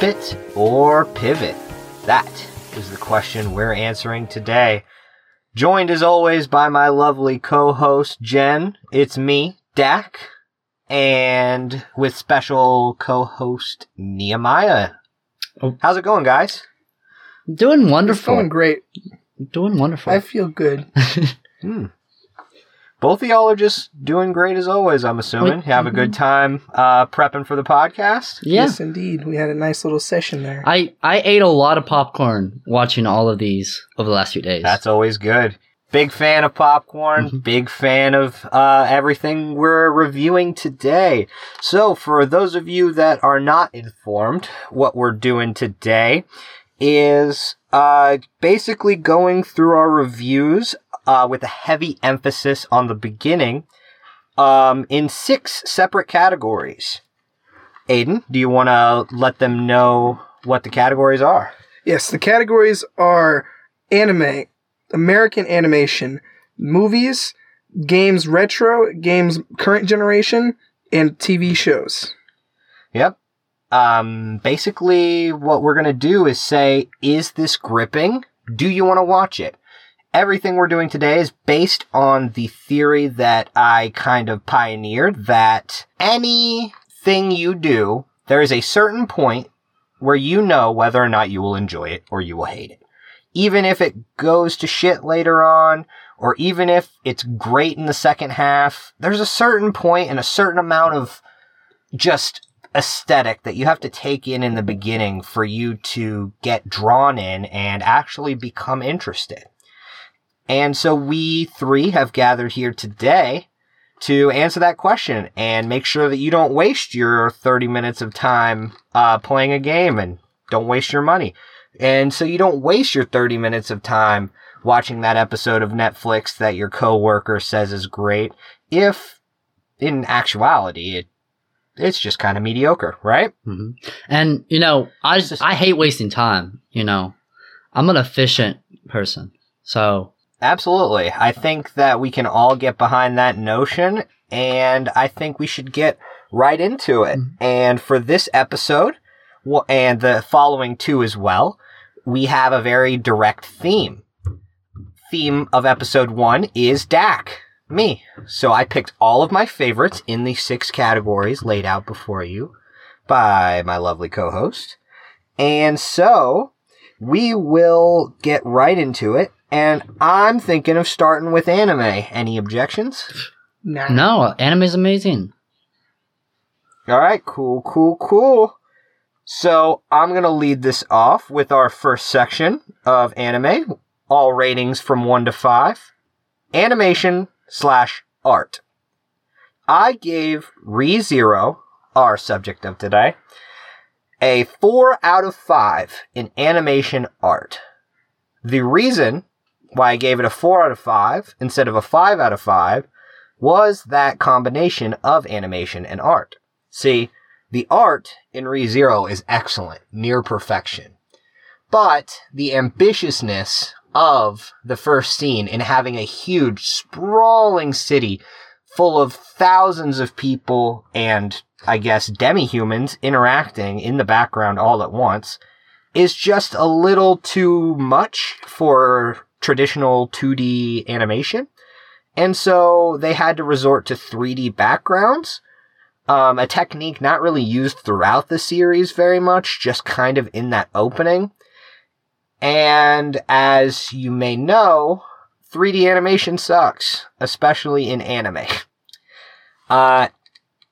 Grip it or pivot? That is the question we're answering today. Joined as always by my lovely co-host Jen. It's me, Dak, and with special co-host Nehemiah. Oh. How's it going, guys? Doing It's wonderful. going great. Doing wonderful. I feel good. Hmm. Both of y'all are just doing great as always, I'm assuming. Wait. Have a good time uh, prepping for the podcast? yeah. Yes, indeed. We had a nice little session there. I, I ate a lot of popcorn watching all of these over the last few days. That's always good. Big fan of popcorn, Mhm. big fan of uh, everything we're reviewing today. So, for those of you that are not informed, what we're doing today is uh, basically going through our reviews uh, with a heavy emphasis on the beginning um, in six separate categories. Aiden, do you want to let them know what the categories are? yes, the categories are anime, American animation, movies, games retro, games current generation, and TV shows. Yep. Um, basically, what we're going to do is say, is this gripping? Do you want to watch it? Everything we're doing today is based on the theory that I kind of pioneered that anything you do, there is a certain point where you know whether or not you will enjoy it or you will hate it. Even if it goes to shit later on, or even if it's great in the second half, there's a certain point and a certain amount of just aesthetic that you have to take in in the beginning for you to get drawn in and actually become interested. And so we three have gathered here today to answer that question and make sure that you don't waste your 30 minutes of time uh, playing a game and don't waste your money. And so you don't waste your 30 minutes of time watching that episode of Netflix that your coworker says is great if in actuality it it's just kind of mediocre, right? hmm And, you know, I, just- I hate wasting time, you know. I'm an efficient person. So, Absolutely. I think that we can all get behind that notion, and I think we should get right into it. Mhm. And for this episode, and the following two as well, we have a very direct theme. Theme of episode one is Dak, me. So I picked all of my favorites in the six categories laid out before you by my lovely co-host. And so we will get right into it. And I'm thinking of starting with anime. Any objections? No. no, anime is amazing. All right, cool, cool, cool. So I'm going to lead this off with our first section of anime. All ratings from 1 to 5. Animation slash art. I gave ReZero, our subject of today, a 4 out of 5 in animation art. The reason why I gave it a 4 out of 5 instead of a 5 out of 5 was that combination of animation and art. See, the art in ReZero is excellent, near perfection. But the ambitiousness of the first scene in having a huge, sprawling city full of thousands of people and, I guess, demi-humans interacting in the background all at once is just a little too much for traditional 2D animation. And so they had to resort to 3D backgrounds um, a technique not really used throughout the series very much, just kind of in that opening. And as you may know, 3D animation sucks, especially in anime. Uh,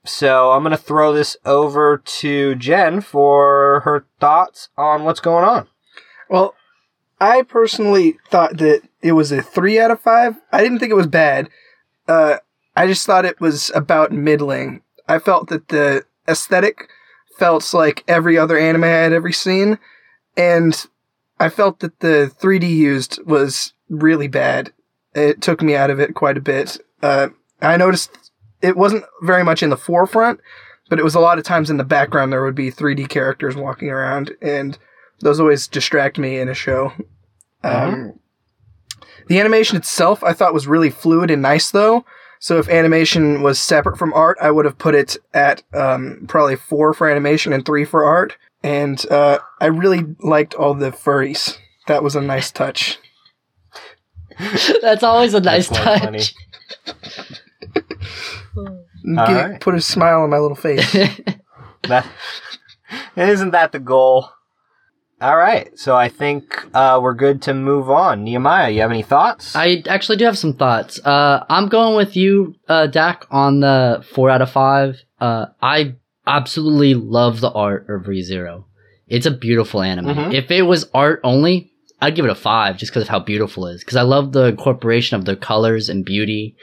so I'm going to throw this over to Jen for her thoughts on what's going on. Well, I personally thought that it was a three out of five. I didn't think it was bad. Uh, I just thought it was about middling. I felt that the aesthetic felt like every other anime I had ever seen, and I felt that the 3D used was really bad. It took me out of it quite a bit. Uh, I noticed it wasn't very much in the forefront, but it was a lot of times in the background there would be 3D characters walking around, and those always distract me in a show. Um, the animation itself I thought was really fluid and nice though. So if animation was separate from art, I would have put it at um, probably four for animation and three for art. and uh, I really liked all the furries. That was a nice touch. That's always a nice That's touch. Get- right. Put a smile on my little face. That isn't that the goal. All right, so I think uh, we're good to move on. Nehemiah, you have any thoughts? I actually do have some thoughts. Uh, I'm going with you, uh, Dak, on the four out of five. Uh, I absolutely love the art of ReZero. It's a beautiful anime. Mhm. If it was art only, I'd give it a five just because of how beautiful it is. Because I love the incorporation of the colors and beauty.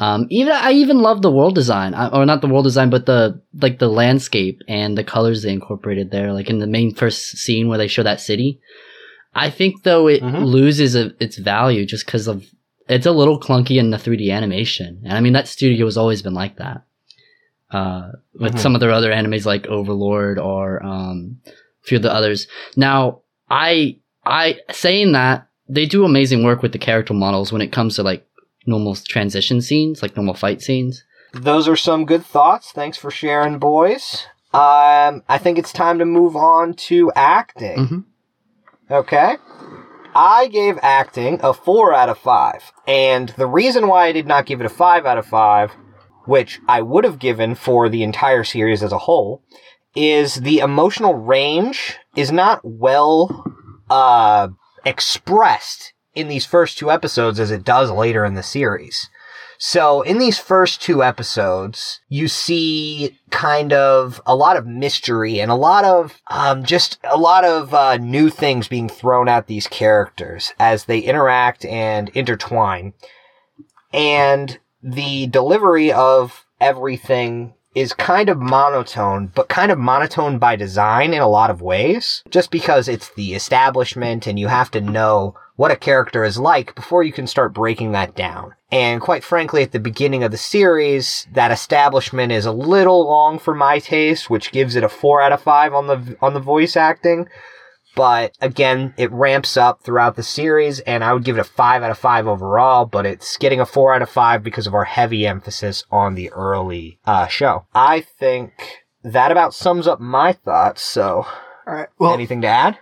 Um, even I even love the world design, I, or not the world design, but the like the landscape and the colors they incorporated there. Like in the main first scene where they show that city, I think though it Mhm. loses a, its value just because of it's a little clunky in the 3D animation, and I mean that studio has always been like that. Uh, with Mhm. some of their other animes like Overlord or um, a few of the others. Now, I I saying that they do amazing work with the character models when it comes to like normal transition scenes, like normal fight scenes. Those are some good thoughts. Thanks for sharing, boys. Um, I think it's time to move on to acting. Mhm. Okay. I gave acting a 4 out of 5. And the reason why I did not give it a 5 out of 5, which I would have given for the entire series as a whole, is the emotional range is not well uh, expressed in these first two episodes as it does later in the series. So in these first two episodes, you see kind of a lot of mystery and a lot of um, just a lot of uh, new things being thrown at these characters as they interact and intertwine. And the delivery of everything is kind of monotone, but kind of monotone by design in a lot of ways, just because it's the establishment and you have to know what a character is like before you can start breaking that down. And quite frankly, at the beginning of the series, that establishment is a little long for my taste, which gives it a four out of five on the, on the voice acting. But again, it ramps up throughout the series, and I would give it a 5 out of 5 overall, but it's getting a 4 out of 5 because of our heavy emphasis on the early uh, show. I think that about sums up my thoughts, so All right. Well, anything to add?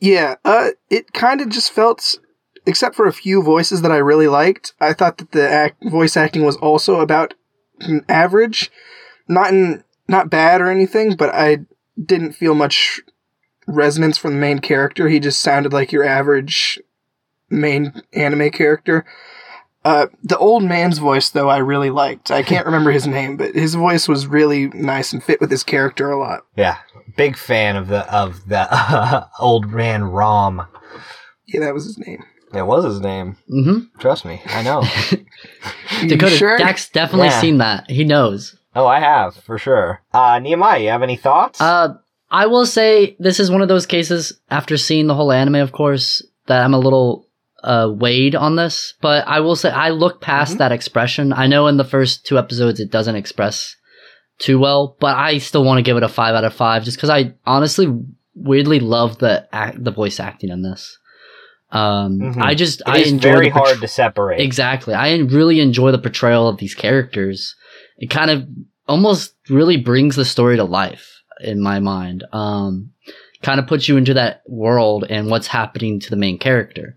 Yeah, uh, it kind of just felt, except for a few voices that I really liked, I thought that the act, voice acting was also about average, not in not bad or anything, but I didn't feel much resonance from the main character. He just sounded like your average main anime character. Uh, the old man's voice, though, I really liked. I can't remember his name, but his voice was really nice and fit with his character a lot. Yeah, big fan of the of the old man Rom. Yeah, that was his name. It was his name. Mm-hmm. Trust me, I know. You Dakota, sure? Dak's definitely Yeah. seen that. He knows. oh, I have for sure. Uh, Nehemiah, you have any thoughts? Uh, I will say this is one of those cases after seeing the whole anime, of course, that I'm a little uh, weighed on this. But I will say I look past Mhm. that expression. I know in the first two episodes it doesn't express too well, but I still want to give it a five out of five just because I honestly weirdly love the act, the voice acting in this. Um, Mhm. I just it I enjoy very portray- hard to separate. Exactly. I really enjoy the portrayal of these characters. It kind of almost really brings the story to life in my mind. Um, kind of puts you into that world and what's happening to the main character.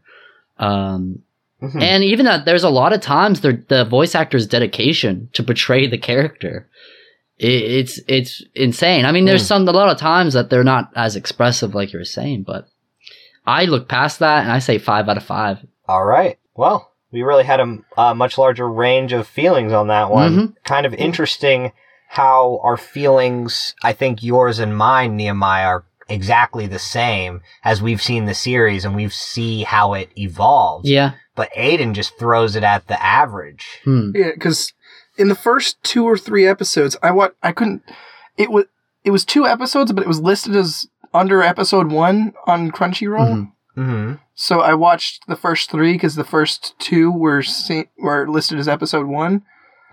Um, Mhm. and even that there's a lot of times the the voice actor's dedication to portray the character. It, it's it's insane. I mean, there's Mm. some a lot of times that they're not as expressive like you were saying, but I look past that and I say five out of five. All right. Well, we really had a, a much larger range of feelings on that one. Mhm. Kind of interesting how our feelings, I think yours and mine, Nehemiah, are exactly the same as we've seen the series and we've see how it evolves. Yeah. But Aiden just throws it at the average. Hmm. Yeah, because in the first two or three episodes, I what I couldn't. It was it was two episodes, but it was listed as under episode one on Crunchyroll. Mhm. hmm So I watched the first three because the first two were se- were listed as episode one,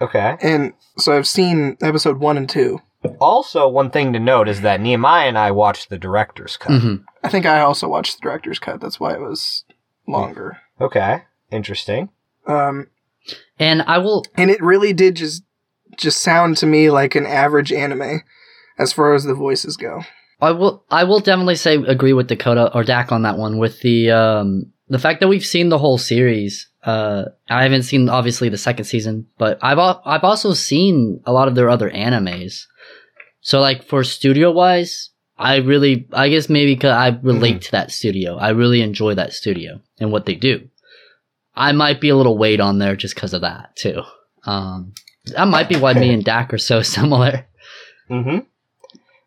Okay. and so I've seen episode one and two. Also, one thing to note is that Nehemiah and I watched the director's cut. Mhm. I think I also watched the director's cut. That's why it was longer. Okay. Interesting. Um, And I will and it really did just just sound to me like an average anime as far as the voices go. I will I will definitely say agree with Dakota or Dak on that one with the um the fact that we've seen the whole series. Uh, I haven't seen obviously the second season, but I've I've also seen a lot of their other animes. So like for studio wise, I really I guess maybe because I relate to that studio. I really enjoy that studio and what they do. I might be a little weight on there just because of that too. Um, that might be why me and Dak are so similar. Mm-hmm.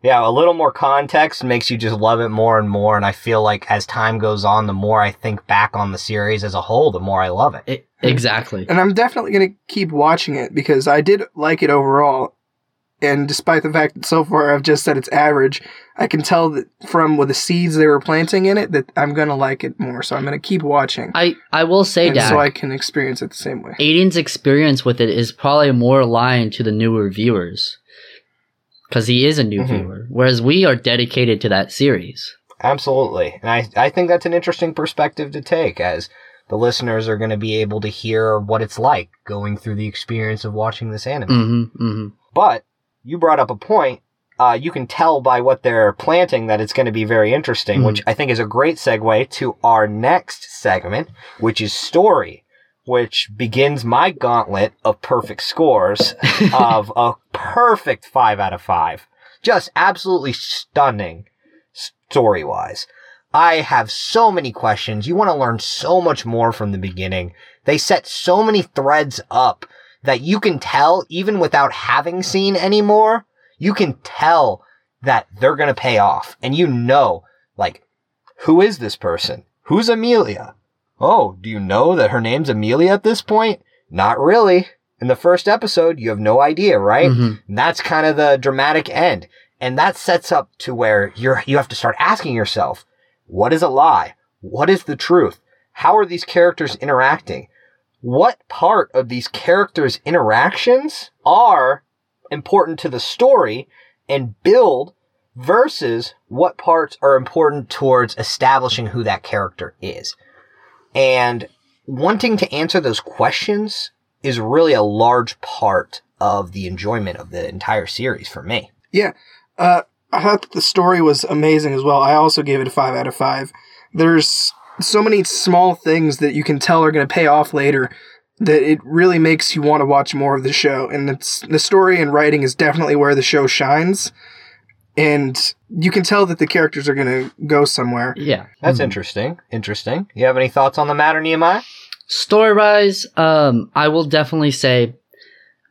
Yeah, a little more context makes you just love it more and more. And I feel like as time goes on, the more I think back on the series as a whole, the more I love it. It, exactly. And I'm definitely going to keep watching it because I did like it overall. And despite the fact that so far I've just said it's average, I can tell that from with the seeds they were planting in it that I'm going to like it more. So I'm going to keep watching. I, I will say, and Dak, so I can experience it the same way. Aiden's experience with it is probably more aligned to the newer viewers because he is a new Mhm. viewer, whereas we are dedicated to that series. Absolutely. And I, I think that's an interesting perspective to take as the listeners are going to be able to hear what it's like going through the experience of watching this anime. Mm-hmm, mm-hmm. But you brought up a point. Uh, you can tell by what they're planting that it's going to be very interesting, Mhm. which I think is a great segue to our next segment, which is story, which begins my gauntlet of perfect scores of a perfect five out of five. Just absolutely stunning story wise. I have so many questions. You want to learn so much more from the beginning. They set so many threads up that you can tell, even without having seen any more, you can tell that they're going to pay off. And you know, like, who is this person? Who's Emilia? Oh, do you know that her name's Emilia at this point? Not really. In the first episode, you have no idea, right? Mhm. And that's kind of the dramatic end. And that sets up to where you're, you have to start asking yourself, what is a lie? What is the truth? How are these characters interacting? What part of these characters' interactions are important to the story and build versus what parts are important towards establishing who that character is? And wanting to answer those questions is really a large part of the enjoyment of the entire series for me. Yeah. Uh, I thought the story was amazing as well. I also gave it a five out of five. There's so many small things that you can tell are going to pay off later that it really makes you want to watch more of the show. And it's the story and writing is definitely where the show shines. And you can tell that the characters are going to go somewhere. Yeah, That's Mhm. interesting. Interesting. You have any thoughts on the matter, Nehemiah? Story wise, um, I will definitely say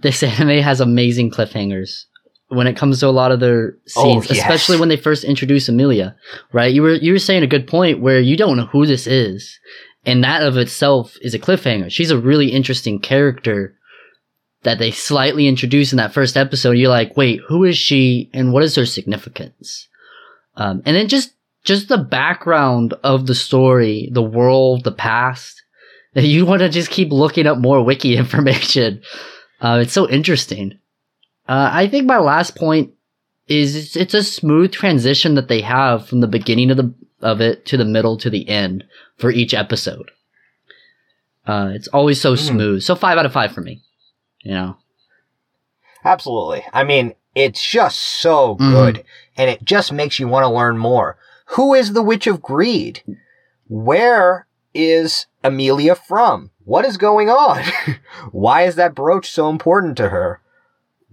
this anime has amazing cliffhangers when it comes to a lot of their Oh, scenes, yes. especially when they first introduce Emilia. Right? You were you were saying a good point where you don't know who this is, and that of itself is a cliffhanger. She's a really interesting character that they slightly introduce in that first episode. You're like, wait, who is she, and what is her significance? Um, and then just just the background of the story, the world, the past. That you want to just keep looking up more wiki information. Uh, it's so interesting. Uh, I think my last point is it's, a smooth transition that they have from the beginning of the of it to the middle to the end for each episode. Uh, it's always so Hmm. smooth. So five out of five for me. You know. Absolutely. I mean, it's just so Mhm. good, and it just makes you want to learn more. Who is the Witch of Greed? Where is Emilia from? What is going on? Why is that brooch so important to her?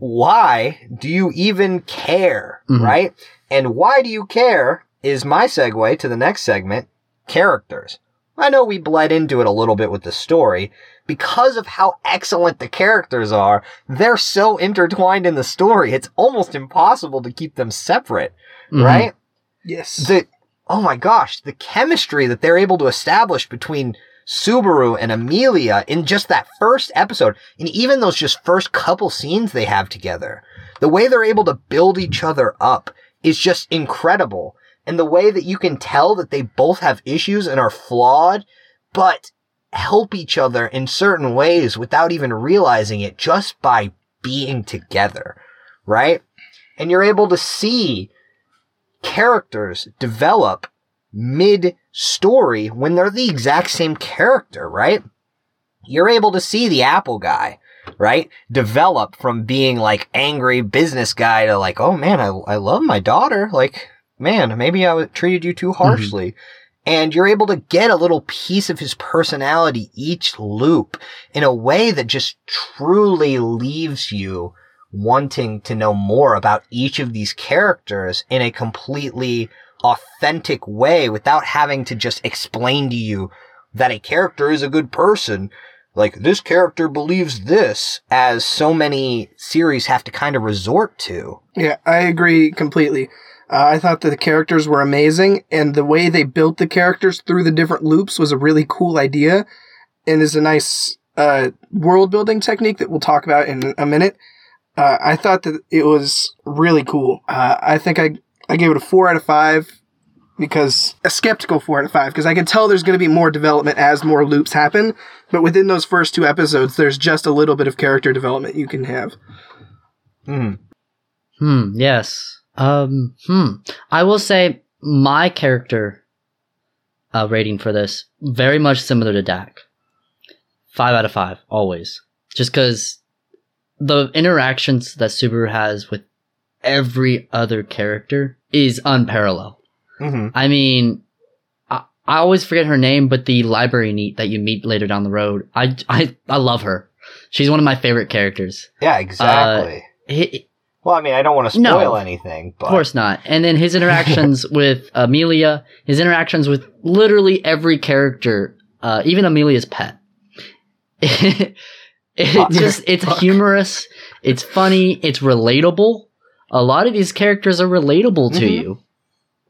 Why do you even care? Mhm. Right? And why do you care is my segue to the next segment characters. I know we bled into it a little bit with the story. Because of how excellent the characters are, they're so intertwined in the story, it's almost impossible to keep them separate, Mhm. right? Yes. The, oh my gosh, the chemistry that they're able to establish between Subaru and Emilia in just that first episode, and even those just first couple scenes they have together, the way they're able to build each other up is just incredible. And the way that you can tell that they both have issues and are flawed, but help each other in certain ways without even realizing it just by being together, right? And you're able to see characters develop mid story when they're the exact same character, right? You're able to see the Apple guy, right? Develop from being like angry business guy to like, oh man, I, I love my daughter. Like, man, maybe I treated you too mm-hmm. harshly. And you're able to get a little piece of his personality each loop in a way that just truly leaves you wanting to know more about each of these characters in a completely authentic way without having to just explain to you that a character is a good person. Like, this character believes this, as so many series have to kind of resort to. Yeah, I agree completely. Uh, I thought that the characters were amazing, and the way they built the characters through the different loops was a really cool idea, and is a nice uh, world building technique that we'll talk about in a minute. Uh, I thought that it was really cool. Uh, I think I I gave it a four out of five because a skeptical four out of five because I can tell there's going to be more development as more loops happen, but within those first two episodes, there's just a little bit of character development you can have. Hmm. Hmm. Yes. Um. Hmm. I will say my character uh, rating for this very much similar to Dak. Five out of five, always. Just because the interactions that Subaru has with every other character is unparalleled. hmm I mean, I, I always forget her name, but the library neat that you meet later down the road, I, I, I love her. She's one of my favorite characters. Yeah, exactly. He, well, I mean, I don't want to No. spoil anything, but Of course not. And then his interactions with Emilia, his interactions with literally every character, uh, even Emilia's pet. it Fuck. just, it's humorous, it's funny, it's relatable. A lot of these characters are relatable to Mhm. you.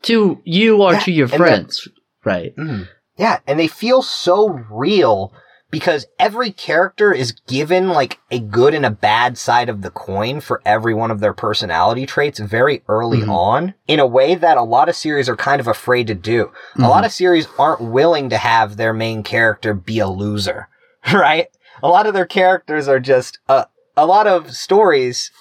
To you or Yeah, to your friends. right. Mhm. yeah, and they feel so real because every character is given like a good and a bad side of the coin for every one of their personality traits very early Mhm. on in a way that a lot of series are kind of afraid to do. A lot of series aren't willing to have their main character be a loser, right? A lot of their characters are just, uh, a lot of stories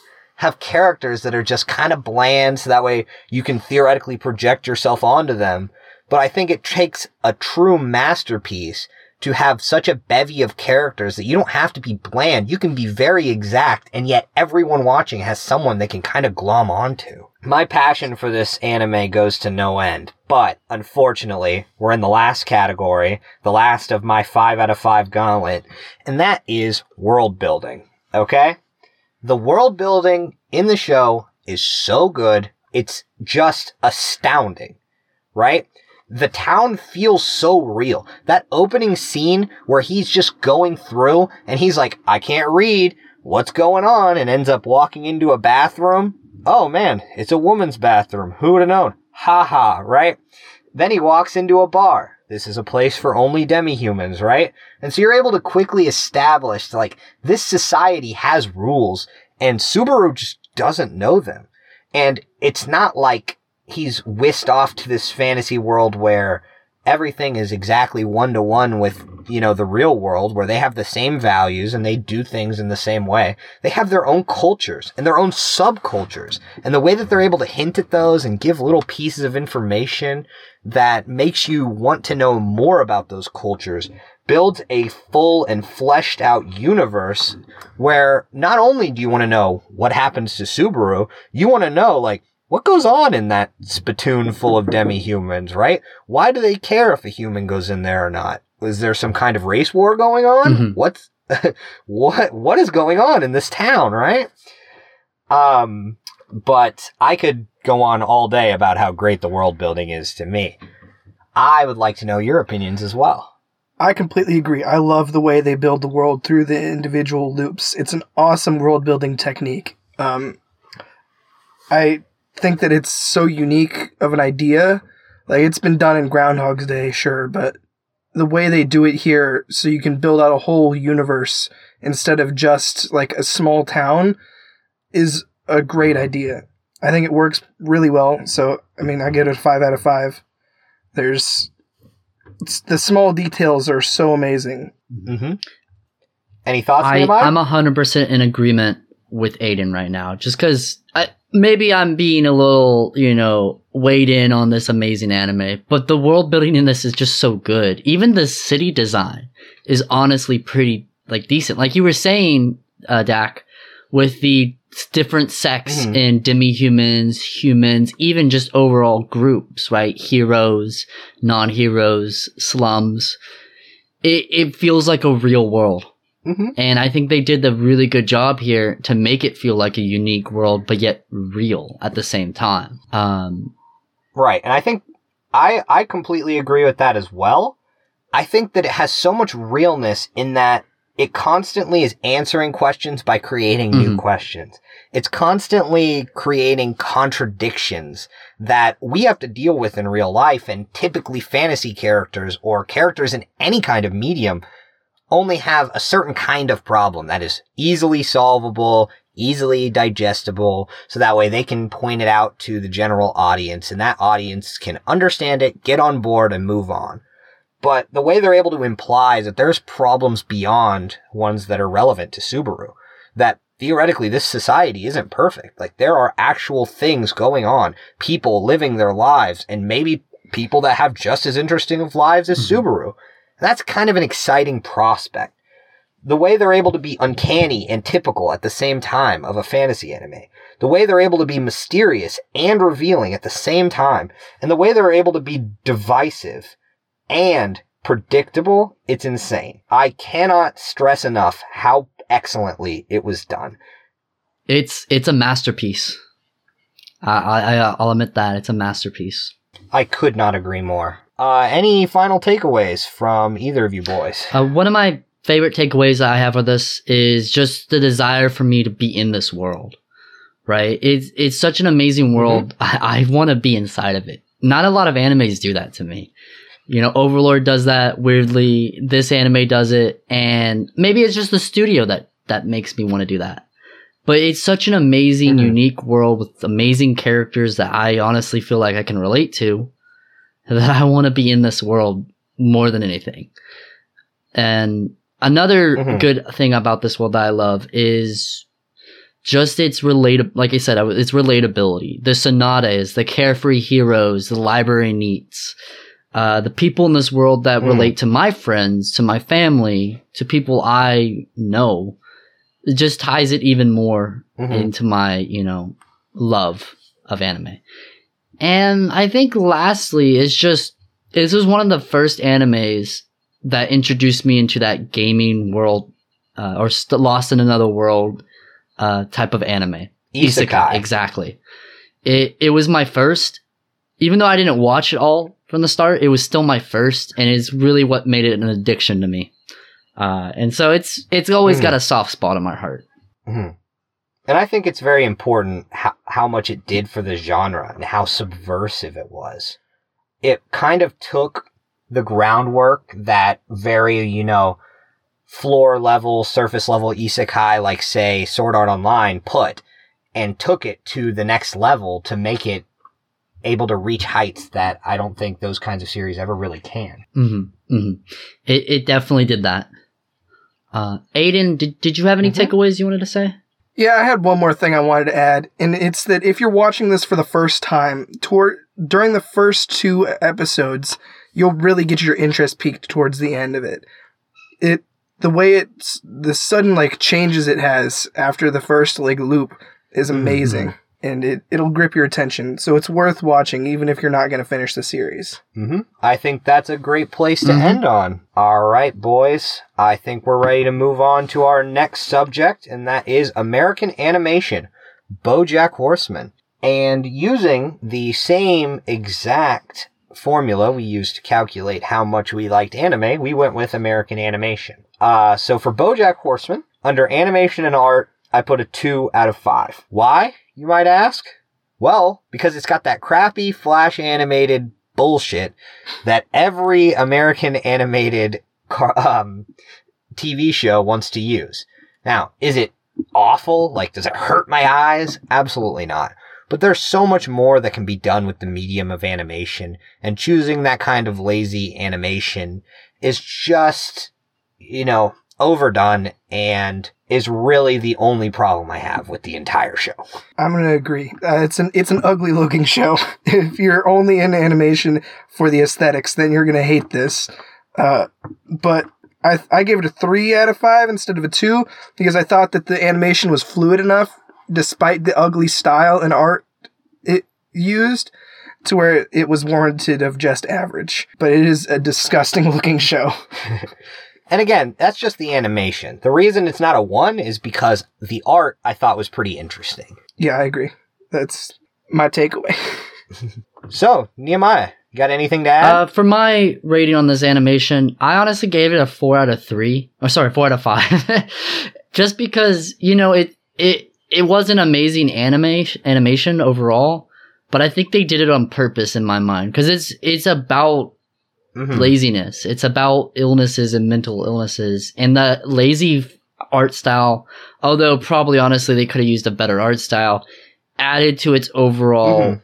have characters that are just kind of bland so that way you can theoretically project yourself onto them. But I think it takes a true masterpiece to have such a bevy of characters that you don't have to be bland. You can be very exact and yet everyone watching has someone they can kind of glom onto. My passion for this anime goes to no end, but unfortunately, we're in the last category, the last of my five out of five gauntlet, and that is world building. Okay? The world building in the show is so good. It's just astounding, right? The town feels so real. That opening scene where he's just going through and he's like, I can't read. What's going on? And ends up walking into a bathroom. Oh man, it's a woman's bathroom. Who would have known? Ha ha, right? Then he walks into a bar. This is a place for only demi-humans, right? And so you're able to quickly establish like this society has rules and Subaru just doesn't know them. And it's not like he's whisked off to this fantasy world where everything is exactly one to one with, you know, the real world where they have the same values and they do things in the same way. They have their own cultures and their own subcultures. And the way that they're able to hint at those and give little pieces of information that makes you want to know more about those cultures builds a full and fleshed out universe where not only do you want to know what happens to Subaru, you want to know like what goes on in that spittoon full of demi-humans, right? Why do they care if a human goes in there or not? Is there some kind of race war going on? Mhm. What's what what is going on in this town, right? Um but I could go on all day about how great the world building is to me. I would like to know your opinions as well. I completely agree. I love the way they build the world through the individual loops. It's an awesome world building technique. Um, I think that it's so unique of an idea. Like it's been done in Groundhog's Day, sure, but the way they do it here, so you can build out a whole universe instead of just like a small town, is a great idea. I think it works really well. So, I mean, I get it a five out of five. There's it's, the small details are so amazing. Mm-hmm. Any thoughts, I, I'm 100% in agreement with Aiden right now. Just because maybe I'm being a little, you know, weighed in on this amazing anime, but the world building in this is just so good. Even the city design is honestly pretty, like, decent. Like you were saying, uh, Dak, with the different sects Mhm. in demi-humans, humans, even just overall groups, right? Heroes, non-heroes, slums. It, it feels like a real world. hmm And I think they did a really good job here to make it feel like a unique world, but yet real at the same time. Um, Right. And I think I, I completely agree with that as well. I think that it has so much realness in that it constantly is answering questions by creating new Mhm. questions. It's constantly creating contradictions that we have to deal with in real life and typically fantasy characters or characters in any kind of medium only have a certain kind of problem that is easily solvable, easily digestible, so that way they can point it out to the general audience and that audience can understand it, get on board and move on. But the way they're able to imply is that there's problems beyond ones that are relevant to Subaru. That theoretically this society isn't perfect. Like there are actual things going on, people living their lives and maybe people that have just as interesting of lives as Mhm. Subaru. That's kind of an exciting prospect. The way they're able to be uncanny and typical at the same time of a fantasy anime. The way they're able to be mysterious and revealing at the same time. And the way they're able to be divisive and predictable, it's insane. I cannot stress enough how excellently it was done. it's it's a masterpiece. I, I I'll admit that it's a masterpiece. I could not agree more. Uh, any final takeaways from either of you boys? Uh, one of my favorite takeaways that I have for this is just the desire for me to be in this world. Right? It's it's such an amazing world. I, I want to be inside of it. Not a lot of animes do that to me. You know, Overlord does that weirdly. This anime does it, and maybe it's just the studio that that makes me want to do that. But it's such an amazing, Mhm. unique world with amazing characters that I honestly feel like I can relate to. That I want to be in this world more than anything. And another Mhm. good thing about this world that I love is just its relata like I said, its relatability. The sonatas, the carefree heroes, the library neats, uh, the people in this world that Mm. relate to my friends, to my family, to people I know. It just ties it even more Mhm. into my, you know, love of anime. And I think lastly, it's just, this was one of the first animes that introduced me into that gaming world, uh, or st- Lost in Another World, uh, type of anime. Isekai. Exactly. It, it was my first, even though I didn't watch it all from the start, it was still my first, and it's really what made it an addiction to me. Uh, and so it's, it's always Mhm. got a soft spot in my heart. Mhm. And I think it's very important how, how much it did for the genre and how subversive it was. It kind of took the groundwork that very, you know, floor level, surface level isekai, like say Sword Art Online put, and took it to the next level to make it able to reach heights that I don't think those kinds of series ever really can. hmm hmm It it definitely did that. Uh, Aiden, did did you have any Mhm. takeaways you wanted to say? Yeah, I had one more thing I wanted to add, and it's that if you're watching this for the first time, toward during the first two episodes, you'll really get your interest peaked towards the end of it. It the way it's the sudden like changes it has after the first like loop is amazing, and it it'll grip your attention. So it's worth watching, even if you're not going to finish the series. hmm I think that's a great place to Mhm. end on. All right, boys. I think we're ready to move on to our next subject, and that is American animation, BoJack Horseman. And using the same exact formula we used to calculate how much we liked anime, we went with American animation. Uh, so for BoJack Horseman, under animation and art, I put a two out of five. Why, you might ask? Well, because it's got that crappy flash animated bullshit that every American animated um, TV show wants to use. Now, is it awful? Like, does it hurt my eyes? Absolutely not. But there's so much more that can be done with the medium of animation, and choosing that kind of lazy animation is just, you know, overdone and is really the only problem I have with the entire show. I'm gonna agree. Uh, it's an it's an ugly looking show. if you're only in animation for the aesthetics, then you're gonna hate this. Uh, but I I gave it a three out of five instead of a two because I thought that the animation was fluid enough despite the ugly style and art it used to where it was warranted of just average. But it is a disgusting looking show. And again, that's just the animation. The reason it's not a one is because the art I thought was pretty interesting. Yeah, I agree. That's my takeaway. So, Nehemiah, you got anything to add? Uh, for my rating on this animation, I honestly gave it a four out of three. Or sorry, four out of five. Just because you know it it it was an amazing anime animation overall, but I think they did it on purpose in my mind because it's it's about Mhm. laziness. It's about illnesses and mental illnesses, and the lazy art style. Although probably honestly they could have used a better art style, added to its overall Mhm.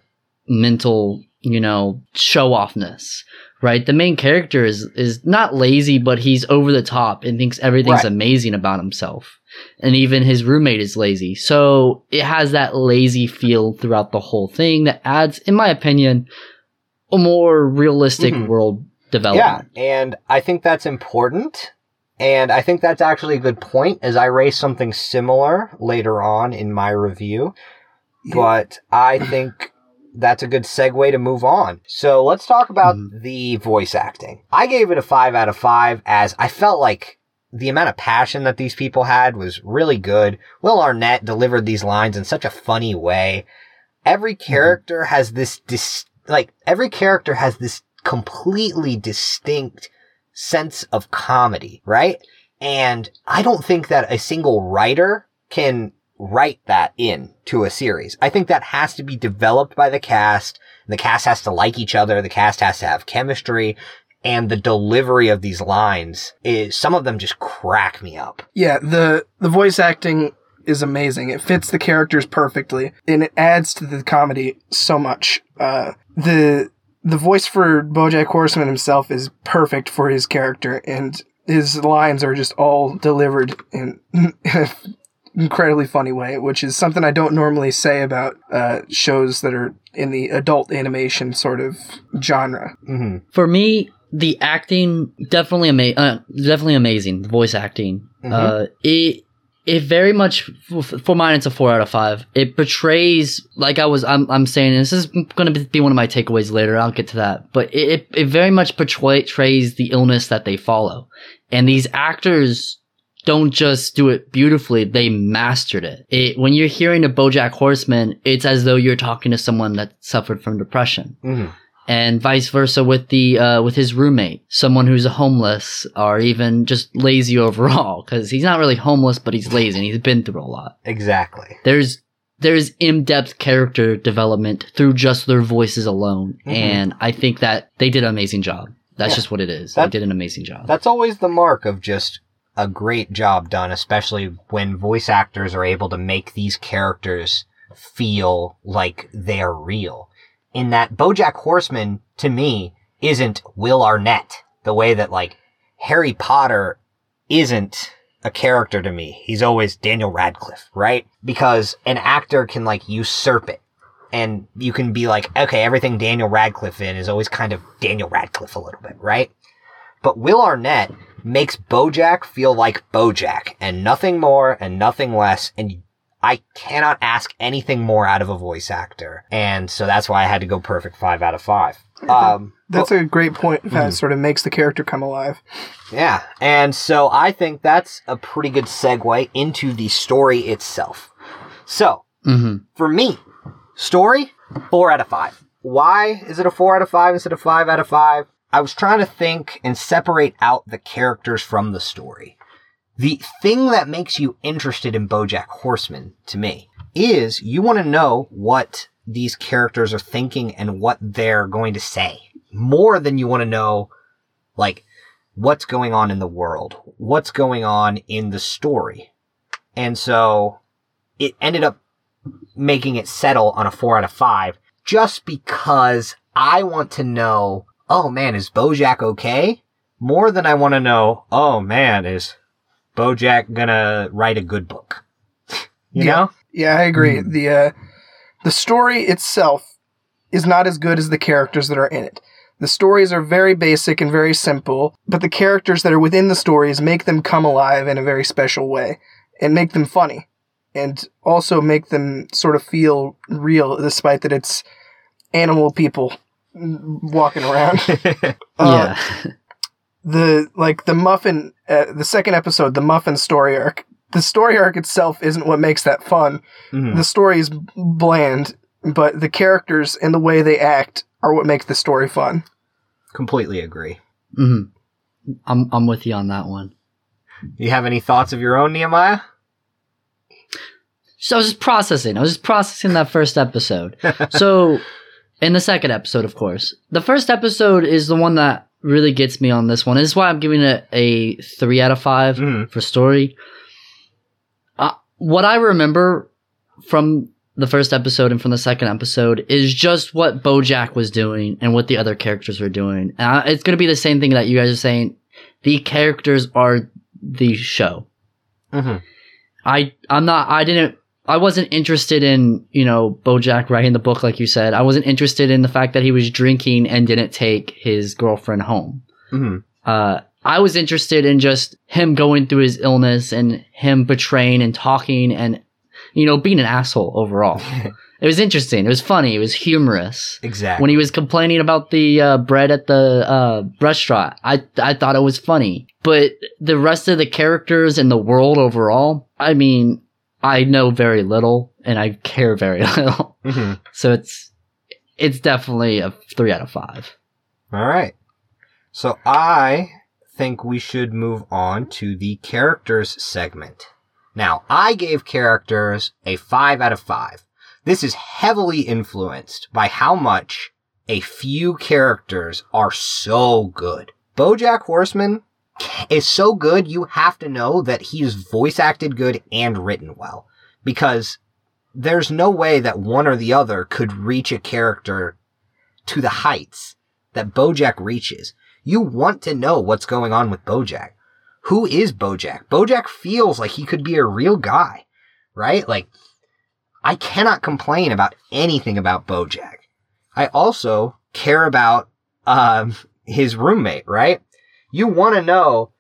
mental, you know, show offness. Right, the main character is is not lazy, but he's over the top and thinks everything's Right. amazing about himself. And even his roommate is lazy, so it has that lazy feel throughout the whole thing that adds, in my opinion, a more realistic Mhm. world Yeah, and I think that's important. And I think that's actually a good point as I raise something similar later on in my review. But I think that's a good segue to move on. So let's talk about mm-hmm. the voice acting. I gave it a five out of five as I felt like the amount of passion that these people had was really good. Will Arnett delivered these lines in such a funny way. Every mm-hmm. character has this dis- like every character has this completely distinct sense of comedy, right? And I don't think that a single writer can write that in to a series. I think that has to be developed by the cast. The cast has to like each other. The cast has to have chemistry. And the delivery of these lines is, some of them just crack me up. Yeah, the the voice acting is amazing. It fits the characters perfectly, and it adds to the comedy so much. Uh, the the voice for BoJack Horseman himself is perfect for his character, and his lines are just all delivered in an incredibly funny way, which is something I don't normally say about uh, shows that are in the adult animation sort of genre. hmm For me, the acting definitely ama- uh, definitely amazing. The voice acting, Mhm. uh, it it very much for mine. It's a four out of five. It portrays like I was. I'm I'm saying this is going to be one of my takeaways later. I'll get to that, but it it, very much portrays the illness that they follow, and these actors don't just do it beautifully, they mastered it. it. When you're hearing a Bojack Horseman, it's as though you're talking to someone that suffered from depression hmm and vice versa with the uh, with his roommate, someone who's a homeless or even just lazy overall, because he's not really homeless, but he's lazy and he's been through a lot. Exactly. There's there's in-depth character development through just their voices alone, Mhm. and I think that they did an amazing job. That's Yeah. just what it is. That- they did an amazing job. That's always the mark of just a great job done, especially when voice actors are able to make these characters feel like they're real. In that Bojack Horseman, to me, isn't Will Arnett the way that like Harry Potter isn't a character to me. He's always Daniel Radcliffe, right? Because an actor can like usurp it. And you can be like, okay, everything Daniel Radcliffe in is always kind of Daniel Radcliffe a little bit, right? But Will Arnett makes Bojack feel like Bojack and nothing more and nothing less. And I cannot ask anything more out of a voice actor. And so that's why I had to go perfect five out of five. Um, That's a great point. That Mhm. sort of makes the character come alive. yeah. And so I think that's a pretty good segue into the story itself. So hmm for me, story, four out of five. Why is it a four out of five instead of five out of five? I was trying to think and separate out the characters from the story. The thing that makes you interested in Bojack Horseman to me is you want to know what these characters are thinking and what they're going to say more than you want to know like what's going on in the world, what's going on in the story. And so it ended up making it settle on a four out of five just because I want to know, oh man, is Bojack okay? More than I want to know, oh man, is Bojack gonna write a good book? you Yeah. know? Yeah, I agree. The uh, the story itself is not as good as the characters that are in it. The stories are very basic and very simple, but the characters that are within the stories make them come alive in a very special way and make them funny. and also make them sort of feel real, despite that it's animal people walking around. Uh, yeah. the like the muffin, uh, the second episode, the muffin story arc. The story arc itself isn't what makes that fun. Mhm. The story is bland, but the characters and the way they act are what makes the story fun. Completely agree. hmm I'm I'm with you on that one. You have any thoughts of your own, Nehemiah? So I was just processing. I was just processing that first episode. so, in the second episode, of course, the first episode is the one that really gets me on this one. This is why I'm giving it a three out of 5 Mhm. for story. Uh, what I remember from the first episode and from the second episode is just what BoJack was doing and what the other characters were doing. And I- it's going to be the same thing that you guys are saying. The characters are the show. Mm-hmm. I I'm not I didn't I wasn't interested in, you know, Bojack writing the book like you said. I wasn't interested in the fact that he was drinking and didn't take his girlfriend home. Mm-hmm. Uh I was interested in just him going through his illness and him betraying and talking and you know, being an asshole overall. it was interesting. It was funny. It was humorous. Exactly. When he was complaining about the uh, bread at the uh, restaurant, I I thought it was funny. But the rest of the characters in the world overall, I mean, I know very little and I care very little. hmm So it's it's definitely a three out of five. All right. So I think we should move on to the characters segment. Now, I gave characters a 5 out of 5. This is heavily influenced by how much a few characters are so good. Bojack Horseman is so good, you have to know that he's voice acted good and written well. Because there's no way that one or the other could reach a character to the heights that Bojack reaches. You want to know what's going on with Bojack. Who is Bojack? Bojack feels like he could be a real guy, right? Like, I cannot complain about anything about Bojack. I also care about, um, his roommate, right? You want to know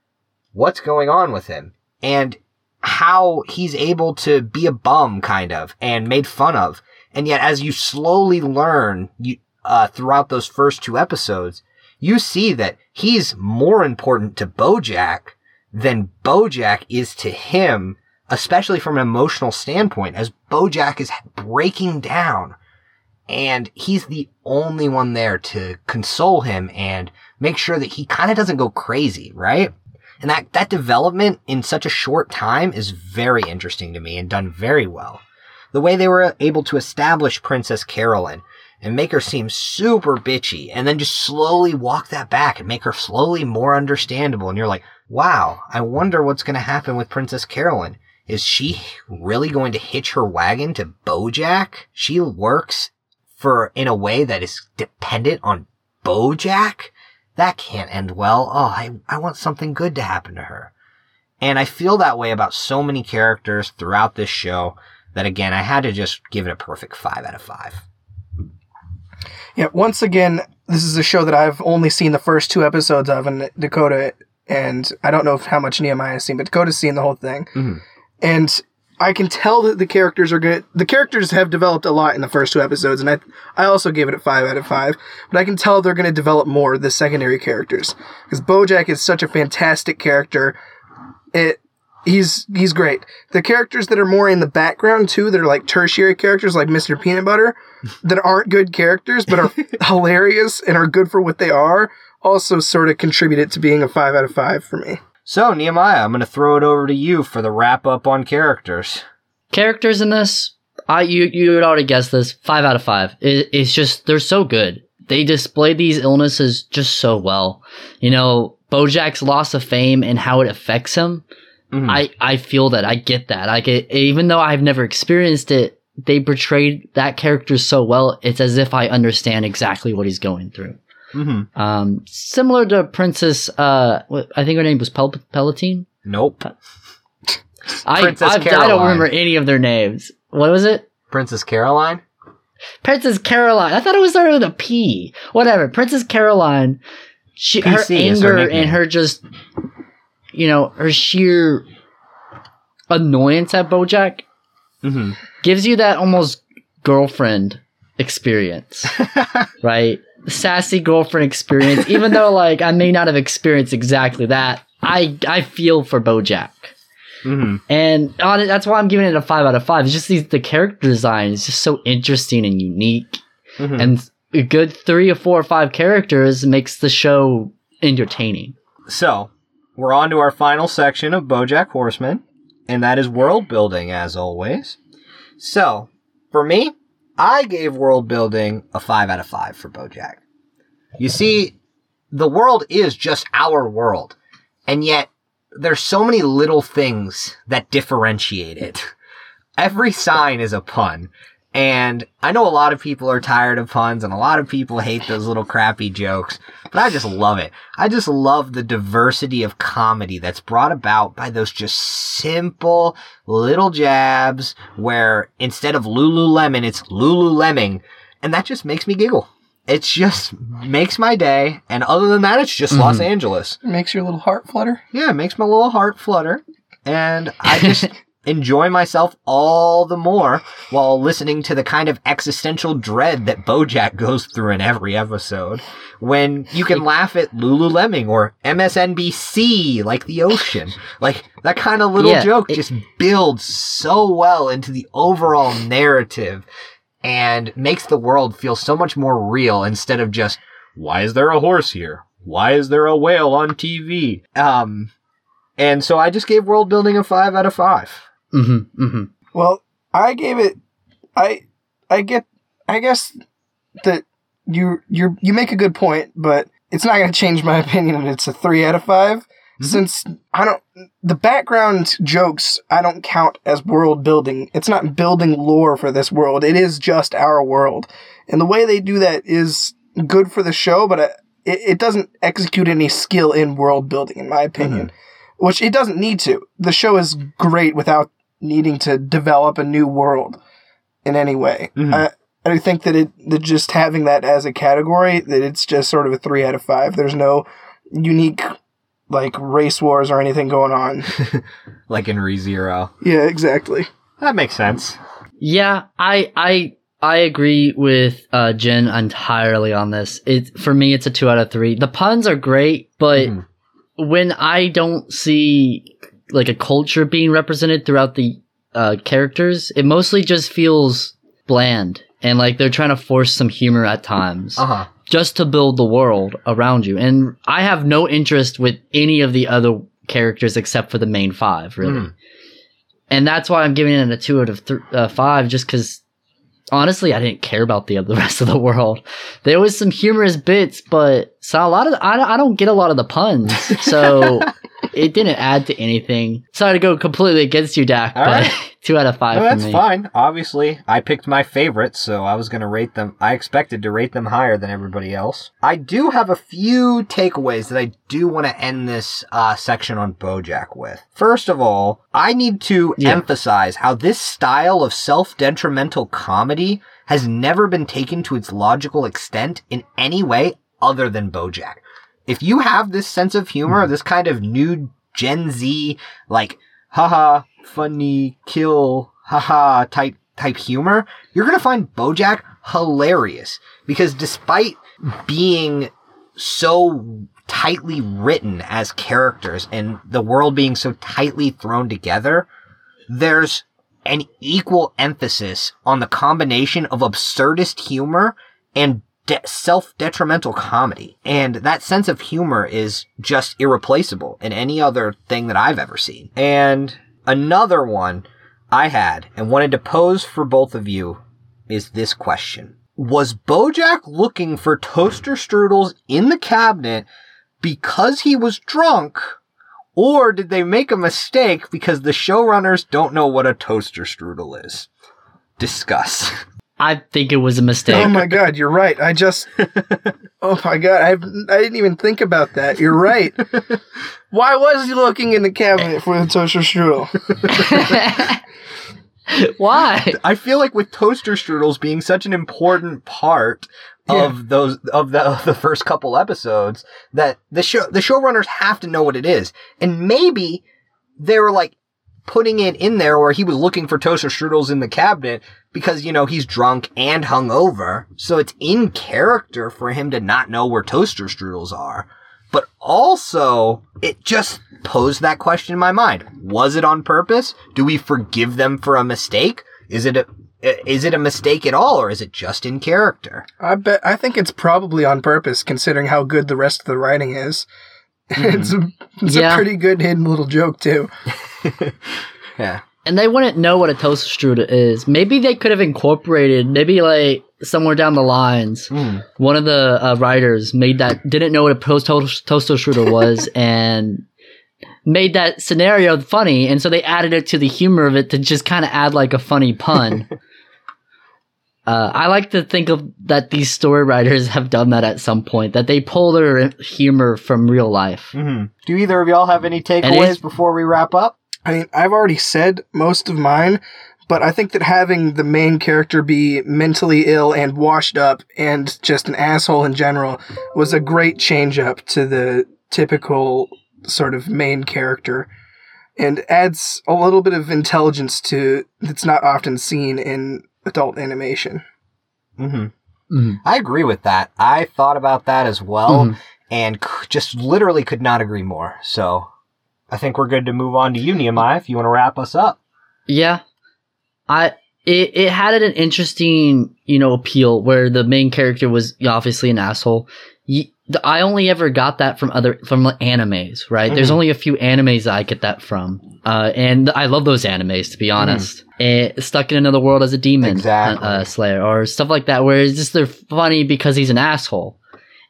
what's going on with him and how he's able to be a bum, kind of, and made fun of. And yet, as you slowly learn, you, uh, throughout those first two episodes, you see that he's more important to Bojack than Bojack is to him, especially from an emotional standpoint, as Bojack is breaking down. And he's the only one there to console him and make sure that he kind of doesn't go crazy, right? And that, that development in such a short time is very interesting to me and done very well. The way they were able to establish Princess Carolyn and make her seem super bitchy and then just slowly walk that back and make her slowly more understandable. And you're like, wow, I wonder what's going to happen with Princess Carolyn. Is she really going to hitch her wagon to Bojack? She works for, in a way that is dependent on Bojack? That can't end well. Oh, I, I want something good to happen to her. And I feel that way about so many characters throughout this show that again, I had to just give it a perfect five out of five. Yeah, once again, this is a show that I've only seen the first two episodes of, and Dakota, and I don't know how much Nehemiah has seen, but Dakota's seen the whole thing. Mhm. And I can tell that the characters are good. The characters have developed a lot in the first two episodes, and I I also gave it a five out of five. But I can tell they're going to develop more the secondary characters because BoJack is such a fantastic character. It he's he's great. The characters that are more in the background too, that are like tertiary characters, like Mr. Peanut Butter, that aren't good characters but are hilarious and are good for what they are, also sort of contributed to being a five out of five for me. So, Nehemiah, I'm going to throw it over to you for the wrap up on characters. Characters in this, I you you would already guess this. Five out of five. It, it's just they're so good. They display these illnesses just so well. You know, Bojack's loss of fame and how it affects him. Mhm. I I feel that. I get that. Like get even though I've never experienced it, they portrayed that character so well. It's as if I understand exactly what he's going through. Mhm. Um, similar to Princess. Uh, I think her name was Pel- Palatine. Nope. I Princess I, I don't remember any of their names. What was it? Princess Caroline? Princess Caroline. I thought it was started with a P. Whatever. Princess Caroline. She, her is her anger and her just, you know, her sheer annoyance at BoJack Mm-hmm. gives you that almost girlfriend experience, right? Sassy girlfriend experience. Even though like I may not have experienced exactly that, I I feel for BoJack, Mm-hmm. and on it, that's why I'm giving it a five out of five. It's just these the character design is just so interesting and unique, Mm-hmm. and a good three or four or five characters makes the show entertaining. So, we're on to our final section of Bojack Horseman, and that is world building, as always. So, for me, I gave world building a 5 out of 5 for Bojack. You see, the world is just our world, and yet there's so many little things that differentiate it. Every sign is a pun. And I know a lot of people are tired of puns and a lot of people hate those little crappy jokes, but I just love it. I just love the diversity of comedy that's brought about by those just simple little jabs where instead of Lululemon, it's Lululemon. And that just makes me giggle. It just makes my day. And other than that, it's just Los mm-hmm. Angeles. It makes your little heart flutter. Yeah, it makes my little heart flutter. And I just enjoy myself all the more while listening to the kind of existential dread that Bojack goes through in every episode. When you can laugh at Lululemon or MSNBC like the ocean. Like that kind of little Yeah, joke it- just builds so well into the overall narrative and makes the world feel so much more real instead of just, why is there a horse here? Why is there a whale on TV? Um, and so I just gave world building a five out of five. Mm-hmm. Mm-hmm. Well, I gave it. I I get. I guess that you you you make a good point, but it's not going to change my opinion. And it's a three out of 5 since I don't. The background jokes I don't count as world building. It's not building lore for this world. It is just our world, and the way they do that is good for the show, but. It, it doesn't execute any skill in world building, in my opinion, which it doesn't need to. The show is great without needing to develop a new world in any way. Mhm. I, I think that it that just having that as a category that it's just sort of a three out of five. There's no unique like race wars or anything going on. Like in ReZero. yeah, exactly. That makes sense. Yeah, I I I agree with uh, Jen entirely on this. It for me, it's a two out of three. The puns are great, but Mhm. when I don't see like a culture being represented throughout the uh, characters, it mostly just feels bland and like they're trying to force some humor at times Uh huh. just to build the world around you. And I have no interest with any of the other characters except for the main five, really. Mhm. And that's why I'm giving it a two out of th- uh, five, just because honestly, I didn't care about the the rest of the world. There was some humorous bits, but so a lot of I I don't get a lot of the puns, so it didn't add to anything. Sorry to go completely against you, Dak, All but right. two out of five No, that's me. fine. Obviously, I picked my favorites, so I was going to rate them. I expected to rate them higher than everybody else. I do have a few takeaways that I do want to end this uh, section on Bojack with. First of all, I need to Yeah. emphasize how this style of self-detrimental comedy has never been taken to its logical extent in any way other than Bojack. If you have this sense of humor, hmm. this kind of new Gen Z, like, haha, funny, kill, haha, type, type humor, you're gonna find Bojack hilarious. Because despite being so tightly written as characters and the world being so tightly thrown together, there's an equal emphasis on the combination of absurdist humor and de- self-detrimental comedy. And that sense of humor is just irreplaceable in any other thing that I've ever seen. And another one I had and wanted to pose for both of you is this question. Was Bojack looking for toaster strudels in the cabinet because he was drunk or did they make a mistake because the showrunners don't know what a toaster strudel is? Discuss. I think it was a mistake. Oh my god, you're right. I just Oh my god, I I didn't even think about that. You're right. Why was he looking in the cabinet for the toaster strudel? Why? I feel like with toaster strudels being such an important part Yeah. of those of the of the first couple episodes that the show the showrunners have to know what it is. And maybe they were like putting it in there where he was looking for toaster strudels in the cabinet because, you know, he's drunk and hungover. So it's in character for him to not know where toaster strudels are. But also, it just posed that question in my mind. Was it on purpose? Do we forgive them for a mistake? Is it a, is it a mistake at all or is it just in character? I bet I think it's probably on purpose, considering how good the rest of the writing is. it's a, it's Yeah. a pretty good hidden little joke too. Yeah. and they wouldn't know what a toaster strudel is. Maybe they could have incorporated, maybe like somewhere down the lines, Mm. one of the uh, writers made that didn't know what a post toaster strudel was and made that scenario funny, and so they added it to the humor of it to just kind of add like a funny pun. Uh, I like to think of that these story writers have done that at some point, that they pull their humor from real life. hmm Do either of y'all have any it's- takeaways before we wrap up? I mean, I've already said most of mine, but I think that having the main character be mentally ill and washed up and just an asshole in general was a great change up to the typical sort of main character and adds a little bit of intelligence to that's not often seen in adult animation. hmm Mhm. I agree with that. I thought about that as well Mhm. and c- just literally could not agree more. So I think we're good to move on to you, Nehemiah, if you want to wrap us up. Yeah, I it it had an interesting you know appeal where the main character was obviously an asshole. Ye- the- I only ever got that from other from animes, right? There's Mhm. only a few animes that I get that from, uh, and I love those animes to be honest. Eh, stuck in another world as a demon, Exactly. uh, uh, slayer, or stuff like that, where it's just they're funny because he's an asshole.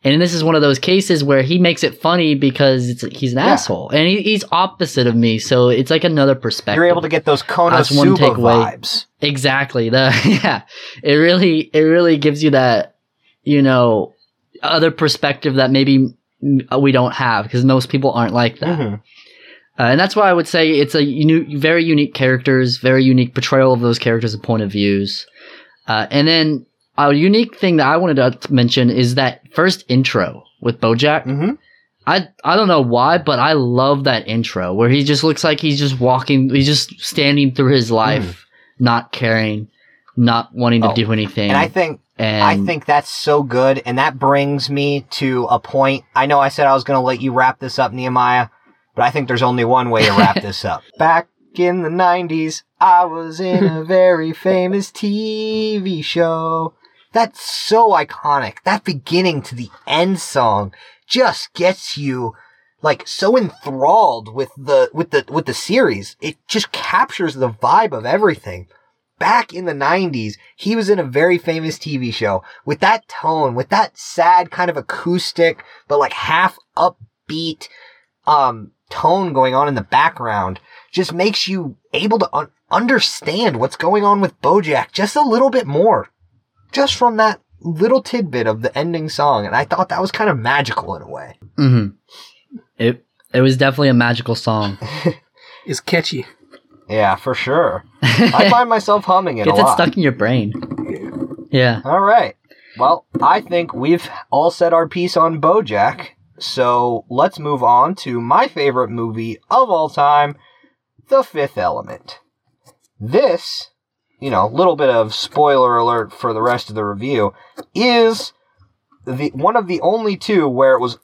And this is one of those cases where he makes it funny because it's, he's an Yeah. asshole, and he, he's opposite of me, so it's like another perspective. You're able to get those Konosuba takeaway. vibes. Exactly. The yeah, it really it really gives you that you know other perspective that maybe mm, we don't have because most people aren't like that. hmm Uh, and that's why I would say it's a very unique characters, very unique portrayal of those characters and point of views. Uh, and then a unique thing that I wanted to mention is that first intro with Bojack. hmm I I don't know why, but I love that intro where he just looks like he's just walking, he's just standing through his life, not caring, not wanting to Oh, do anything. And I think and I think that's so good, and that brings me to a point. I know I said I was going to let you wrap this up, Nehemiah, but I think there's only one way to wrap this up. Back in the 90s, I was in a very famous TV show. That's so iconic. That beginning to the end song just gets you like so enthralled with the with the with the series. It just captures the vibe of everything back in the 90s, he was in a very famous TV show with that tone, with that sad kind of acoustic, but like half upbeat, um, tone going on in the background just makes you able to un- understand what's going on with Bojack just a little bit more. Just from that little tidbit of the ending song. And I thought that was kind of magical in a way. Mm-hmm. it it was definitely a magical song. it's catchy. Yeah, for sure. I find myself humming it Gets a it stuck in your brain. Yeah. All right. Well, I think we've all said our piece on Bojack. So let's move on to my favorite movie of all time, The Fifth Element. This, you know, little bit of spoiler alert for the rest of the review, is the one of the only two where it was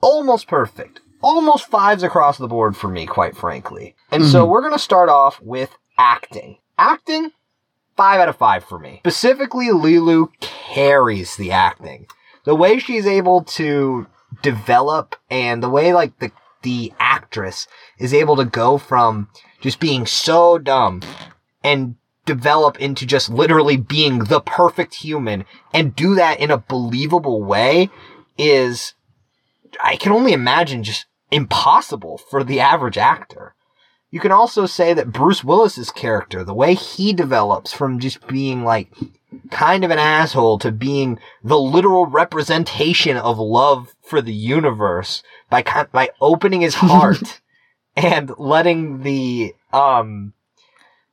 almost perfect. Almost fives across the board for me, quite frankly. And so Mhm. we're going to start off with acting. Acting, five out of five for me. Specifically, Leeloo carries the acting. The way she's able to develop and the way like the the actress is able to go from just being so dumb and develop into just literally being the perfect human and do that in a believable way is I can only imagine just impossible for the average actor. You can also say that Bruce Willis's character, the way he develops from just being like kind of an asshole to being the literal representation of love for the universe by kind by opening his heart and letting the um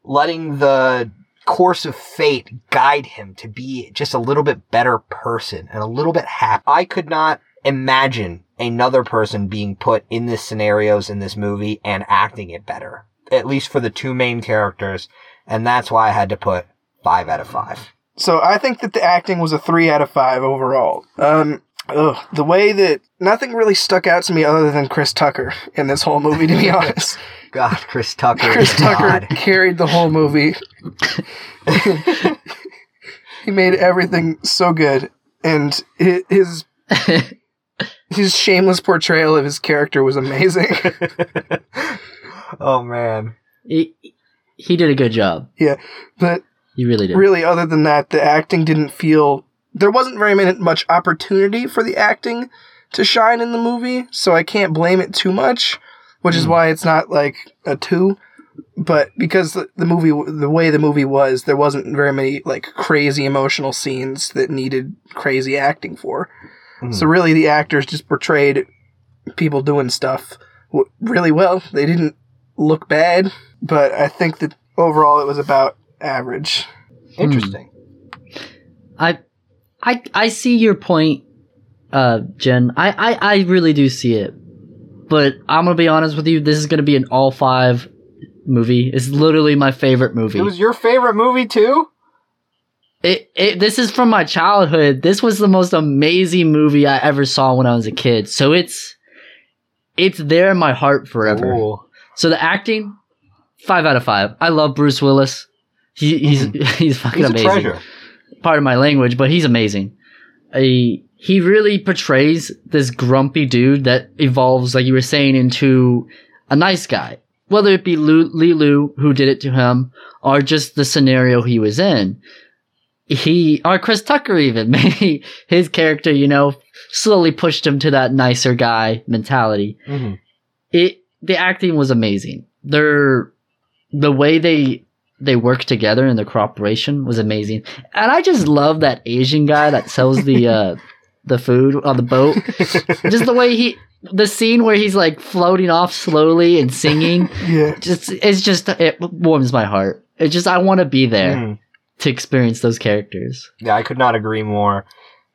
letting the course of fate guide him to be just a little bit better person and a little bit happy. I could not imagine another person being put in this scenarios in this movie and acting it better. at least for the two main characters, and that's why I had to put five out of five. So I think that the acting was a three out of five overall. Um, ugh, the way that nothing really stuck out to me other than Chris Tucker in this whole movie, to be honest. God, Chris Tucker. Chris Tucker God. carried the whole movie. he made everything so good, and hi- his his shameless portrayal of his character was amazing. oh man. he, he did a good job. Yeah, but He really did. really, other than that, the acting didn't feel there wasn't very much opportunity for the acting to shine in the movie, so I can't blame it too much, which is Mm. why it's not like a two. But because the, the movie, the way the movie was, there wasn't very many like crazy emotional scenes that needed crazy acting for. Mhm. So really, the actors just portrayed people doing stuff really well. They didn't look bad, but I think that overall it was about average. Interesting. I, I, I see your point, uh, Jen. I, I, I really do see it. But I'm gonna be honest with you. This is gonna be an all five movie. It's literally my favorite movie. It was your favorite movie too? It, it, this is from my childhood. This was the most amazing movie I ever saw when I was a kid. So it's, it's there in my heart forever. Ooh. So the acting, five out of five. I love Bruce Willis. He, he's mm-hmm. he's fucking He's amazing. Part of my language, but he's amazing. A, he really portrays this grumpy dude that evolves, like you were saying, into a nice guy. Whether it be Lu, Leeloo who did it to him, or just the scenario he was in. He, or Chris Tucker even, maybe his character, you know, slowly pushed him to that nicer guy mentality Mhm. it the acting was amazing. Their the way they they work together and the cooperation was amazing. And I just love that Asian guy that sells the uh the food on the boat. just the way he the scene where he's like floating off slowly and singing Yeah. just it's just it warms my heart. It just I want to be there Mhm. To experience those characters. Yeah, I could not agree more.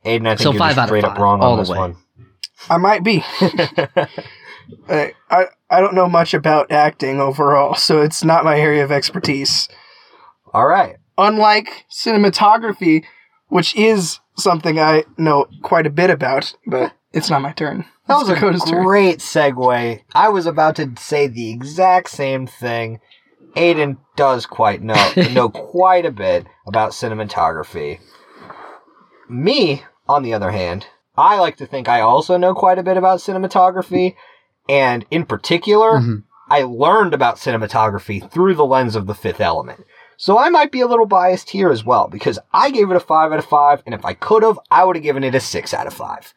Aiden, I think So you're five just out of straight up wrong all on the this way. one. I might be. I, I I don't know much about acting overall, so it's not my area of expertise. All right. Unlike cinematography, which is something I know quite a bit about, but it's not my turn. That It's was a Dakota's turn. great segue. I was about to say the exact same thing. Aiden does quite know know quite a bit about cinematography. Me, on the other hand, I like to think I also know quite a bit about cinematography, and in particular, Mhm. I learned about cinematography through the lens of the fifth element. So I might be a little biased here as well, because I gave it a 5 out of 5, and if I could have, I would have given it a 6 out of 5.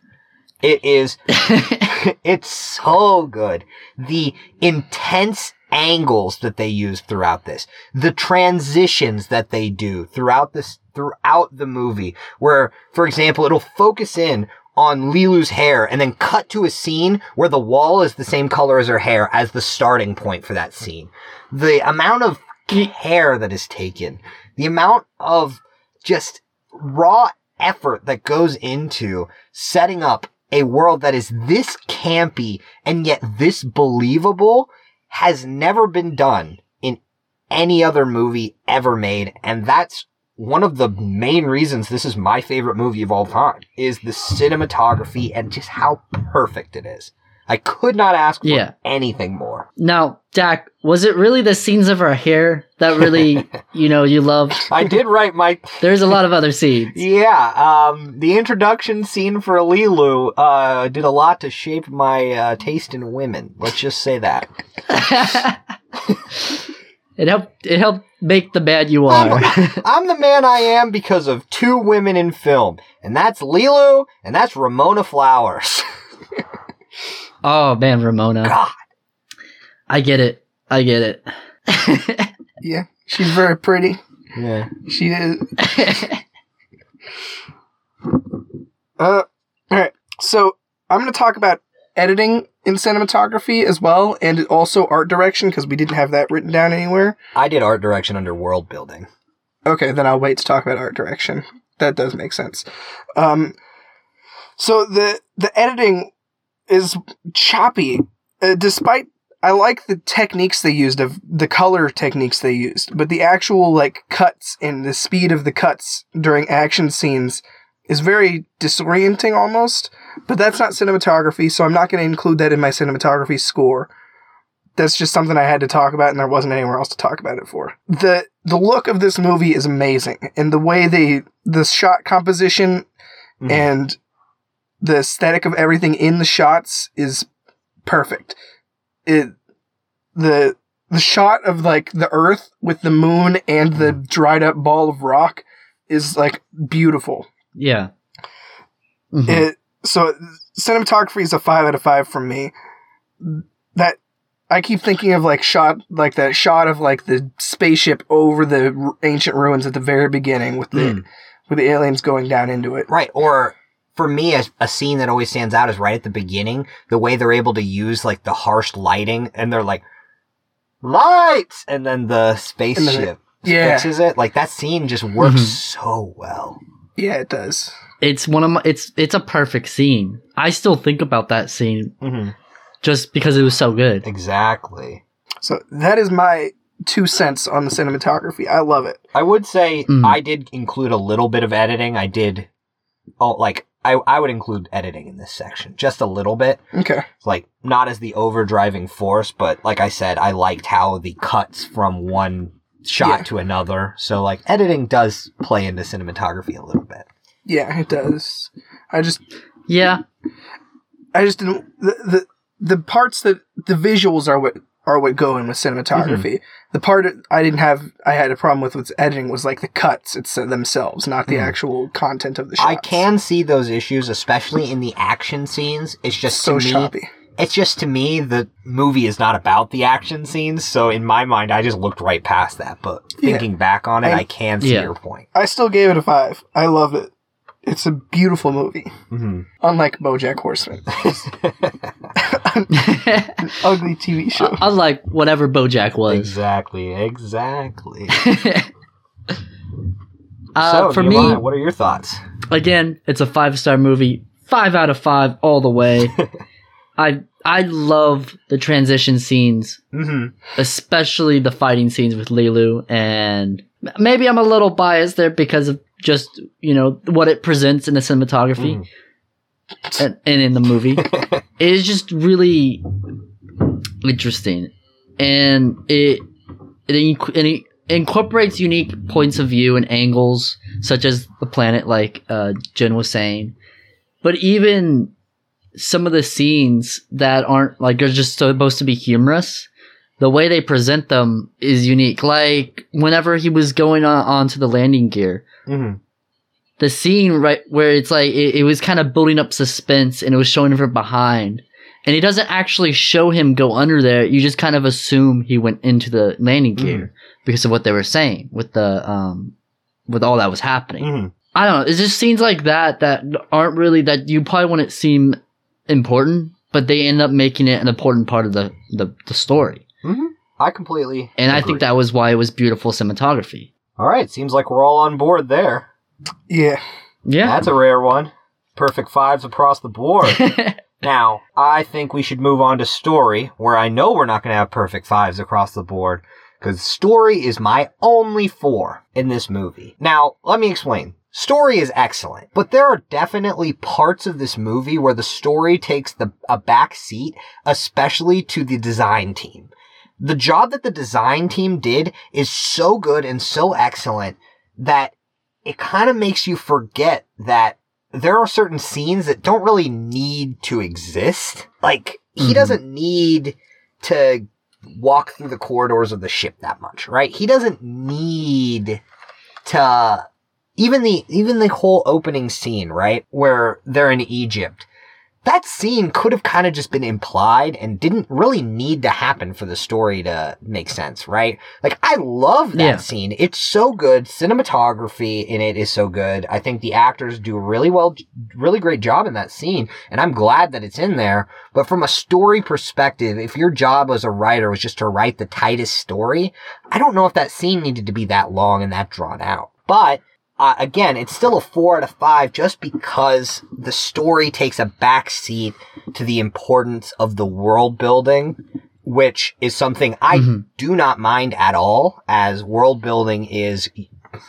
It is it's so good. The intense angles that they use throughout this, the transitions that they do throughout this, throughout the movie, where, for example, it'll focus in on Leeloo's hair and then cut to a scene where the wall is the same color as her hair as the starting point for that scene. The amount of care that is taken, the amount of just raw effort that goes into setting up a world that is this campy and yet this believable has never been done in any other movie ever made. And that's one of the main reasons this is my favorite movie of all time is the cinematography and just how perfect it is. I could not ask for Yeah. anything more. now, Dak, was it really the scenes of her hair that really, you know, you loved? I did write my There's a lot of other scenes. Yeah, um, the introduction scene for Leeloo, uh, did a lot to shape my, uh, taste in women. Let's just say that. it helped. It helped make the bad you are. I'm the man I am because of two women in film, and that's Leeloo, and that's Ramona Flowers. Oh man, Ramona. God. I get it. I get it. Yeah, she's very pretty. Yeah. She is. Uh, all right. So I'm going to talk about editing in cinematography as well, and also art direction because we didn't have that written down anywhere. I did art direction under world building. Okay, then I'll wait to talk about art direction. That does make sense. Um, so the the editing is choppy, uh, despite I like the techniques they used of the color techniques they used, but the actual like cuts and the speed of the cuts during action scenes is very disorienting almost. But that's not cinematography, so I'm not going to include that in my cinematography score. That's just something I had to talk about, and there wasn't anywhere else to talk about it for. the The look of this movie is amazing, and the way they the shot composition Mhm. and the aesthetic of everything in the shots is perfect. It the the shot of like the earth with the moon and the dried up ball of rock is like beautiful. Yeah. Mhm. It so cinematography is a five out of five from me. That I keep thinking of like shot like that shot of like the spaceship over the r- ancient ruins at the very beginning with the Mm. with the aliens going down into it. Right. Or for me, a, a scene that always stands out is right at the beginning, the way they're able to use like the harsh lighting and they're like, lights! And then the spaceship Yeah, fixes it. Like that scene just works Mhm. so well. yeah, it does. It's one of my. It's it's a perfect scene. I still think about that scene Mm-hmm. just because it was so good. Exactly. So that is my two cents on the cinematography. I love it. I would say Mm. I did include a little bit of editing. I did, oh, like, I, I would include editing in this section. Just a little bit. Okay. like not as the overdriving force, but like I said, I liked how the cuts from one shot Yeah. to another. So like editing does play into cinematography a little bit. Yeah, it does. I just Yeah. I just didn't the the, the parts that the visuals are what are what go in with cinematography. The part I didn't have I had a problem with with editing was like the cuts it's themselves, not the Mhm. actual content of the shots. I can see those issues, especially in the action scenes. It's just so to me, choppy. it's just to me the movie is not about the action scenes. So in my mind, I just looked right past that. But Yeah. thinking back on it, And- I can see Yeah. your point. I still gave it a five. I love it. It's a beautiful movie. hmm Unlike BoJack Horseman, an ugly TV show. I- Unlike whatever BoJack was. exactly, exactly. uh, so for Nehemiah, me, what are your thoughts? again, it's a five star movie. Five out of five all the way. I I love the transition scenes, hmm especially the fighting scenes with Leeloo. And maybe I'm a little biased there because of just you know what it presents in the cinematography Mhm. and, and in the movie. is just really interesting, and it it, inc- and it incorporates unique points of view and angles, such as the planet, like uh, Jen was saying. But even some of the scenes that aren't like are just supposed to be humorous. The way they present them is unique. Like whenever he was going on onto the landing gear, hmm the scene right where it's like it, it was kind of building up suspense and it was showing him from behind. And it doesn't actually show him go under there. You just kind of assume he went into the landing gear because of what they were saying with the um with all that was happening. Hmm i don't know. It's just scenes like that that aren't really that you probably wouldn't seem important but they end up making it an important part of the the, the story Mm-hmm. I completely. and i think that was why it was beautiful cinematography All right, seems like we're all on board there. Yeah. yeah That's a rare one. Perfect fives across the board. now, I think we should move on to story, where I know we're not going to have perfect fives across the board, because story is my only four in this movie. Now, let me explain. Story is excellent, but there are definitely parts of this movie where the story takes the a back seat, especially to the design team. The job that the design team did is so good and so excellent that it kind of makes you forget that there are certain scenes that don't really need to exist. Like, he Mhm. doesn't need to walk through the corridors of the ship that much, right? He doesn't need to even the even the whole opening scene, right? Where they're in Egypt. That scene could have kind of just been implied and didn't really need to happen for the story to make sense, right? Like I love that Yeah. scene. It's so good. Cinematography in it is so good. I think the actors do a really well really great job in that scene and I'm glad that it's in there. But from a story perspective, if your job as a writer was just to write the tightest story, I don't know if that scene needed to be that long and that drawn out. But uh, again, it's still a four out of five just because the story takes a back seat to the importance of the world building which is something I Mhm. do not mind at all, as world building is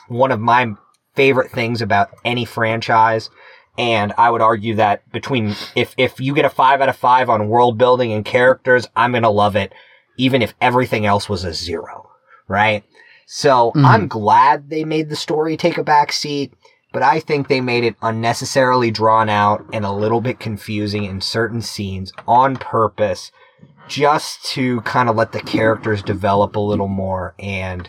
one of my favorite things about any franchise. And I would argue that between, if, if you get a five out of five on world building and characters, I'm going to love it, even if everything else was a zero, right? So Mhm. I'm glad they made the story take a back seat, but I think they made it unnecessarily drawn out and a little bit confusing in certain scenes on purpose just to kind of let the characters develop a little more and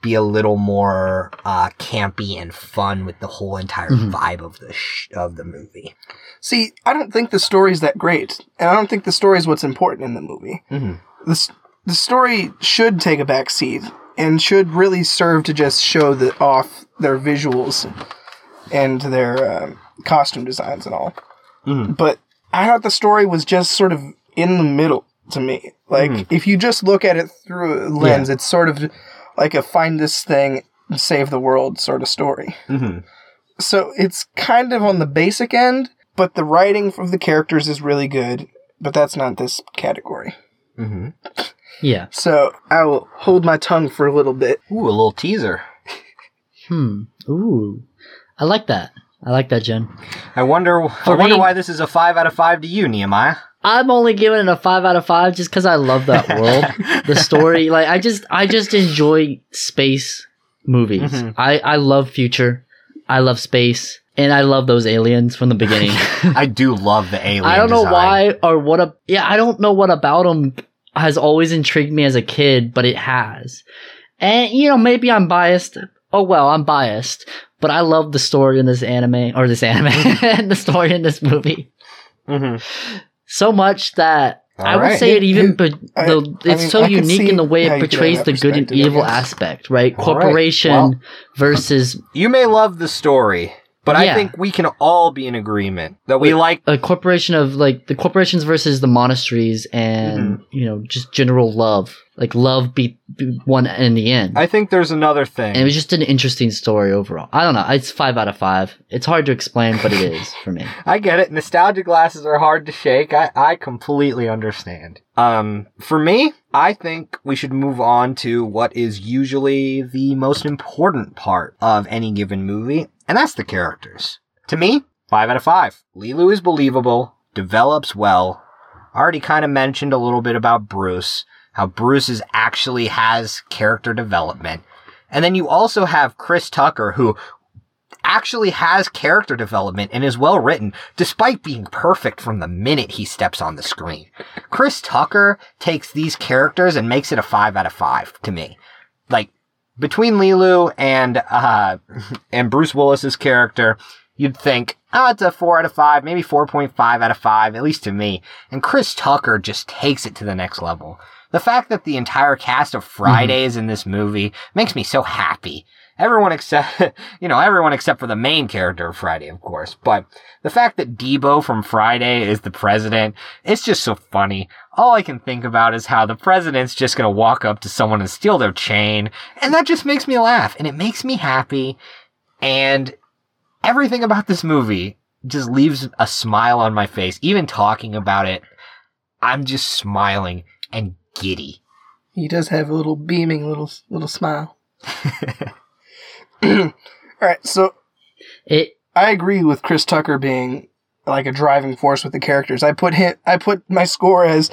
be a little more uh, campy and fun with the whole entire Mhm. vibe of the sh- of the movie. See, I don't think the story's that great, and I don't think the story is what's important in the movie. Mm-hmm. The the story should take a back seat and should really serve to just show the off their visuals and their um, costume designs and all. Mhm. But I thought the story was just sort of in the middle to me. Like Mhm. if you just look at it through a lens, it's sort of like a find this thing save the world sort of story. Mm-hmm. So it's kind of on the basic end, but the writing of the characters is really good. But that's not this category. Mm-hmm. Yeah. So I will hold my tongue for a little bit. Ooh, a little teaser. Hmm. Ooh. I like that. I like that, Jen. I wonder. I wonder me- why this is a five out of five to you, Nehemiah. I'm only giving it a five out of five just because I love that world, the story. Like I just, I just enjoy space movies. Mhm. I, I love future. I love space, and I love those aliens from the beginning. I do love the aliens. I don't know design. why or what. A, yeah, I don't know what about them has always intrigued me as a kid, but it has. And you know, maybe I'm biased. Oh well, I'm biased, but I love the story in this anime or this anime and the story in this movie Mhm. so much that I would right. say it even. But I- the, I it's mean, so unique in the way it you could have portrays the good and evil aspect, right? All right. Corporation Well- versus You may love the story, but I think we can all be in agreement that we like. a corporation of like the corporations versus the monasteries, and Mm-hmm. you know, just general love. Like love beat, beat one in the end. I think there's another thing. and it was just an interesting story overall. I don't know. It's five out of five. It's hard to explain, but it is for me. I get it. Nostalgia glasses are hard to shake. I, I completely understand. Um, for me, I think we should move on to what is usually the most important part of any given movie, and that's the characters. To me, five out of five. Leeloo is believable, develops well. Already kind of mentioned a little bit about Bruce, how Bruce is actually has character development. And then you also have Chris Tucker, who actually has character development and is well written, despite being perfect from the minute he steps on the screen. Chris Tucker takes these characters and makes it a five out of five to me. Like, between Leeloo and, uh, and Bruce Willis's character, you'd think, oh, it's a four out of five, maybe 4.5 out of five, at least to me. And Chris Tucker just takes it to the next level. The fact that the entire cast of Friday is in this movie makes me so happy. Everyone except, you know, everyone except for the main character of Friday, of course. But the fact that Deebo from Friday is the president, it's just so funny. All I can think about is how the president's just gonna walk up to someone and steal their chain. And that just makes me laugh. And it makes me happy. And everything about this movie just leaves a smile on my face. Even talking about it, I'm just smiling and giddy. He does have a little beaming little little smile. All right, so It I agree with Chris Tucker being like a driving force with the characters. I put him. I put my score as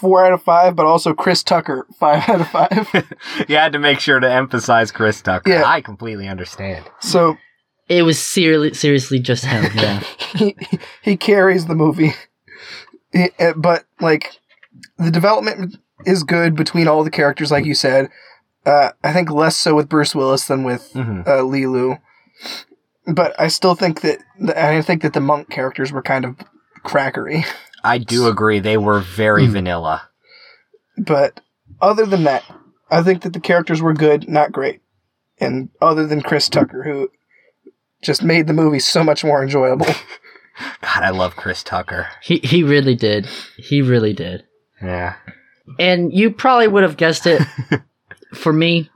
four out of five, but also Chris Tucker five out of five. you had to make sure to emphasize Chris Tucker. Yeah. I completely understand. so it was seriously seriously just him. Yeah. he he carries the movie, He- uh, but like the development is good between all the characters, like you said. Uh, I think less so with Bruce Willis than with hmm uh, Leeloo, but I still think that I think that the monk characters were kind of crackery. I do agree. They were very Hmm. vanilla. But other than that, I think that the characters were good, not great. And other than Chris Tucker, who just made the movie so much more enjoyable. God, I love Chris Tucker. He he really did. He really did. Yeah. And you probably would have guessed it. For me,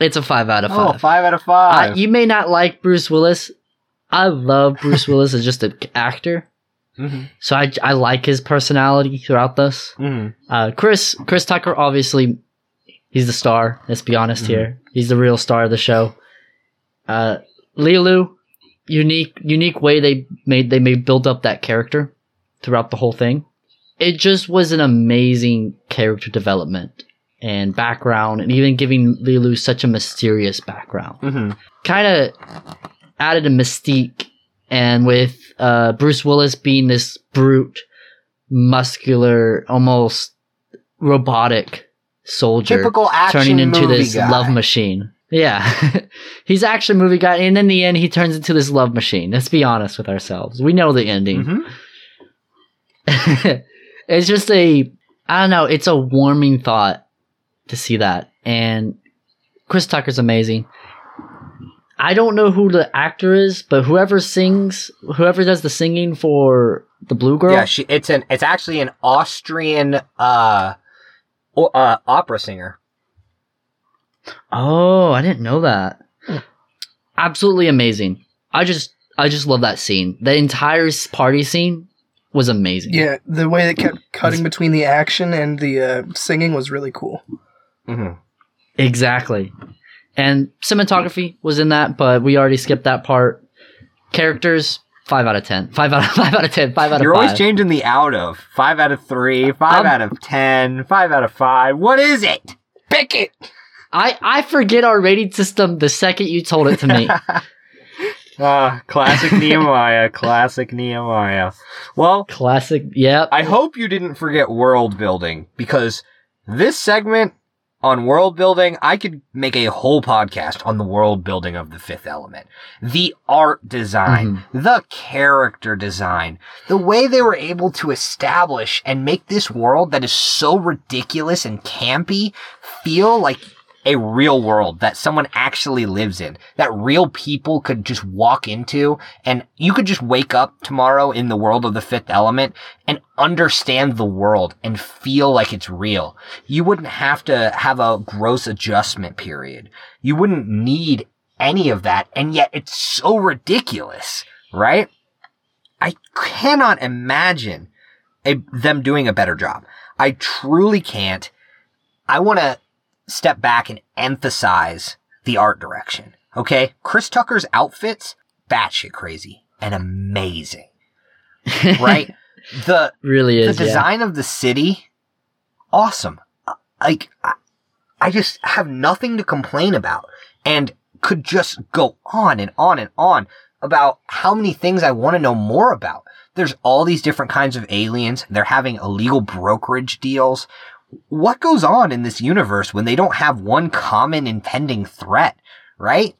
it's a five out of five. Oh, five. out of I, five. you may not like Bruce Willis. I love Bruce Willis as just an actor. Mm-hmm. So I, I like his personality throughout this. Mm-hmm. Uh, Chris Chris Tucker, obviously, he's the star. Let's be honest Mhm. here. He's the real star of the show. Uh, Leeloo, unique unique way they made they made build up that character throughout the whole thing. It just was an amazing character development and background, and even giving Leeloo such a mysterious background Mm-hmm. kind of added a mystique. And with uh, Bruce Willis being this brute, muscular, almost robotic soldier, Typical action turning into this guy. love machine. Yeah, he's action movie guy, and in the end, he turns into this love machine. Let's be honest with ourselves. We know the ending. Mhm. it's just a, I don't know. It's a warming thought to see that, and Chris Tucker's amazing. I don't know who the actor is, but whoever sings, whoever does the singing for the Blue Girl, Yeah, she, it's an it's actually an Austrian uh, o- uh opera singer. Oh, I didn't know that. Absolutely amazing. I just I just love that scene. The entire party scene was amazing. Yeah, the way they kept cutting between the action and the uh, singing was really cool. Mm-hmm. Exactly. And cinematography was in that, but we already skipped that part. Characters, five out of ten. Five out of five out of ten. Five out You're of always changing the out of five out of three, five Um, out of ten, five out of five. What is it? Pick it! I, I forget our rating system the second you told it to me. Ah, classic Nehemiah, classic Nehemiah. Well, Classic. Yep. I hope you didn't forget world building because this segment on world building, I could make a whole podcast on the world building of the fifth element. The art design, mm-hmm. the character design, the way they were able to establish and make this world that is so ridiculous and campy feel like a real world that someone actually lives in, that real people could just walk into and you could just wake up tomorrow in the world of the fifth element and understand the world and feel like it's real. You wouldn't have to have a gross adjustment period. You wouldn't need any of that. And yet it's so ridiculous, right? I cannot imagine a, them doing a better job. I truly can't. I want to step back and emphasize the art direction. Okay. Chris Tucker's outfits, batshit crazy and amazing, right? the, really the is. yeah. design of the city, awesome. Uh, Like, I, I just have nothing to complain about and could just go on and on and on about how many things I want to know more about. There's all these different kinds of aliens. They're having illegal brokerage deals. What goes on in this universe when they don't have one common impending threat, right?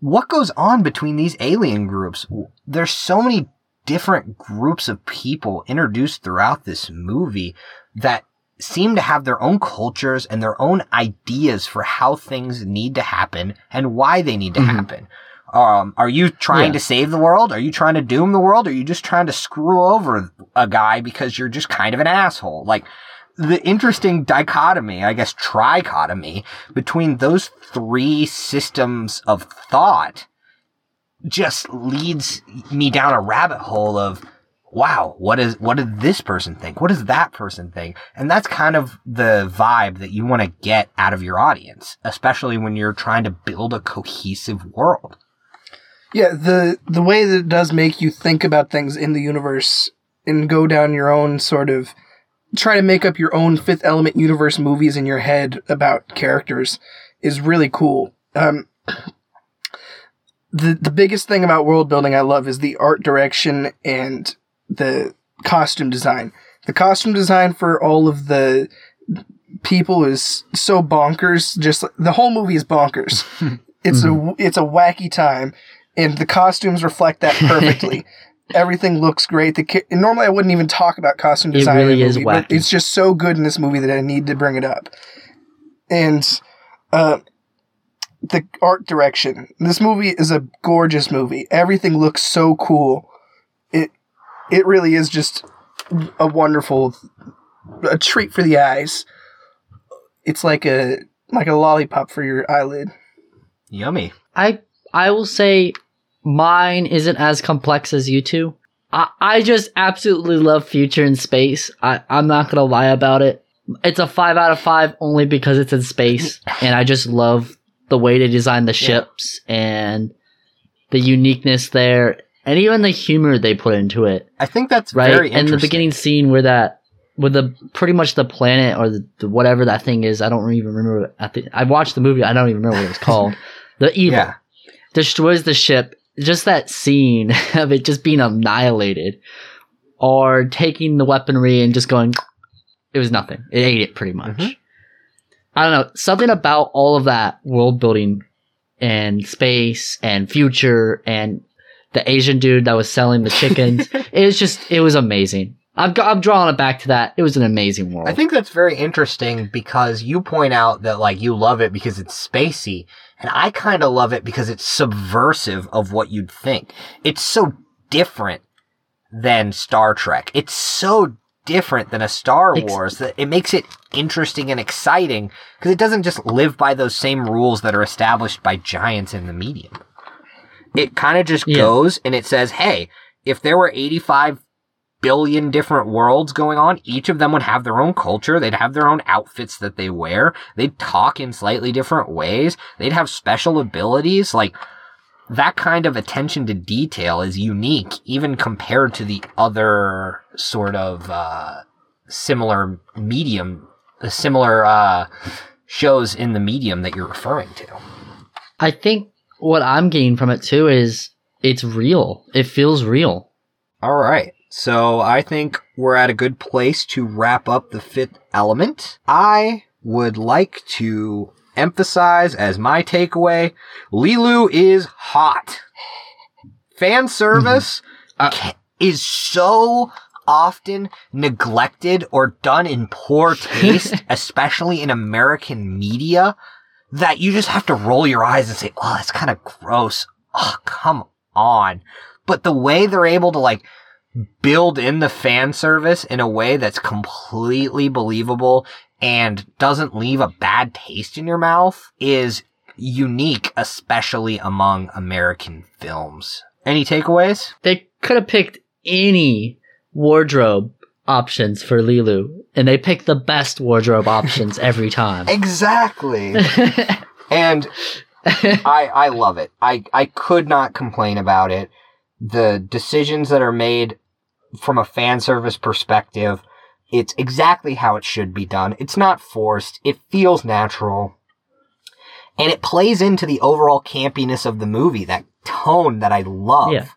What goes on between these alien groups? There's so many different groups of people introduced throughout this movie that seem to have their own cultures and their own ideas for how things need to happen and why they need to Mhm. happen. Um, are you trying Yeah. to save the world? Are you trying to doom the world? Are you just trying to screw over a guy because you're just kind of an asshole? Like, the interesting dichotomy, I guess trichotomy between those three systems of thought just leads me down a rabbit hole of wow what is what did this person think? What does that person think? And that's kind of the vibe that you want to get out of your audience especially when you're trying to build a cohesive world. Yeah, the the way that it does make you think about things in the universe and go down your own sort of try to make up your own fifth element universe movies in your head about characters is really cool. Um, the the biggest thing about world building I love is the art direction and the costume design. The costume design for all of the people is so bonkers. Just the whole movie is bonkers. it's a it's a wacky time, and the costumes reflect that perfectly. Everything looks great. The ki- normally I wouldn't even talk about costume It design. in a really is movie, but. It's just so good in this movie that I need to bring it up. And uh, the art direction. This movie is a gorgeous movie. Everything looks so cool. It it really is just a wonderful a treat for the eyes. It's like a like a lollipop for your eyelid. yummy I I will say mine isn't as complex as you two. I, I just absolutely love future in space. I, I'm not gonna lie about it. It's a five out of five only because it's in space, and I just love the way they design the ships and the uniqueness there, and even the humor they put into it. I think that's Right, very and the beginning scene where that, with the pretty much the planet or the, the whatever that thing is. I don't even remember. I think I watched the movie. I don't even remember what it was called. the evil Yeah. destroys the ship. Just that scene of it just being annihilated, or taking the weaponry and just going, it was nothing. It ate it pretty much. Mhm. I don't know something about all of that world building and space and future and the Asian dude that was selling the chickens. it was just it was amazing. I'm I'm drawing it back to that. It was an amazing world. I think that's very interesting because you point out that like you love it because it's spacey, and I kind of love it because it's subversive of what you'd think. It's so different than Star Trek. It's so different than a Star Wars that it makes it interesting and exciting because it doesn't just live by those same rules that are established by giants in the medium. It kind of just Yeah. goes and it says, "Hey, if there were 85 billion different worlds going on. Each of them would have their own culture. They'd have their own outfits that they wear. They'd talk in slightly different ways. They'd have special abilities. Like, that kind of attention to detail is unique, even compared to the other sort of, uh, similar medium, similar, uh, shows in the medium that you're referring to. I think what I'm getting from it too is it's real. It feels real. All right. So I think we're at a good place to wrap up the fifth element. I would like to emphasize as my takeaway, Leeloo is hot. Fan service Uh, is so often neglected or done in poor taste, especially in American media, that you just have to roll your eyes and say, oh, that's kind of gross. Oh, come on. But the way they're able to like build in the fan service in a way that's completely believable and doesn't leave a bad taste in your mouth is unique, especially among American films. Any takeaways? They could have picked any wardrobe options for Leeloo, and they picked the best wardrobe options every time. Exactly. and I I love it. I I could not complain about it. The decisions that are made from a fan service perspective, it's exactly how it should be done. It's not forced. It feels natural. And it plays into the overall campiness of the movie, that tone that I love. Yeah.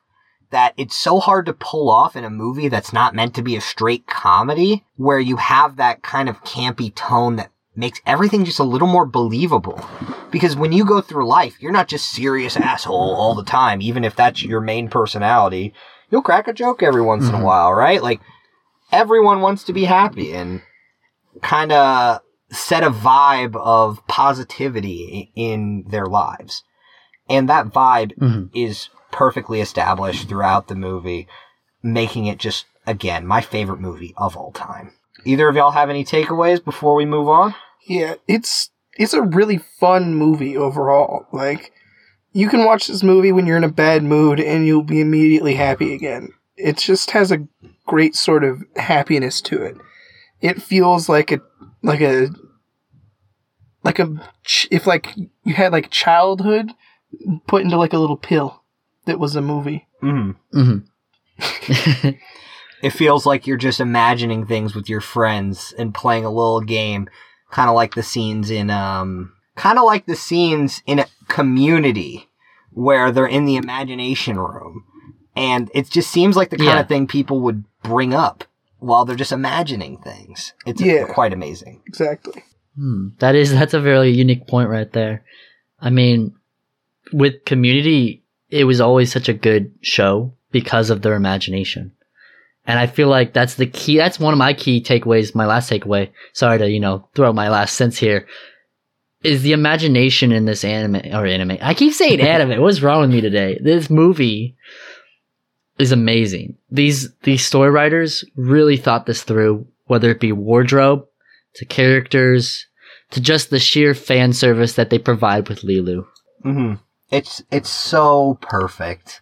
That it's so hard to pull off in a movie that's not meant to be a straight comedy, where you have that kind of campy tone that makes everything just a little more believable. Because when you go through life, you're not just serious asshole all the time, even if that's your main personality. You'll crack a joke every once in a Mhm. while, right? Like, everyone wants to be happy and kind of set a vibe of positivity in their lives. And that vibe Mhm. is perfectly established throughout the movie, making it just, again, my favorite movie of all time. Either of y'all have any takeaways before we move on? Yeah, it's it's a really fun movie overall. Like you can watch this movie when you're in a bad mood and you'll be immediately happy again. It just has a great sort of happiness to it. It feels like a like a like a if like you had like childhood put into like a little pill that was a movie. Mm. hmm It feels like you're just imagining things with your friends and playing a little game, kind of like the scenes in, um, kind of like the scenes in a community where they're in the imagination room. And it just seems like the kind Yeah. of thing people would bring up while they're just imagining things. It's Yeah. quite amazing. Exactly. Hmm, that is that's a very unique point right there. I mean, with Community, it was always such a good show because of their imagination, and I feel like that's the key. That's one of my key takeaways. My last takeaway. Sorry to you know throw my last sense here. Is the imagination in this anime or anime? I keep saying anime. What's wrong with me today? This movie is amazing. These these story writers really thought this through, whether it be wardrobe, to characters, to just the sheer fan service that they provide with Leeloo. hmm It's it's so perfect.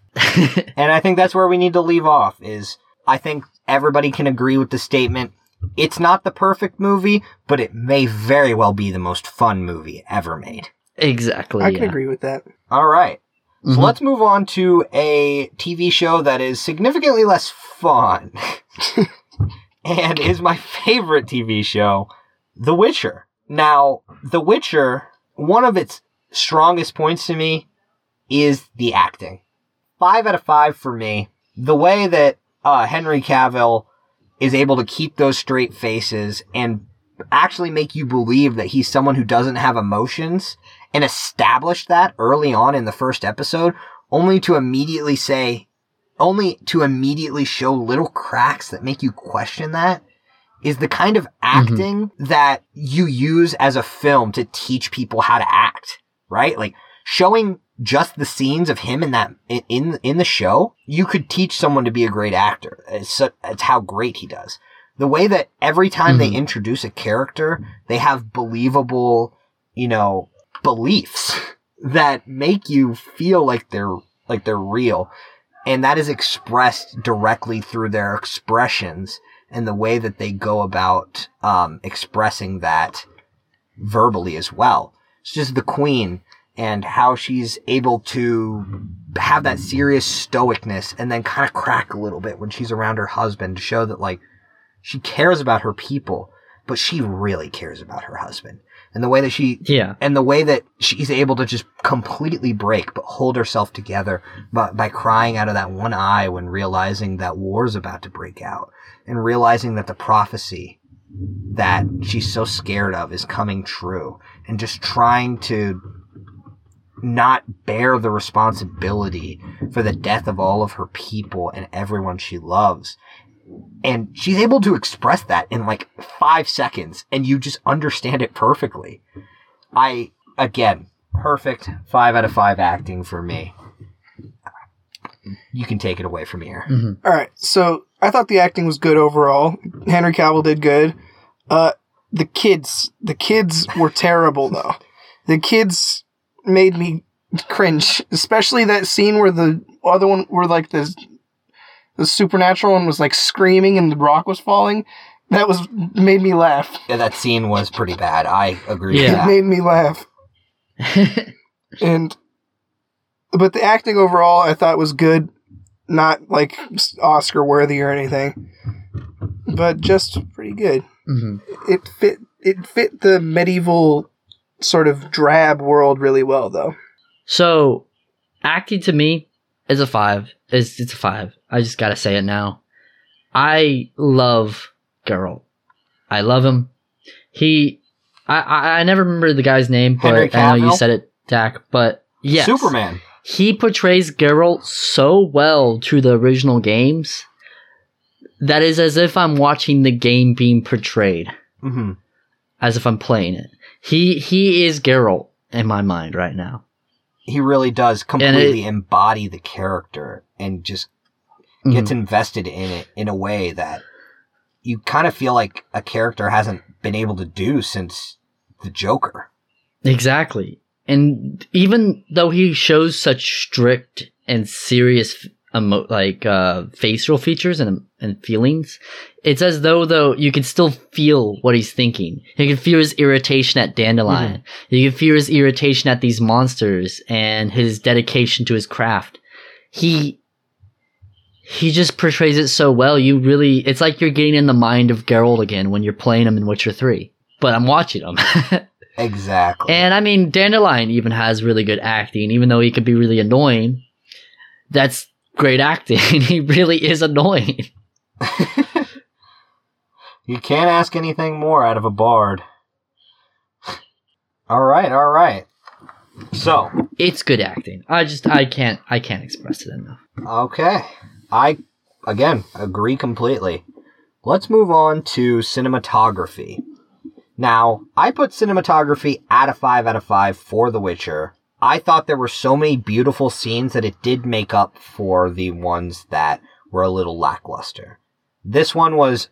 And I think that's where we need to leave off is I think everybody can agree with the statement. It's not the perfect movie, but it may very well be the most fun movie ever made. exactly. I can agree with that. All right. So Mhm. let's move on to a TV show that is significantly less fun and is my favorite TV show, The Witcher. Now, The Witcher, one of its strongest points to me is the acting. Five out of five for me. The way that uh, Henry Cavill is able to keep those straight faces and actually make you believe that he's someone who doesn't have emotions and establish that early on in the first episode, only to immediately say, only to immediately show little cracks that make you question that is the kind of mm-hmm. acting that you use as a film to teach people how to act, right? Like showing just the scenes of him in that in in the show, you could teach someone to be a great actor. It's, so, it's how great he does. The way that every time they Mhm. introduce a character, they have believable, you know, beliefs that make you feel like they're like they're real. And that is expressed directly through their expressions and the way that they go about um, expressing that verbally as well. It's just the queen and how she's able to have that serious stoicness and then kind of crack a little bit when she's around her husband to show that like she cares about her people, but she really cares about her husband. And the way that she Yeah. and the way that she's able to just completely break but hold herself together by, by crying out of that one eye when realizing that war's about to break out and realizing that the prophecy that she's so scared of is coming true and just trying to not bear the responsibility for the death of all of her people and everyone she loves. And she's able to express that in like five seconds and you just understand it perfectly. I, again, perfect five out of five acting for me. You can take it away from here. hmm All right, so I thought the acting was good overall. Henry Cavill did good. Uh, the kids, the kids were terrible though. The kids made me cringe, especially that scene where the other one, where like the the supernatural one was like screaming and the rock was falling. That was made me laugh. Yeah, that scene was pretty bad. I agree Yeah. with It made me laugh. And but the acting overall, I thought was good. Not like Oscar worthy or anything, but just pretty good. hmm it fit it fit the medieval sort of drab world really well though. So, acting to me is a five. It's, it's a five. I just gotta say it now. I love Geralt. I love him. He, I, I, I never remember the guy's name, Henry but I know you said it, Dak. But yes, Superman. he portrays Geralt so well to the original games that is as if I'm watching the game being portrayed, hmm as if I'm playing it. He he is Geralt in my mind right now. He really does completely embody the character and just gets mm-hmm. invested in it in a way that you kind of feel like a character hasn't been able to do since the Joker. Exactly. And even though he shows such strict and serious emo- like uh, facial features and and feelings, it's as though though you can still feel what he's thinking. You can feel his irritation at Dandelion. You can feel his irritation at these monsters and his dedication to his craft. He he just portrays it so well. You really, it's like you're getting in the mind of Geralt again when you're playing him in Witcher Three. But I'm watching him. Exactly. And I mean, Dandelion even has really good acting, even though he could be really annoying. That's great acting. he really is annoying. you can't ask anything more out of a bard. all right, all right. So, It's good acting. I just, I can't, I can't express it enough. Okay. I, again, agree completely. Let's move on to cinematography. Now, I put cinematography at a 5 out of 5 for The Witcher. I thought there were so many beautiful scenes that it did make up for the ones that were a little lackluster. This one was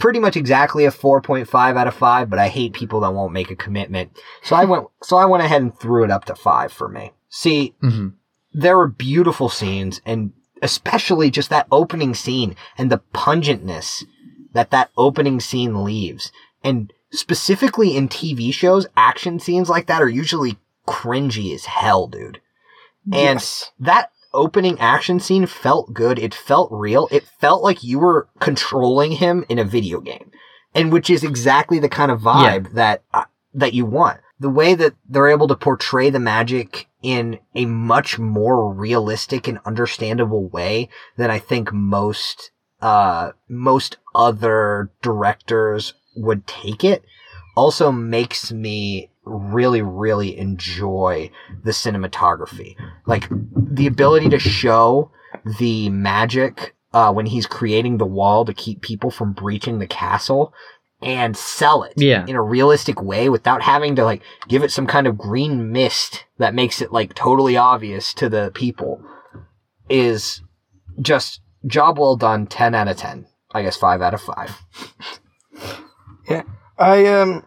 pretty much exactly a 4.5 out of 5, but I hate people that won't make a commitment. So I went so I went ahead and threw it up to 5 for me. See, hmm there were beautiful scenes and especially just that opening scene and the pungentness that that opening scene leaves. And specifically in TV shows, action scenes like that are usually cringy as hell, dude. And Yes. that opening action scene felt good. It felt real. It felt like you were controlling him in a video game. And which is exactly the kind of vibe that uh, that you want. The way that they're able to portray the magic in a much more realistic and understandable way than I think most uh most other directors would take it also makes me really really enjoy the cinematography. Like the ability to show the magic uh, when he's creating the wall to keep people from breaching the castle and sell it Yeah. in a realistic way without having to like give it some kind of green mist that makes it like totally obvious to the people is just job well done 10 out of 10 i guess 5 out of 5 yeah I um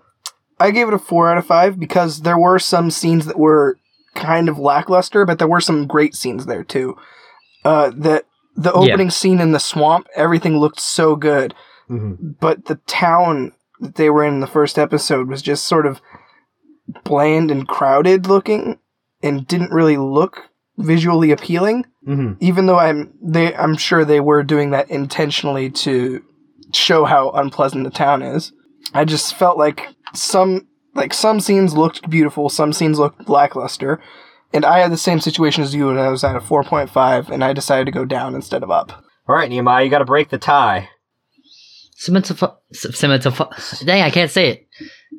I gave it a four out of five because there were some scenes that were kind of lackluster, but there were some great scenes there too. Uh, the the Yeah. opening scene in the swamp, everything looked so good, mm-hmm. but the town that they were in the first episode was just sort of bland and crowded looking, and didn't really look visually appealing. Mm-hmm. Even though I'm they, I'm sure they were doing that intentionally to show how unpleasant the town is. I just felt like some like some scenes looked beautiful, some scenes looked lackluster, and I had the same situation as you, and I was at a four point five, and I decided to go down instead of up. all right nehemiah you got to break the tie Cinematoph- cinematoph- dang, I can't say it.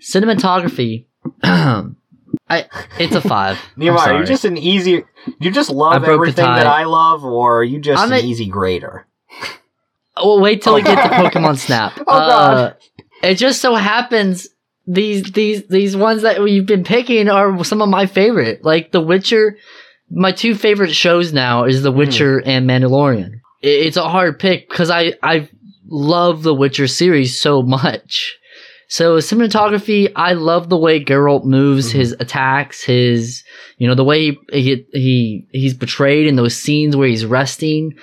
Cinematography. I it's a five. I'm nehemiah you're just an easy you just love everything that i love or are you just I'm an a- easy grader Well, wait till we get to Pokemon Snap. Oh, God. Uh, it just so happens these these these ones that we've been picking are some of my favorite. Like The Witcher. My two favorite shows now is The Witcher and Mandalorian. I- It's a hard pick because I I love the Witcher series so much. So cinematography, I love the way Geralt moves Mhm. his attacks, his you know the way he, he he he's portrayed in those scenes where he's resting,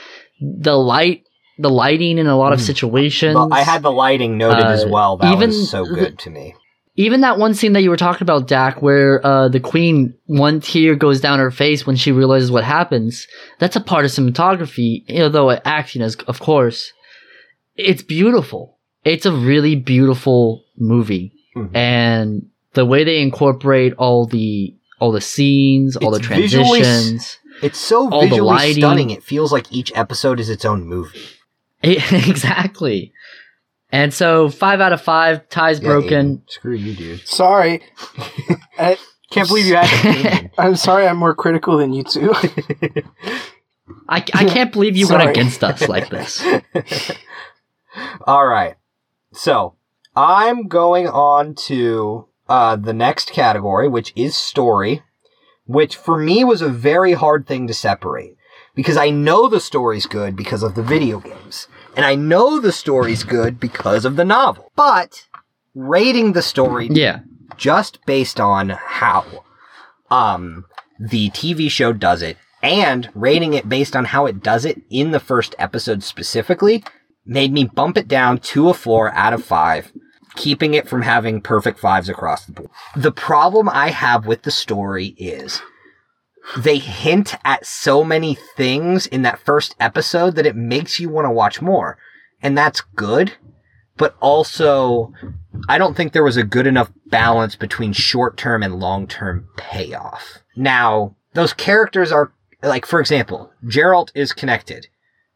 the light, the lighting in a lot of Mhm. situations. I had the lighting noted as Uh, well that even was so good to me even that one scene that you were talking about, Dak, where uh, the queen one tear goes down her face when she realizes what happens. That's a part of cinematography, although acting is, of course. It's beautiful. It's a really beautiful movie, Mhm. and the way they incorporate all the all the scenes, all the It's visually transitions. it's so all the visually stunning it feels like each episode is its own movie exactly. And so five out of five ties Yeah, broken. Aiden, screw you dude Sorry, I, can't believe you had an opinion. I'm sorry, I'm more critical than you two. I, I can't believe you Sorry. went against us like this. All right. So I'm going on to uh, the next category, which is story, which for me was a very hard thing to separate because I know the story's good because of the video games, and I know the story's good because of the novel. But rating the story Yeah. just based on how um the TV show does it and rating it based on how it does it in the first episode specifically made me bump it down to a 4 out of 5 keeping it from having perfect fives across the board. The problem I have with the story is they hint at so many things in that first episode that it makes you want to watch more. And that's good, but also I don't think there was a good enough balance between short term and long term payoff. Now, those characters are, like, for example, Geralt is connected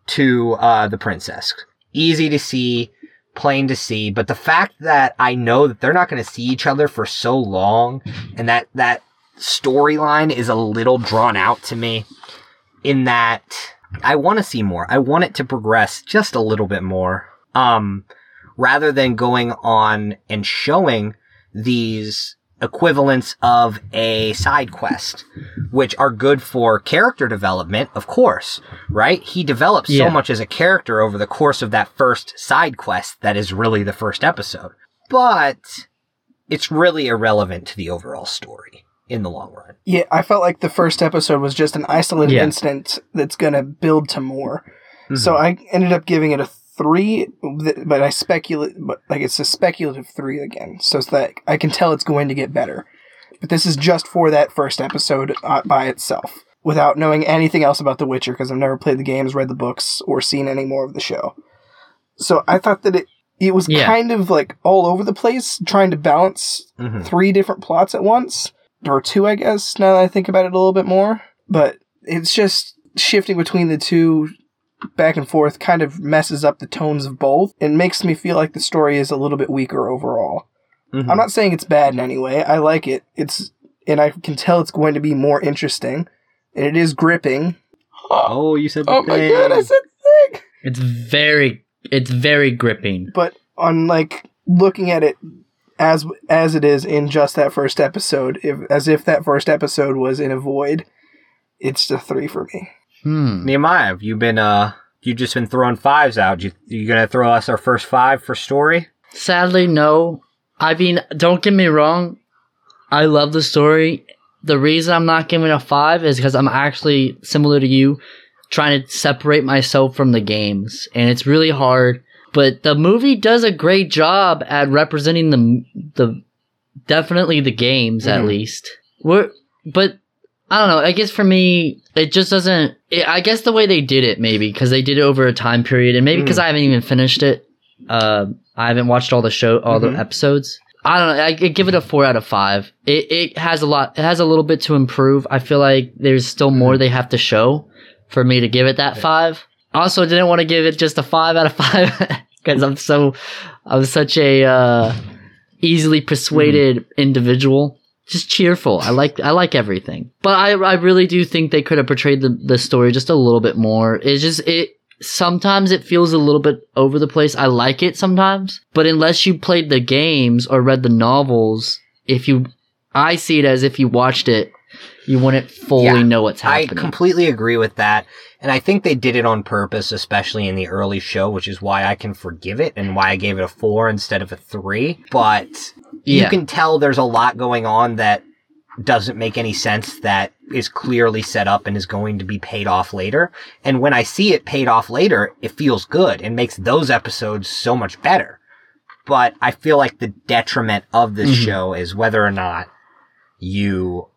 to uh, the princess. Easy to see, plain to see, but the fact that I know that they're not going to see each other for so long and that that storyline is a little drawn out to me in that I want to see more. I want it to progress just a little bit more. Um, rather than going on and showing these equivalents of a side quest, which are good for character development, of course, right? He develops Yeah. so much as a character over the course of that first side quest that is really the first episode. But it's really irrelevant to the overall story. In the long run. Yeah, I felt like the first episode was just an isolated Yeah. incident that's going to build to more. Mm-hmm. So I ended up giving it a three, but I speculate, but like it's a speculative three again. So it's that I can tell it's going to get better. But this is just for that first episode uh, by itself, without knowing anything else about The Witcher, because I've never played the games, read the books, or seen any more of the show. So I thought that it it was Yeah. kind of like all over the place, trying to balance Mhm. three different plots at once, or two, I guess. Now that I think about it a little bit more, but it's just shifting between the two back and forth kind of messes up the tones of both. It makes me feel like the story is a little bit weaker overall. Mhm. I'm not saying it's bad in any way. I like it. It's and I can tell it's going to be more interesting, and it is gripping. Oh, you said the Oh my thing. god, I said thing. It's very it's very gripping. But on like looking at it as as it is in just that first episode, if, as if that first episode was in a void, it's a three for me. Hmm. Nehemiah, have you been uh you've just been throwing fives out? You you gonna throw us our first five for story? Sadly, no. I mean, don't get me wrong. I love the story. The reason I'm not giving a five is because I'm actually similar to you, trying to separate myself from the games, and it's really hard. But the movie does a great job at representing the the definitely the games at Mhm. least. We're but I don't know. I guess for me, it just doesn't. It, I guess the way they did it, maybe because they did it over a time period, and maybe because I haven't even finished it. Uh, I haven't watched all the show, all Mhm. the episodes. I don't know. I could give it a four out of five. It it has a lot. It has a little bit to improve. I feel like there's still more they have to show for me to give it that five. Also, didn't want to give it just a five out of five because I'm so I'm such a uh, easily persuaded individual. Just cheerful. I like I like everything, but I I really do think they could have portrayed the the story just a little bit more. It's just it sometimes it feels a little bit over the place. I like it sometimes, but unless you played the games or read the novels, if you I see it as if you watched it, you wouldn't fully Yeah, know what's happening. I completely agree with that. And I think they did it on purpose, especially in the early show, which is why I can forgive it and why I gave it a four instead of a three. But you can tell there's a lot going on that doesn't make any sense that is clearly set up and is going to be paid off later. And when I see it paid off later, it feels good and makes those episodes so much better. But I feel like the detriment of this Mhm. show is whether or not you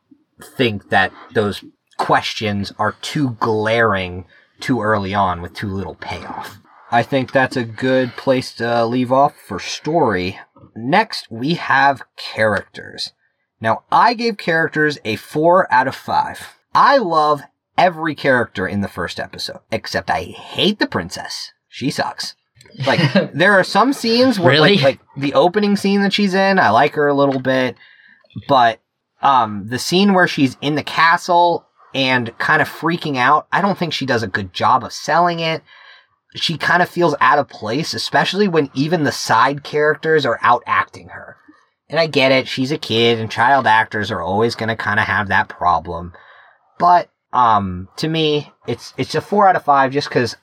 think that those questions are too glaring too early on with too little payoff. I think that's a good place to leave off for story. Next, we have characters. Now, I gave characters a 4 out of 5. I love every character in the first episode, except I hate the princess. She sucks. Like, there are some scenes where, Really? like, like the opening scene that she's in, I like her a little bit, but um, the scene where she's in the castle and kind of freaking out, I don't think she does a good job of selling it. She kind of feels out of place, especially when even the side characters are out acting her. And I get it, she's a kid and child actors are always going to kind of have that problem. But um to me, it's it's a 4 out of 5 just cuz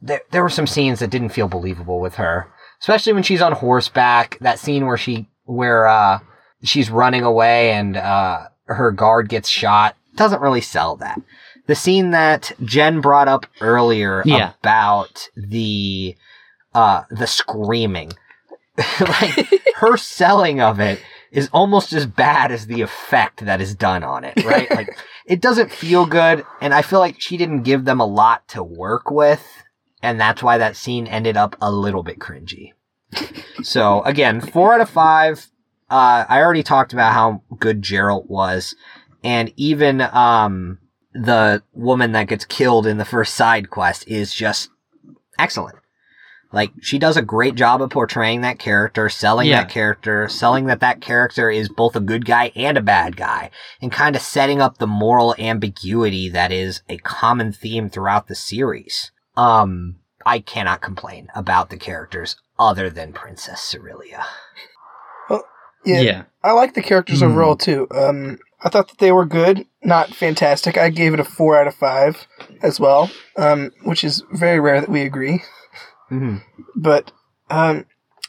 there there were some scenes that didn't feel believable with her, especially when she's on horseback, that scene where she where uh she's running away and uh, her guard gets shot doesn't really sell that. The scene that Jen brought up earlier Yeah. about the uh, the screaming, like her selling of it is almost as bad as the effect that is done on it, right? like it doesn't feel good, and I feel like she didn't give them a lot to work with, and that's why that scene ended up a little bit cringy. So again, four out of five uh, I already talked about how good Geralt was, and even um, the woman that gets killed in the first side quest is just excellent. Like she does a great job of portraying that character, selling Yeah. that character, selling that that character is both a good guy and a bad guy, and kind of setting up the moral ambiguity that is a common theme throughout the series. Um, I cannot complain about the characters other than Princess Cirilla. Yeah, yeah. I like the characters Hmm. overall too. Um, I thought that they were good, not fantastic. I gave it a four out of five as well, um, which is very rare that we agree. Mm-hmm. But um,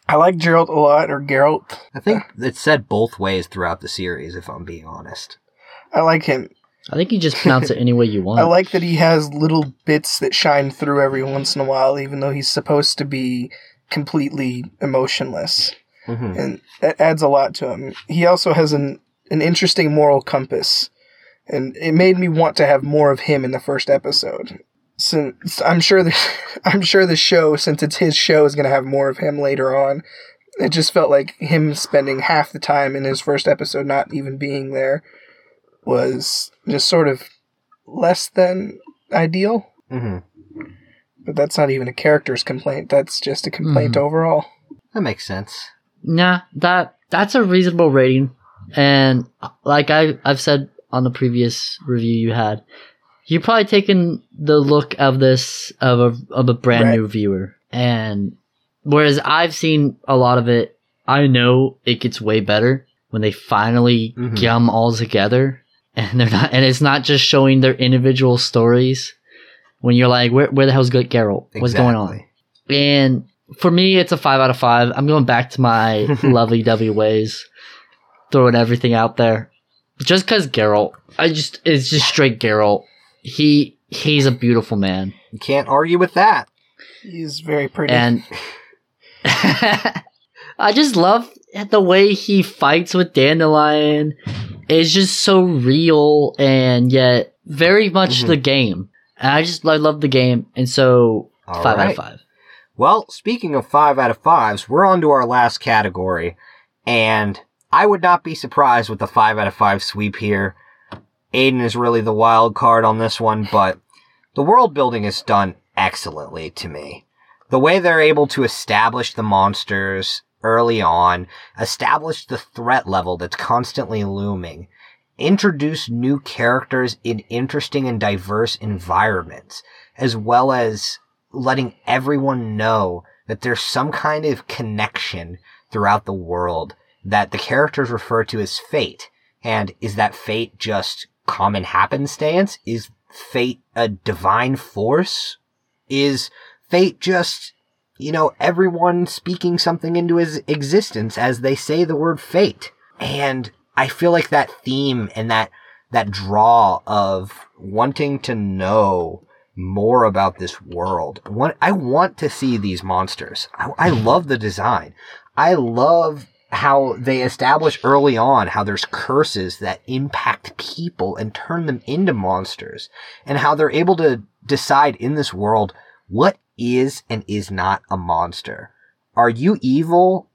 I like Gerald a lot, or Geralt. I think it's said both ways throughout the series, if I'm being honest. I like him. I think you just pronounce it any way you want. I like that he has little bits that shine through every once in a while, even though he's supposed to be completely emotionless. Mhm. And that adds a lot to him. He also has an, an interesting moral compass. And it made me want to have more of him in the first episode. Since I'm sure the I'm sure the show, since it's his show, is gonna have more of him later on. It just felt like him spending half the time in his first episode not even being there was just sort of less than ideal. Mhm. But that's not even a character's complaint. That's just a complaint Mhm. overall. That makes sense. Nah, that that's a reasonable rating. And like I I've said on the previous review you had, you're probably taking the look of this of a of a brand Right. new viewer. And whereas I've seen a lot of it, I know it gets way better when they finally Mhm. get them all together and they're not and it's not just showing their individual stories when you're like where where the hell's good Geralt? What's going on? And for me, it's a five out of five. I'm going back to my lovey dovey ways, throwing everything out there. Just because Geralt, I just it's just straight Geralt. He he's a beautiful man, You can't argue with that. He's very pretty. and I just love the way he fights with Dandelion. It's just so real and yet very much Mhm. the game. And I just I love the game, and so All five out of five. Well, speaking of five out of fives, we're on to our last category, and I would not be surprised with the five out of five sweep here. Aiden is really the wild card on this one, but the world building is done excellently to me. The way they're able to establish the monsters early on, establish the threat level that's constantly looming, introduce new characters in interesting and diverse environments, as well as letting everyone know that there's some kind of connection throughout the world that the characters refer to as fate. And is that fate just common happenstance? Is fate a divine force? Is fate just, you know, everyone speaking something into his existence as they say the word fate? And I feel like that theme and that, that draw of wanting to know more about this world. What I want to see these monsters. I, I love the design. I love how they establish early on how there's curses that impact people and turn them into monsters and how they're able to decide in this world what is and is not a monster. Are you evil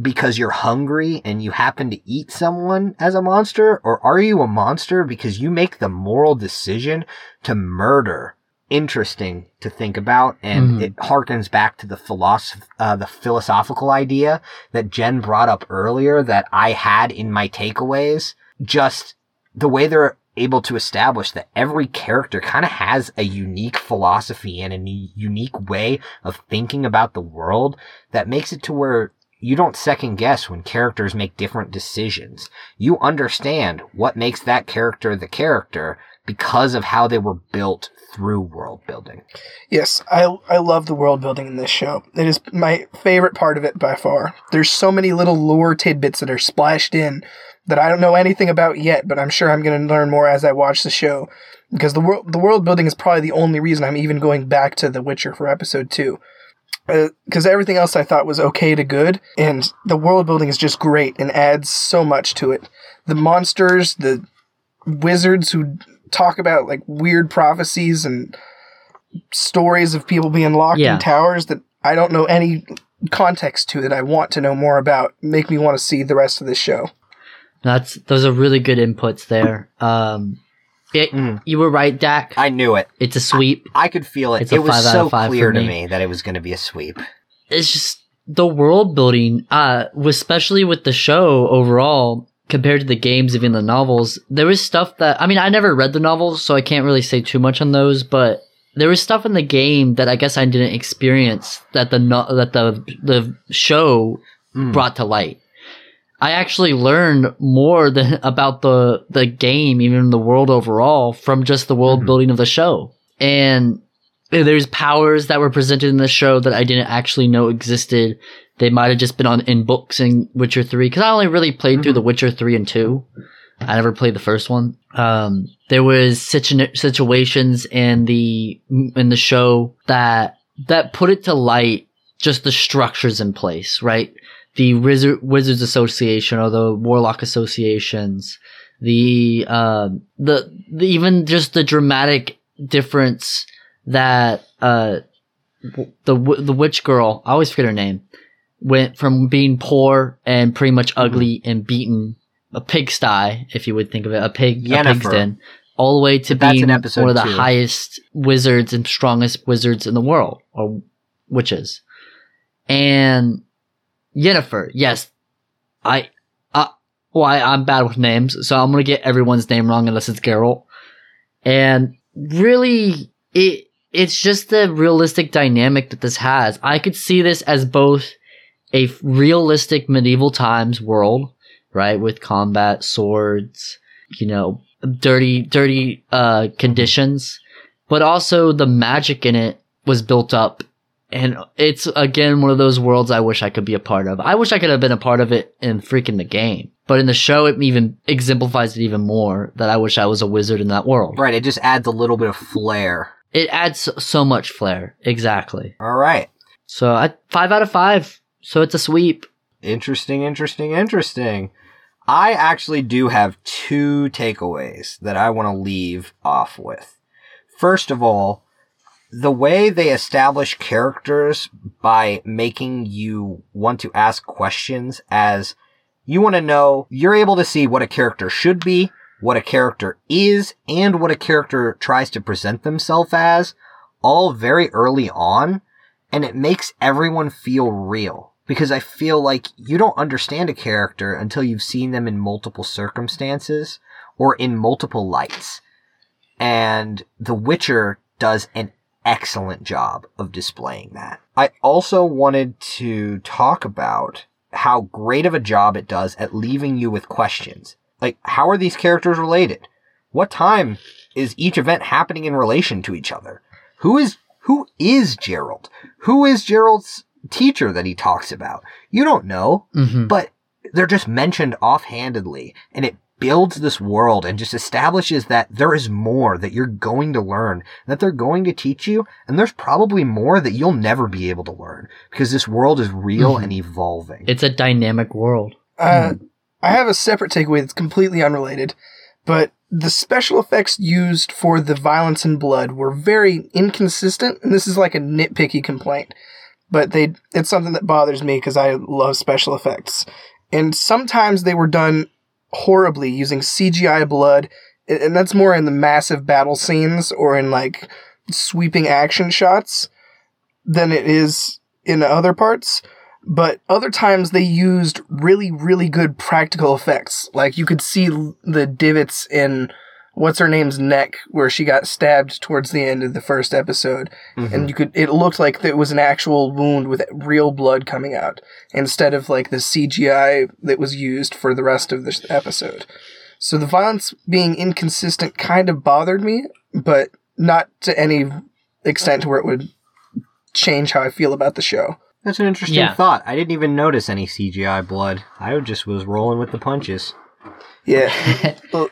because you're hungry and you happen to eat someone as a monster? Or are you a monster because you make the moral decision to murder? Interesting to think about, and Mhm. it harkens back to the philosoph- uh, the philosophical idea that Jen brought up earlier that I had in my takeaways. Just the way they're able to establish that every character kind of has a unique philosophy and a u- unique way of thinking about the world that makes it to where you don't second guess when characters make different decisions. You understand what makes that character the character because of how they were built through world building. Yes, I I love the world building in this show. It is my favorite part of it by far. There's so many little lore tidbits that are splashed in that I don't know anything about yet, but I'm sure I'm going to learn more as I watch the show. Because the world the world building is probably the only reason I'm even going back to The Witcher for episode two. Uh, because everything else I thought was okay to good, and the world building is just great and adds so much to it. The monsters, the wizards who talk about like weird prophecies and stories of people being locked Yeah. in towers that I don't know any context to that I want to know more about make me want to see the rest of this show. That's those are really good inputs there. Um, it, Mhm. you were right, Dak. I knew it. It's a sweep. I could feel it. It's a It was five out so of five clear for to me. me that it was going to be a sweep. It's just the world building, uh, especially with the show overall compared to the games, even the novels. There was stuff that I mean, I never read the novels, so I can't really say too much on those. But there was stuff in the game that I guess I didn't experience that the no- that the the show Mm. brought to light. I actually learned more than about the the game, even the world overall, from just the world Mhm. building of the show. And there's powers that were presented in the show that I didn't actually know existed. They might have just been on in books in Witcher Three because I only really played through Mhm. the Witcher Three and Two. I never played the first one. Um, there was situ- situations in the in the show that that put it to light just the structures in place, right? The Wizard, Wizards Association or the Warlock Associations, the uh, the, the even just the dramatic difference that uh the the witch girl I always forget her name went from being poor and pretty much ugly and beaten a pigsty if you would think of it a pig a pig's den all the way to But being one of the two. highest wizards and strongest wizards in the world or witches. And Yennefer yes I uh well I, I'm bad with names so I'm gonna get everyone's name wrong unless it's Geralt. And really it it's just the realistic dynamic that this has. I could see this as both a realistic medieval times world right with combat swords you know dirty dirty uh conditions but also the magic in it was built up and it's again one of those worlds i wish i could be a part of i wish i could have been a part of it in freaking the game but in the show it even exemplifies it even more that i wish i was a wizard in that world Right, it just adds a little bit of flair. it adds so- so much flair. Exactly. All right. So I five out of five. So it's a sweep. Interesting, interesting, interesting. I actually do have two takeaways that I want to leave off with. First of all, the way they establish characters by making you want to ask questions as you want to know, you're able to see what a character should be, what a character is, and what a character tries to present themselves as, all very early on, and it makes everyone feel real. Because I feel like you don't understand a character until you've seen them in multiple circumstances or in multiple lights. And The Witcher does an excellent job of displaying that. I also wanted to talk about how great of a job it does at leaving you with questions. Like, how are these characters related? What time is each event happening in relation to each other? Who is, who is Geralt? Who is Geralt's teacher that he talks about? You don't know Mm-hmm. but they're just mentioned offhandedly and it builds this world and just establishes that there is more that you're going to learn that they're going to teach you and there's probably more that you'll never be able to learn because this world is real Mhm. and evolving It's a dynamic world. Uh, I have a separate takeaway that's completely unrelated, but the special effects used for the violence and blood were very inconsistent, and this is like a nitpicky complaint. But they, it's something that bothers me because I love special effects, and sometimes they were done horribly using CGI blood, and and that's more in the massive battle scenes or in like sweeping action shots than it is in other parts. But other times they used really really good practical effects. Like you could see the divots in what's her name's neck where she got stabbed towards the end of the first episode Mhm. and you could it looked like it was an actual wound with real blood coming out instead of like the CGI that was used for the rest of this episode so the violence being inconsistent kind of bothered me but not to any extent to where it would change how I feel about the show that's an interesting Yeah. thought i didn't even notice any cgi blood i just was rolling with the punches Yeah. Well,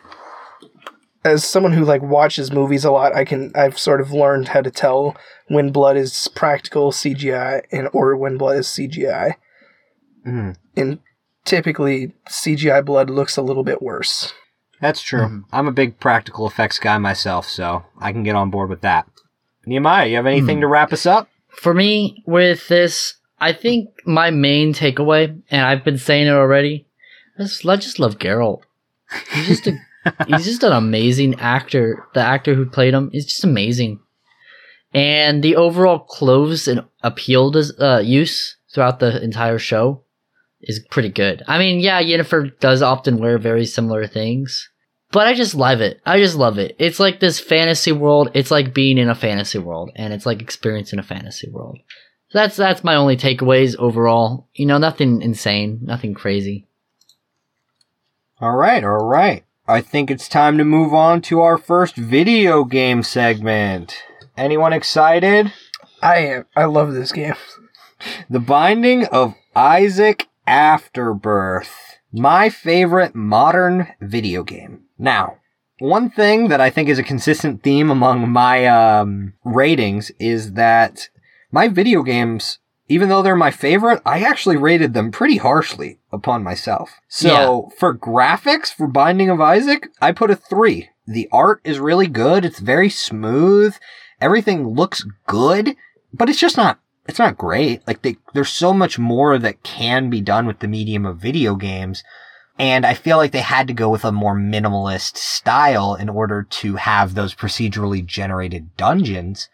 as someone who like watches movies a lot, I can I've sort of learned how to tell when blood is practical CGI and or when blood is CGI. Mhm. And typically CGI blood looks a little bit worse. that's true Mhm. i'm a big practical effects guy myself so i can get on board with that nehemiah you have anything Hmm. to wrap us up For me, with this, I think my main takeaway, and I've been saying it already, is I just love Geralt. He's just a he's just an amazing actor. The actor who played him is just amazing. And the overall clothes and appeal uh, use throughout the entire show is pretty good. I mean, yeah, Yennefer does often wear very similar things, but I just love it. I just love it. It's like this fantasy world. It's like being in a fantasy world, and it's like experiencing a fantasy world. So that's that's my only takeaways overall. You know, nothing insane, nothing crazy. All right, all right. I think it's time to move on to our first video game segment. Anyone excited? I am I love this game. The Binding of Isaac Afterbirth, my favorite modern video game. Now, one thing that I think is a consistent theme among my um, ratings is that my video games, even though they're my favorite, I actually rated them pretty harshly upon myself. So for graphics, for Binding of Isaac, I put a three. The art is really good. It's very smooth. Everything looks good, but it's just not it's not great. Like they, there's so much more that can be done with the medium of video games. And I feel like they had to go with a more minimalist style in order to have those procedurally generated dungeons.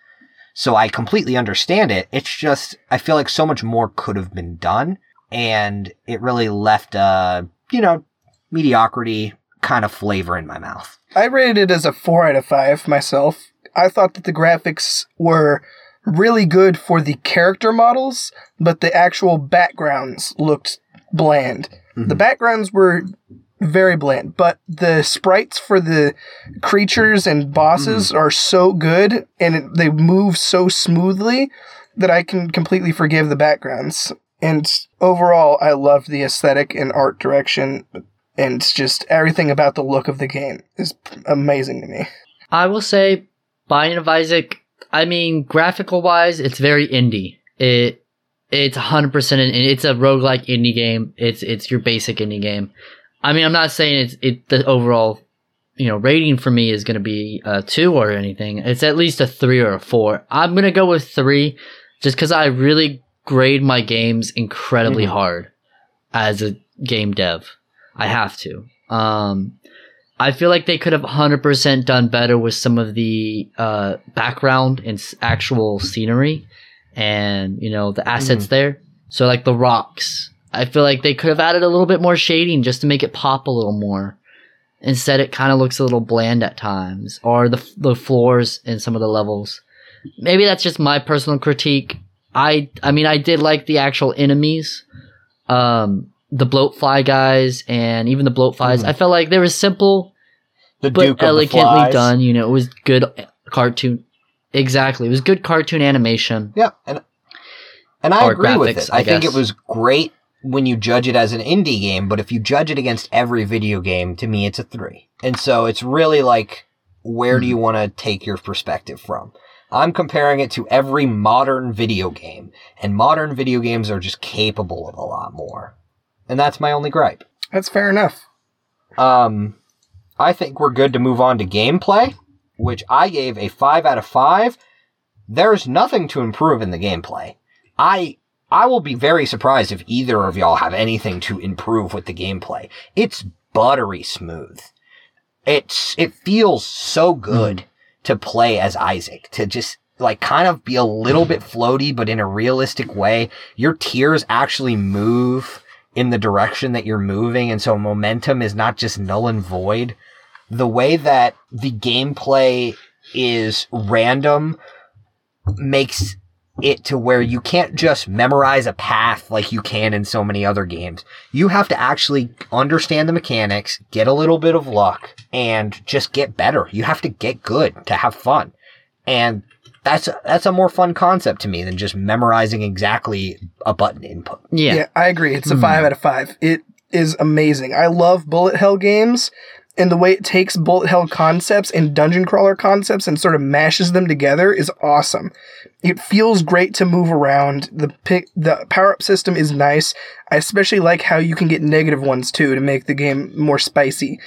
So I completely understand it. It's just, I feel like so much more could have been done. And it really left a, you know, mediocrity kind of flavor in my mouth. I rated it as a four out of five myself. I thought that the graphics were really good for the character models, but the actual backgrounds looked bland. Mm-hmm. The backgrounds were very bland, but the sprites for the creatures and bosses Mm. are so good and it, they move so smoothly that I can completely forgive the backgrounds. And overall, I love the aesthetic and art direction and just everything about the look of the game is amazing to me. I will say, Binding of Isaac. I mean, graphical wise, it's very indie. It it's 100 percent an it's a roguelike indie game. It's it's your basic indie game. I mean, I'm not saying it's it the overall you know rating for me is going to be a two or anything. It's at least a three or a four. I'm gonna go with three, just because I really grade my games incredibly Mhm. hard as a game dev. I have to. Um, I feel like they could have 100% done better with some of the uh, background and s- actual scenery and, you know, the assets there. So, like the rocks, I feel like they could have added a little bit more shading just to make it pop a little more. Instead, it kind of looks a little bland at times, or the, the floors in some of the levels. Maybe that's just my personal critique. I, I mean, I did like the actual enemies. Um, the bloatfly guys and even the bloatflies. Mhm. I felt like they were simple The but Duke elegantly done. You know, it was good cartoon. Exactly, it was good cartoon animation. Yeah, and and I agree with graphics, it. I, I think it was great when you judge it as an indie game, but if you judge it against every video game, to me, it's a three. And so it's really like, where do Hmm. you want to take your perspective from? I'm comparing it to every modern video game, and modern video games are just capable of a lot more. And that's my only gripe. That's fair enough. Um, I think we're good to move on to gameplay, which I gave a five out of five. There's nothing to improve in the gameplay. I I will be very surprised if either of y'all have anything to improve with the gameplay. It's buttery smooth. It's it feels so good hmm. to play as Isaac, to just like kind of be a little bit floaty, but in a realistic way. Your tears actually move in the direction that you're moving, and so momentum is not just null and void. The way that the gameplay is random makes it to where you can't just memorize a path like you can in so many other games. You have to actually understand the mechanics, get a little bit of luck, and just get better. You have to get good to have fun. And that's a, that's a more fun concept to me than just memorizing exactly a button input. Yeah, I agree. It's a Hmm. five out of five. It is amazing. I love bullet hell games and the way it takes bullet hell concepts and dungeon crawler concepts and sort of mashes them together is awesome. It feels great to move around. The pick, the power up system is nice. I especially like how you can get negative ones too to make the game more spicy.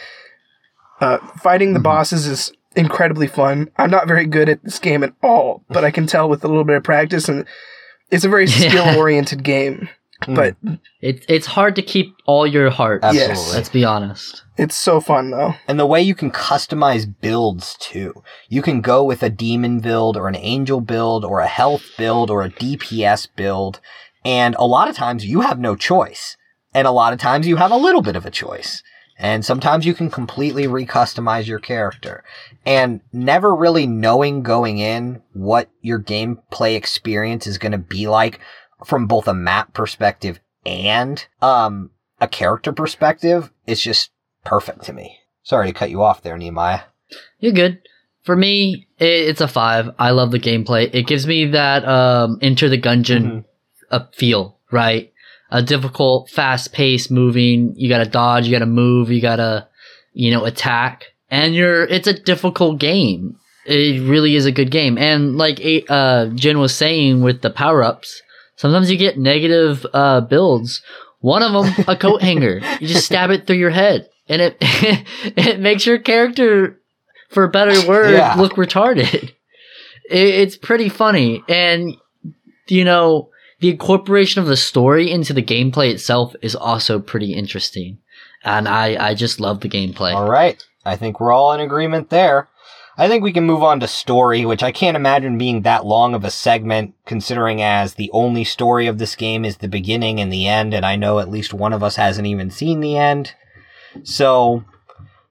Uh, fighting the Mhm. bosses is incredibly fun. I'm not very good at this game at all, but I can tell with a little bit of practice and it's a very skill oriented game. But hmm. it, it's hard to keep all your heart. Absolutely. Yes. Let's be honest. It's so fun though. And the way you can customize builds too. You can go with a demon build or an angel build or a health build or a DPS build. And a lot of times you have no choice. And a lot of times you have a little bit of a choice. And sometimes you can completely recustomize your character. And never really knowing going in what your gameplay experience is going to be like from both a map perspective and um a character perspective is just perfect to me. Sorry to cut you off there, Nehemiah. You're good. For me, it's a five. I love the gameplay. It gives me that um, Enter the Gungeon Mhm. uh, feel, right? a difficult, fast paced moving. You gotta dodge, you gotta move, you gotta, you know, attack. And you're, it's a difficult game. It really is a good game. And like, uh, Jin was saying with the power ups, sometimes you get negative, uh, builds. One of them, a coat hanger. You just stab it through your head and it, it makes your character, for better word, Yeah. look retarded. It, it's pretty funny. And, you know, the incorporation of the story into the gameplay itself is also pretty interesting. And I, I just love the gameplay. All right. I think we're all in agreement there. I think we can move on to story, which I can't imagine being that long of a segment, considering as the only story of this game is the beginning and the end, and I know at least one of us hasn't even seen the end. So,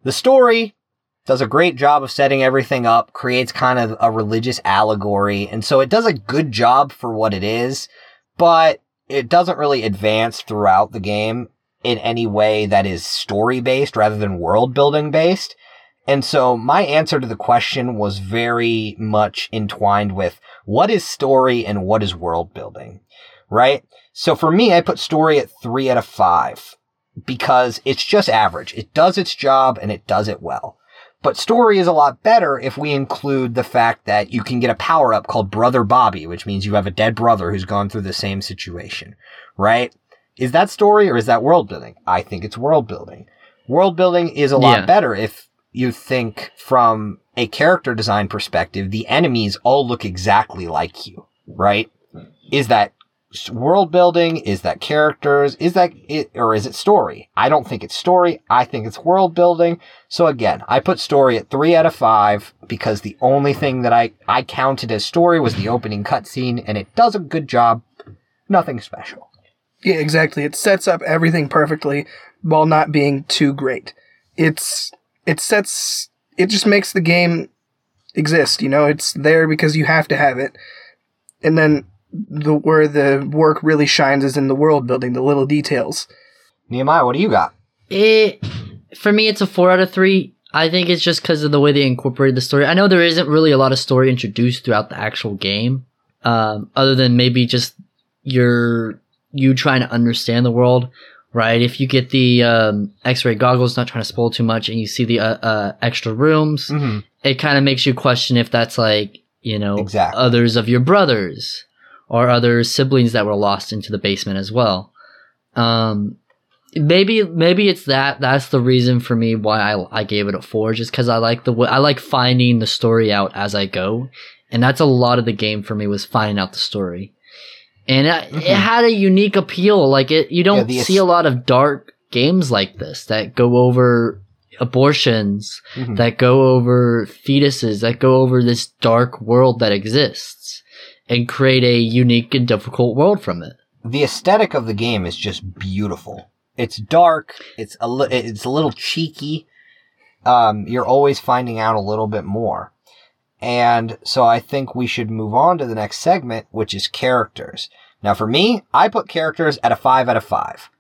the story does a great job of setting everything up, creates kind of a religious allegory, and so it does a good job for what it is, but it doesn't really advance throughout the game in any way that is story based rather than world building based. And so my answer to the question was very much entwined with what is story and what is world building, right? So for me, I put story at three out of five because it's just average. It does its job and it does it well. But story is a lot better if we include the fact that you can get a power up called Brother Bobby, which means you have a dead brother who's gone through the same situation, right? Is that story or is that world building? I think it's world building. World building is a lot Yeah. better if you think from a character design perspective, the enemies all look exactly like you, right? Hmm. Is that world building? Is that characters? Is that it, or is it story? I don't think it's story. I think it's world building. So again, I put story at three out of five because the only thing that I, I counted as story was the opening cutscene and it does a good job. Nothing special. Yeah, exactly. It sets up everything perfectly while not being too great. It's it sets it just makes the game exist, you know, it's there because you have to have it. And then the where the work really shines is in the world building, the little details. Nehemiah, what do you got? It, for me, it's a four out of three. I think it's just because of the way they incorporated the story. I know there isn't really a lot of story introduced throughout the actual game, um, other than maybe just your you trying to understand the world, right? If you get the um, X-ray goggles, not trying to spoil too much, and you see the uh, uh, extra rooms, Mm-hmm. it kind of makes you question if that's like you know Exactly. others of your brothers or other siblings that were lost into the basement as well. Um, maybe maybe it's that that's the reason for me why I I gave it a four, just because I like the way I like finding the story out as I go, and that's a lot of the game for me was finding out the story, and it, Mhm. it had a unique appeal. Like it, you don't the see a lot of dark games like this that go over abortions Mhm. that go over fetuses, that go over this dark world that exists, and create a unique and difficult world from it. the aesthetic of the game is just beautiful. It's dark. It's a li- it's a little cheeky. Um, you're always finding out a little bit more, and so I think we should move on to the next segment, which is characters. Now, for me, I put characters at a five out of five.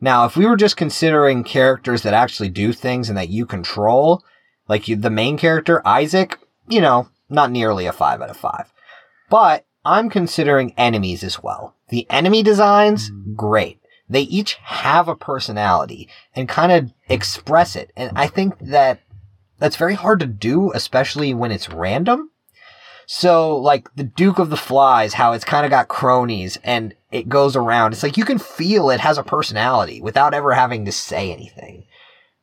Now, if we were just considering characters that actually do things and that you control, like you, the main character Isaac, you know, not nearly a five out of five. But I'm considering enemies as well. The enemy designs, great. They each have a personality and kind of express it. And I think that that's very hard to do, especially when it's random. So, like the Duke of the Flies, how it's kind of got cronies and it goes around. It's like you can feel it has a personality without ever having to say anything.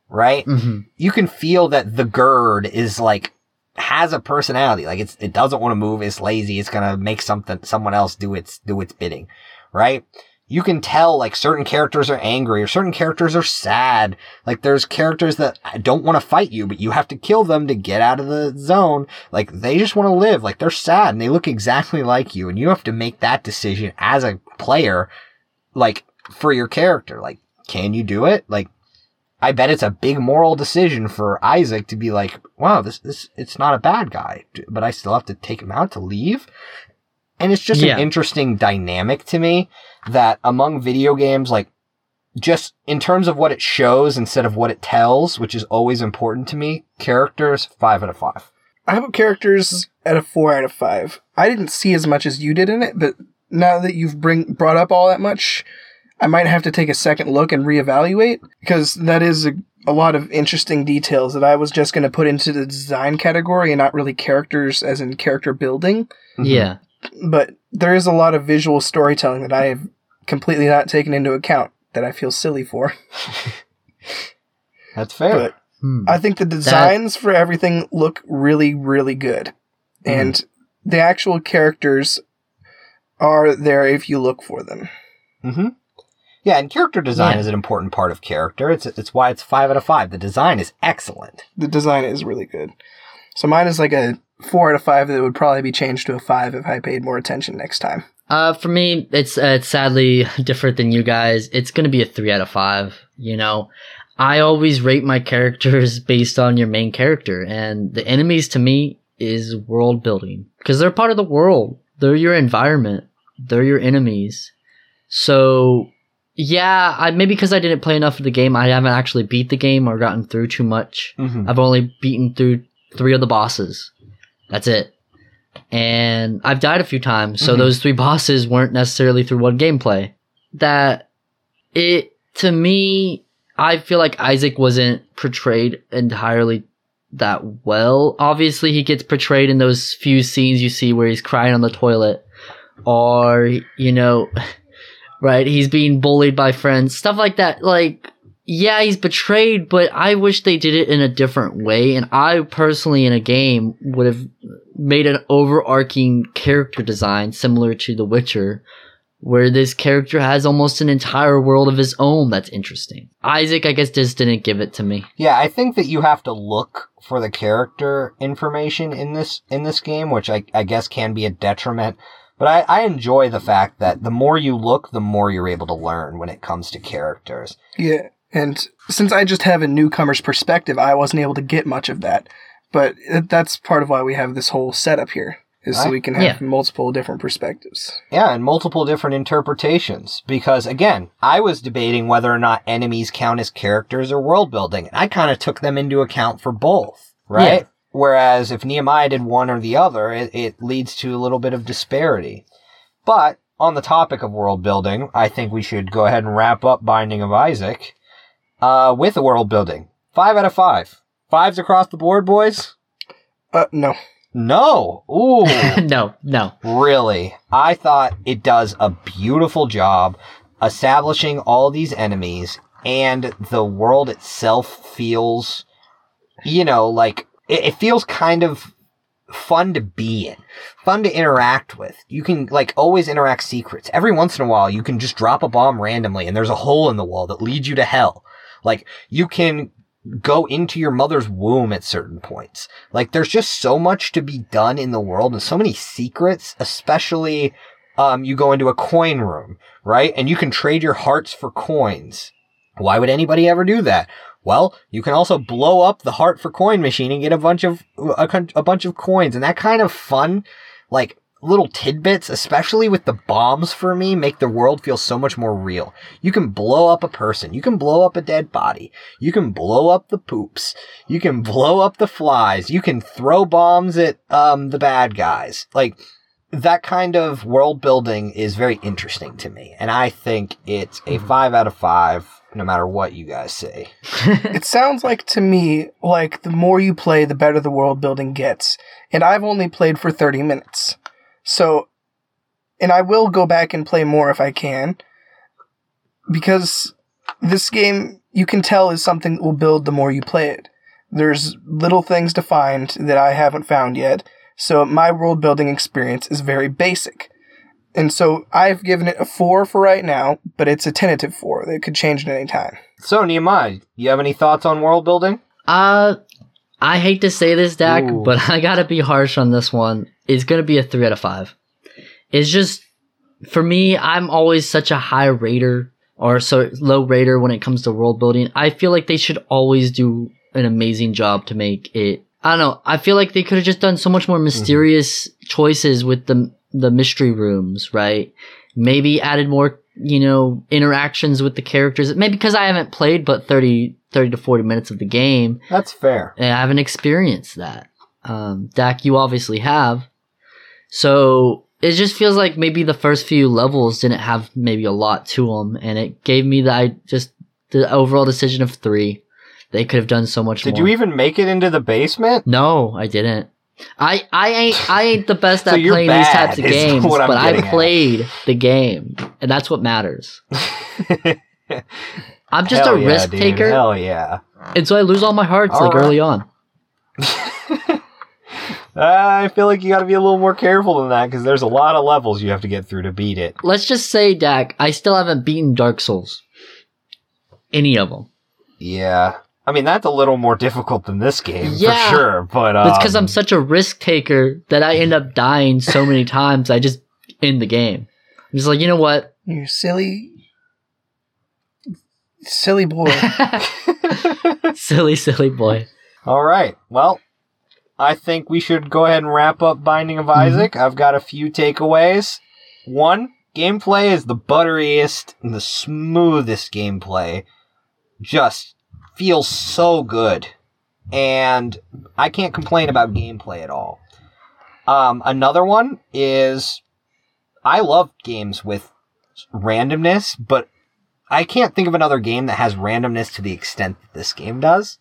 Right? Mm-hmm. you can feel that the gird is like has a personality. Like it's it doesn't want to move. It's lazy. It's gonna make something someone else do its do its bidding, right? You can tell like certain characters are angry or certain characters are sad. Like there's characters that don't want to fight you, but you have to kill them to get out of the zone. Like they just want to live. Like they're sad and they look exactly like you, and you have to make that decision as a player, like for your character. Like, can you do it? Like I bet it's a big moral decision for Isaac to be like, wow, this, this, it's not a bad guy, but I still have to take him out to leave. And it's just Yeah. an interesting dynamic to me that among video games, like, just in terms of what it shows instead of what it tells, which is always important to me, characters, five out of five. I have characters at a four out of five. I didn't see as much as you did in it, but now that you've bring brought up all that much, I might have to take a second look and reevaluate because that is a, a lot of interesting details that I was just going to put into the design category and not really characters as in character building. Yeah. But there is a lot of visual storytelling that I have completely not taken into account that I feel silly for. That's fair. But Hmm. I think the designs for everything look really, really good. Mhm. And the actual characters are there if you look for them. hmm Yeah, and character design Yeah. is an important part of character. It's it's why it's five out of five. The design is excellent. The design is really good. So mine is like a four out of five that would probably be changed to a five if I paid more attention next time. Uh, for me, it's uh, it's sadly different than you guys. It's gonna be a three out of five. You know, I always rate my characters based on your main character, and the enemies to me is world building because they're part of the world. They're your environment. They're your enemies. So, yeah, I maybe because I didn't play enough of the game, I haven't actually beat the game or gotten through too much. Mm-hmm. I've only beaten through three of the bosses. That's it. And I've died a few times, so Mhm. those three bosses weren't necessarily through one gameplay. That it to me, I feel like Isaac wasn't portrayed entirely that well. Obviously, he gets portrayed in those few scenes you see where he's crying on the toilet, or you know, right? He's being bullied by friends, stuff like that. Like yeah, he's betrayed, but I wish they did it in a different way. And I personally, in a game, would have made an overarching character design similar to The Witcher, where this character has almost an entire world of his own that's interesting. Isaac, I guess, just didn't give it to me. Yeah, I think that you have to look for the character information in this in this game, which I, I guess can be a detriment. But I, I enjoy the fact that the more you look, the more you're able to learn when it comes to characters. Yeah. And since I just have a newcomer's perspective, I wasn't able to get much of that. But that's part of why we have this whole setup here, is so we can have Yeah. multiple different perspectives. Yeah, and multiple different interpretations. Because again, I was debating whether or not enemies count as characters or world building. And I kind of took them into account for both, right? Yeah. Whereas if Nehemiah did one or the other, it, it leads to a little bit of disparity. But on the topic of world building, I think we should go ahead and wrap up Binding of Isaac uh, with a world building. Five out of five. Fives across the board, boys? Uh, no. No. Ooh. no, no. Really, I thought it does a beautiful job establishing all these enemies, and the world itself feels, you know, like it, it feels kind of fun to be in, fun to interact with. You can like always interact secrets. Every once in a while, you can just drop a bomb randomly, and there's a hole in the wall that leads you to hell. Like you can go into your mother's womb at certain points. Like there's just so much to be done in the world and so many secrets, especially um you go into a coin room, right? And you can trade your hearts for coins. Why would anybody ever do that? Well, you can also blow up the heart for coin machine and get a bunch of a, a bunch of coins and that kind of fun like little tidbits, especially with the bombs for me, make the world feel so much more real. You can blow up a person. You can blow up a dead body. You can blow up the poops. You can blow up the flies. You can throw bombs at um, the bad guys. Like that kind of world building is very interesting to me, and I think it's a five out of five, no matter what you guys say. it sounds like to me like the more you play, the better the world building gets. And I've only played for 30 minutes. So, and I will go back and play more if I can. Because this game, you can tell, is something that will build the more you play it. There's little things to find that I haven't found yet. So my world building experience is very basic. And so I've given it a four for right now, but it's a tentative four. That could change at any time. So Nehemiah, you have any thoughts on world building? Uh, I hate to say this, Dak, Ooh. but I gotta be harsh on this one. It's gonna be a three out of five. It's just, for me, I'm always such a high rater or so low rater when it comes to world building. I feel like they should always do an amazing job to make it. I don't know. I feel like they could have just done so much more mysterious choices with the the mystery rooms, right? Maybe added more, you know, interactions with the characters. Maybe because I haven't played but 30, 30 to 40 minutes of the game. That's fair. and I haven't experienced that. Um, Dak, you obviously have. So it just feels like maybe the first few levels didn't have maybe a lot to them, and it gave me the I just the overall decision of three. They could have done so much Did more. you even make it into the basement? No, I didn't. I I ain't I ain't the best So at playing these types of games, but I getting at. played the game, and that's what matters. I'm just Hell a yeah, risk dude. taker, Hell yeah. and so I lose all my hearts All like right. early on. I feel like you got to be a little more careful than that because there's a lot of levels you have to get through to beat it. Let's just say, Dak, I still haven't beaten Dark Souls. Any of them. Yeah. I mean, that's a little more difficult than this game Yeah. for sure, but um, It's because I'm such a risk taker that I end up dying so many times. I just end the game. I'm just like, you know what? You silly, silly boy. silly, silly boy. All right. Well, I think we should go ahead and wrap up Binding of Mm-hmm. Isaac. I've got a few takeaways. One, gameplay is the butteriest and the smoothest gameplay. Just feels so good. And I can't complain about gameplay at all. Um, another one is I love games with randomness, but I can't think of another game that has randomness to the extent that this game does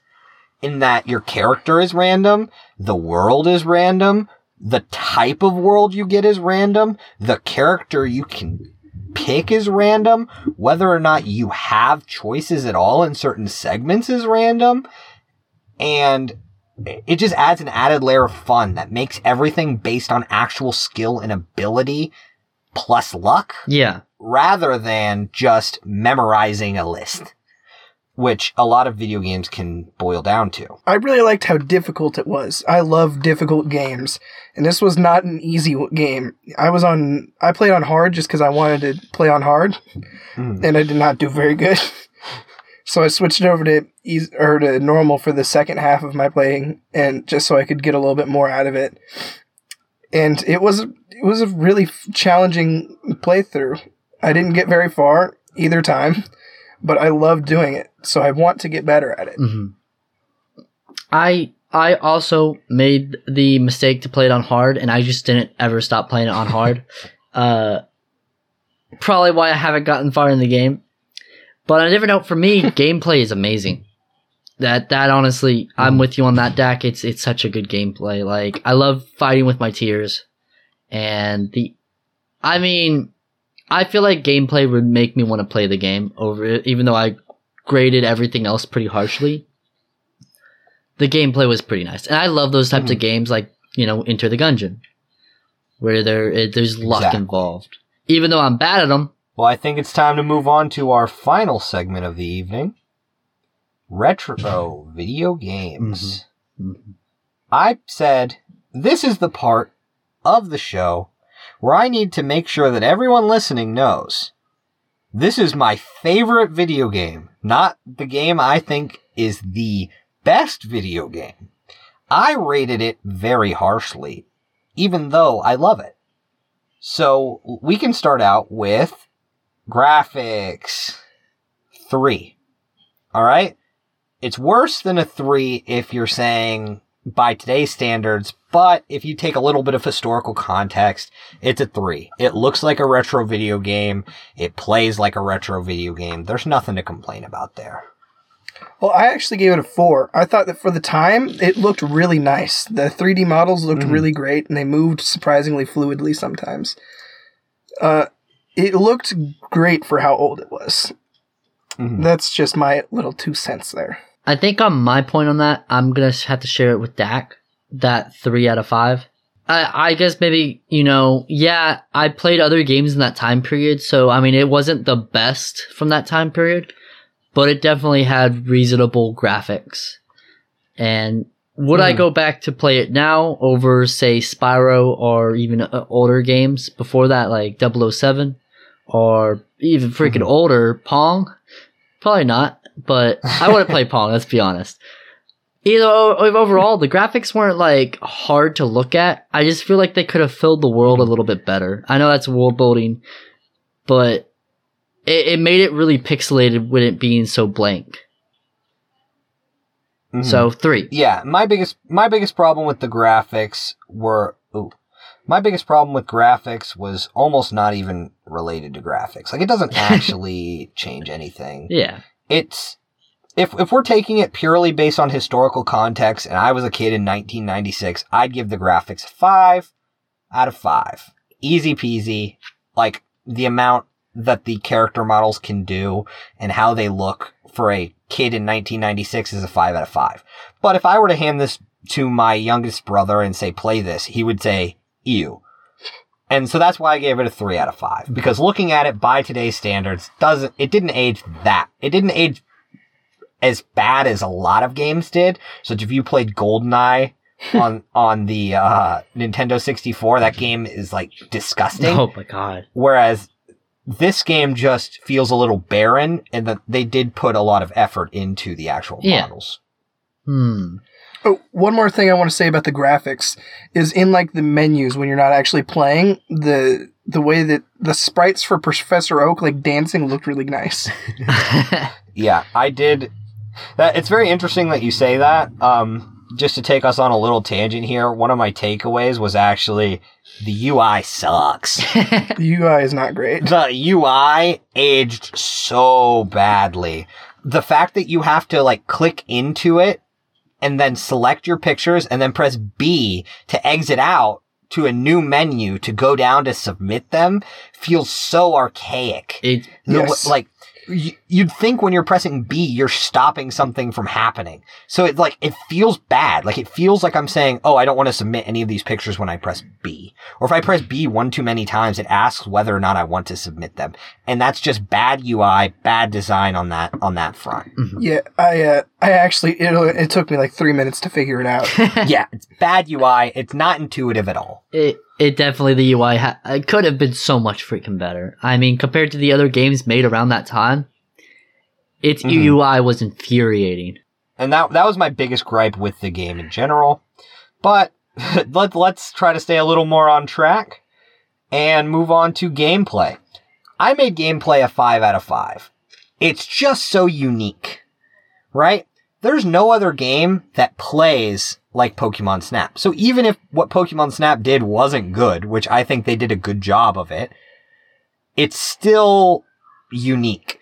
in that your character is random, the world is random, the type of world you get is random, the character you can pick is random, whether or not you have choices at all in certain segments is random, and it just adds an added layer of fun that makes everything based on actual skill and ability plus luck Yeah. rather than just memorizing a list, which a lot of video games can boil down to. I really liked how difficult it was. I love difficult games, and this was not an easy game. I was on, I played on hard just because I wanted to play on hard, Mm. and I did not do very good. so I switched it over to easy or to normal for the second half of my playing, and just so I could get a little bit more out of it. And it was it was a really challenging playthrough. I didn't get very far either time, but I love doing it. So I want to get better at it. hmm I I also made the mistake to play it on hard, and I just didn't ever stop playing it on hard. uh, probably why I haven't gotten far in the game. But on a different note, for me, gameplay is amazing. That that honestly, I'm with you on that, Dak. It's it's such a good gameplay. Like I love fighting with my tears, and the, I mean, I feel like gameplay would make me want to play the game over it, even though I graded everything else pretty harshly. The gameplay was pretty nice, and I love those types of hmm. games like you know Enter the Gungeon, where there it, there's luck Exactly. involved. Even though I'm bad at them, Well, I think it's time to move on to our final segment of the evening retro video games. Mm-hmm. Mm-hmm. I said this is the part of the show where I need to make sure that everyone listening knows this is my favorite video game, not the game I think is the best video game. I rated it very harshly, even though I love it. So we can start out with graphics. Three. Alright? It's worse than a three if you're saying by today's standards, but if you take a little bit of historical context, it's a three. It looks like a retro video game. It plays like a retro video game. There's nothing to complain about there. Well, I actually gave it a four. I thought that for the time, it looked really nice. The 3D models looked Mhm. really great, and they moved surprisingly fluidly sometimes. Uh, it looked great for how old it was. Mhm. That's just my little two cents there. I think on my point on that, I'm gonna have to share it with Dak. That three out of five. I, I guess maybe you know, yeah, I played other games in that time period, so I mean, it wasn't the best from that time period, but it definitely had reasonable graphics. And would I Hmm. go back to play it now over, say, Spyro or even uh, older games before that, like 007 or even freaking Mhm. older Pong? Probably not, but I wouldn't play Pong. Let's be honest. Either overall, the graphics weren't like hard to look at. I just feel like they could have filled the world a little bit better. I know that's world building, but it, it made it really pixelated with it being so blank. Mhm. So three. yeah, my biggest my biggest problem with the graphics were ooh, My biggest problem with graphics was almost not even related to graphics. Like it doesn't actually change anything. Yeah. It's if if we're taking it purely based on historical context and I was a kid in 1996, I'd give the graphics 5 out of 5. Easy peasy. Like the amount that the character models can do and how they look for a kid in 1996 is a 5 out of 5. But if I were to hand this to my youngest brother and say, play this, he would say, ew. And so that's why I gave it a 3 out of 5. Because looking at it by today's standards doesn't, it didn't age that. It didn't age as bad as a lot of games did. So if you played GoldenEye on, on the, uh, Nintendo 64, that game is like disgusting. Oh my god. Whereas this game just feels a little barren and that they did put a lot of effort into the actual Yeah. models. Hmm. Oh, one more thing I want to say about the graphics is in like the menus when you're not actually playing the the way that the sprites for Professor Oak like dancing looked really nice. Yeah, I did. That it's very interesting that you say that. Um, just to take us on a little tangent here, one of my takeaways was actually the UI sucks. the UI is not great. the UI aged so badly. The fact that you have to like click into it and then select your pictures and then press B to exit out to a new menu to go down to submit them feels so archaic. it Yes. Like you'd think when you're pressing B, you're stopping something from happening. So it like it feels bad. Like it feels like I'm saying, "Oh, I don't want to submit any of these pictures when I press B." Or if I press B one too many times, it asks whether or not I want to submit them, and that's just bad UI, bad design on that on that front. Yeah, I uh, I actually it, it took me like three minutes to figure it out. yeah, it's bad UI. It's not intuitive at all. it it definitely the UI ha- it could have been so much freaking better. I mean, compared to the other games made around that time, its Mhm. UI was infuriating. And that that was my biggest gripe with the game in general. But let let's try to stay a little more on track and move on to gameplay. I made gameplay a 5 out of 5. It's just so unique. Right? There's no other game that plays like Pokemon Snap. So even if what Pokemon Snap did wasn't good, which I think they did a good job of it, it's still unique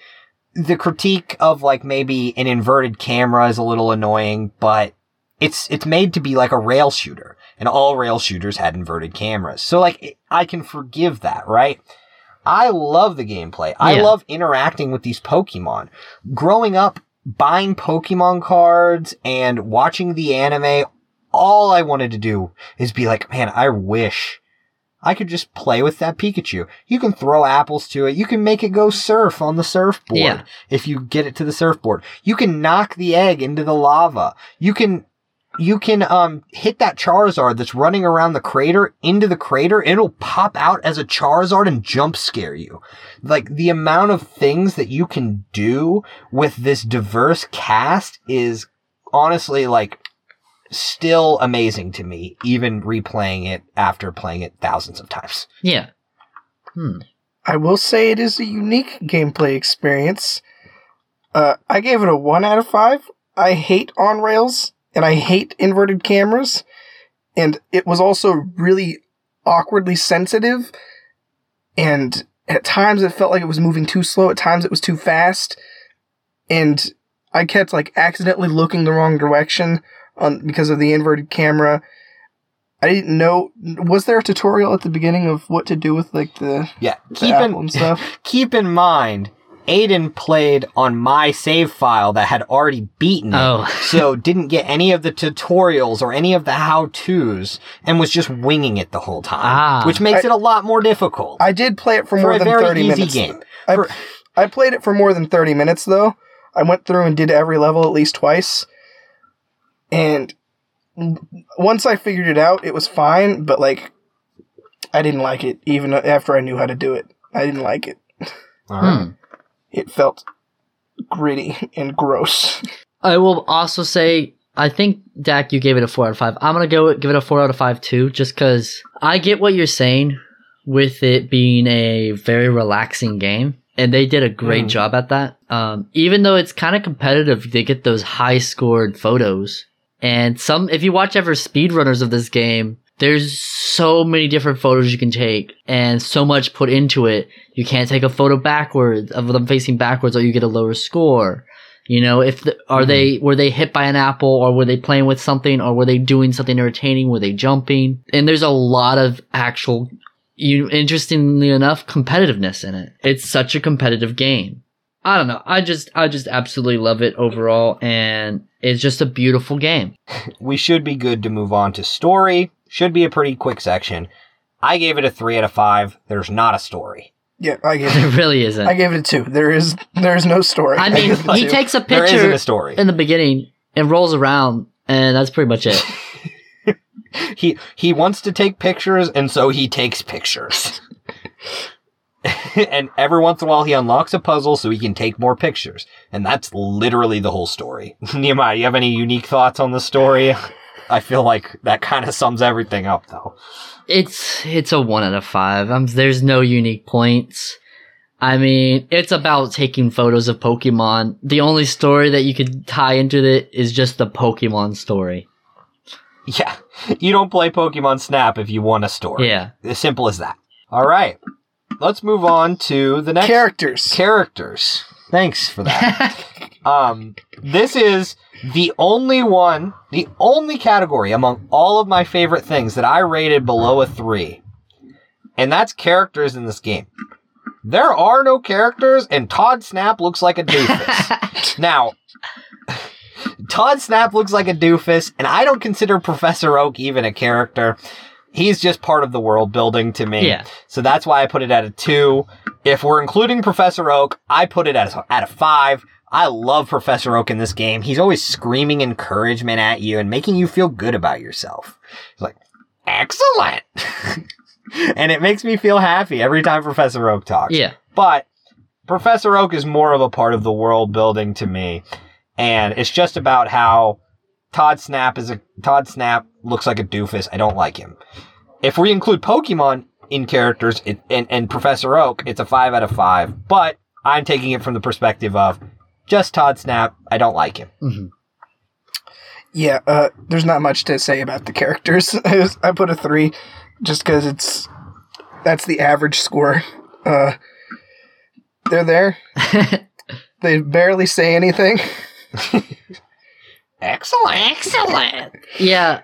the critique of like maybe an inverted camera is a little annoying, but it's it's made to be like a rail shooter, and all rail shooters had inverted cameras. So like I can forgive that, right? I love the gameplay. I love interacting with these Pokemon. Growing up, buying Pokemon cards and watching the anime, all I wanted to do is be like, man, I wish I could just play with that Pikachu. You can throw apples to it. You can make it go surf on the surfboard Yeah. if you get it to the surfboard. You can knock the egg into the lava. You can you can um hit that Charizard that's running around the crater into the crater. It'll pop out as a Charizard and jump scare you. Like the amount of things that you can do with this diverse cast is honestly like still amazing to me, even replaying it after playing it thousands of times. Yeah. Hmm. I will say it is a unique gameplay experience. Uh, I gave it a one out of five. I hate on rails and I hate inverted cameras, and it was also really awkwardly sensitive. And at times it felt like it was moving too slow. At times it was too fast, and I kept like accidentally looking the wrong direction on because of the inverted camera. I didn't know. Was there a tutorial at the beginning of what to do with like the Yeah, the keep apple in and stuff? keep in mind, Aiden played on my save file that had already beaten it. Oh. so didn't get any of the tutorials or any of the how-tos and was just winging it the whole time, Ah. which makes I- it a lot more difficult. I did play it for, For more a than very 30 easy minutes. game. I, For- I played it for more than 30 minutes though. I went through and did every level at least twice. And once I figured it out, it was fine, but like I didn't like it even after I knew how to do it. I didn't like it. All right. Hmm. It felt gritty and gross. I will also say I think Dak, you gave it a four out of five. I'm gonna go give it a four out of five too, just because I get what you're saying with it being a very relaxing game, and they did a great Mm. job at that. Um, even though it's kind of competitive, they get those high scored photos, and some if you watch ever speedrunners of this game, there's so many different photos you can take and so much put into it. You can't take a photo backwards of them facing backwards or you get a lower score. You know, if the, are Mhm. they were they hit by an apple or were they playing with something or were they doing something entertaining? Were they jumping? And there's a lot of actual you interestingly enough competitiveness in it. It's such a competitive game. I don't know. I just I just absolutely love it overall and it's just a beautiful game. we should be good to move on to story. Should be a pretty quick section. I gave it a three out of five. There's not a story. Yeah, I gave There it. really isn't. I gave it a two. There is there is no story. I mean, gave it a he two. takes a There isn't picture a story. in the beginning and rolls around, and that's pretty much it. he he wants to take pictures, and so he takes pictures. and every once in a while, he unlocks a puzzle so he can take more pictures, and that's literally the whole story. Nehemiah, you have any unique thoughts on the story? I feel like that kind of sums everything up, though. It's it's a one out of five. Um, there's no unique points. I mean, it's about taking photos of Pokemon. The only story that you could tie into it is just the Pokemon story. Yeah, you don't play Pokemon Snap if you want a story. Yeah. as simple as that. All right, let's move on to the next characters. characters. Thanks for that. Um, this is the only one, the only category among all of my favorite things that I rated below a three. And that's characters in this game. There are no characters, and Todd Snap looks like a doofus. now, Todd Snap looks like a doofus, and I don't consider Professor Oak even a character. He's just part of the world building to me. yeah. So that's why I put it at a two. If we're including Professor Oak, I put it at a, at a five. I love Professor Oak in this game. He's always screaming encouragement at you and making you feel good about yourself. He's like, excellent. and it makes me feel happy every time Professor Oak talks. Yeah. But Professor Oak is more of a part of the world building to me. And it's just about how Todd Snap is a Todd Snap looks like a doofus. I don't like him. If we include Pokemon in characters it, and, and Professor Oak, it's a five out of five. But I'm taking it from the perspective of just Todd Snap. I don't like him. hmm Yeah, uh, there's not much to say about the characters. I, I put a three, just because it's that's the average score. Uh, they're there. They barely say anything. Excellent. Excellent. Yeah.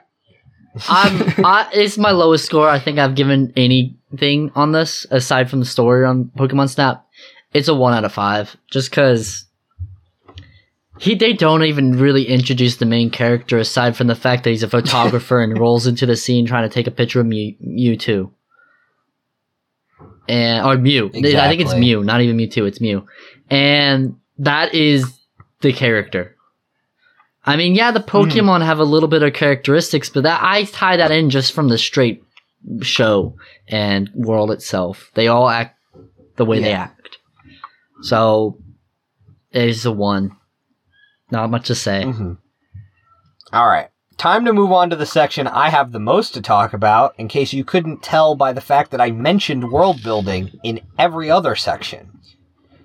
I'm. I, it's my lowest score I think I've given anything on this aside from the story on Pokemon Snap. It's a one out of five, just because he they don't even really introduce the main character aside from the fact that he's a photographer and rolls into the scene trying to take a picture of Mew, Mewtwo. And or Mew. I think it's Exactly. Mew, not even Mewtwo. It's Mew, and that is the character. I mean, yeah, the Pokemon have a little bit of characteristics, but that I tie that in just from the straight show and world itself. They all act the way they act. So it is a one. Not much to say. Mhm. All right. Time to move on to the section I have the most to talk about, in case you couldn't tell by the fact that I mentioned world building in every other section.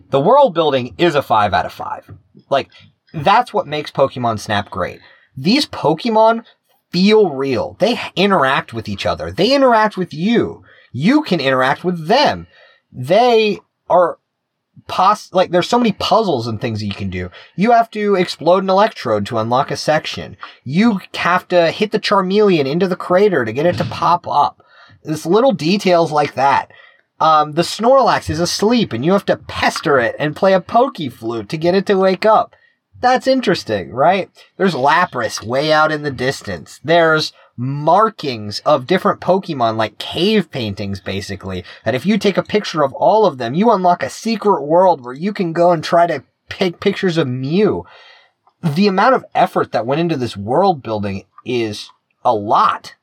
The world building is a 5 out of 5. Like, that's what makes Pokemon Snap great. These Pokemon feel real. They interact with each other. They interact with you. You can interact with them. They are pos- like there's so many puzzles and things that you can do. You have to explode an electrode to unlock a section. You have to hit the Charmeleon into the crater to get it to pop up. There's little details like that. Um, the Snorlax is asleep and you have to pester it and play a Poke Flute to get it to wake up. That's interesting, right? There's Lapras way out in the distance. There's markings of different Pokemon, like cave paintings, basically, that if you take a picture of all of them, you unlock a secret world where you can go and try to take pictures of Mew. The amount of effort that went into this world building is a lot.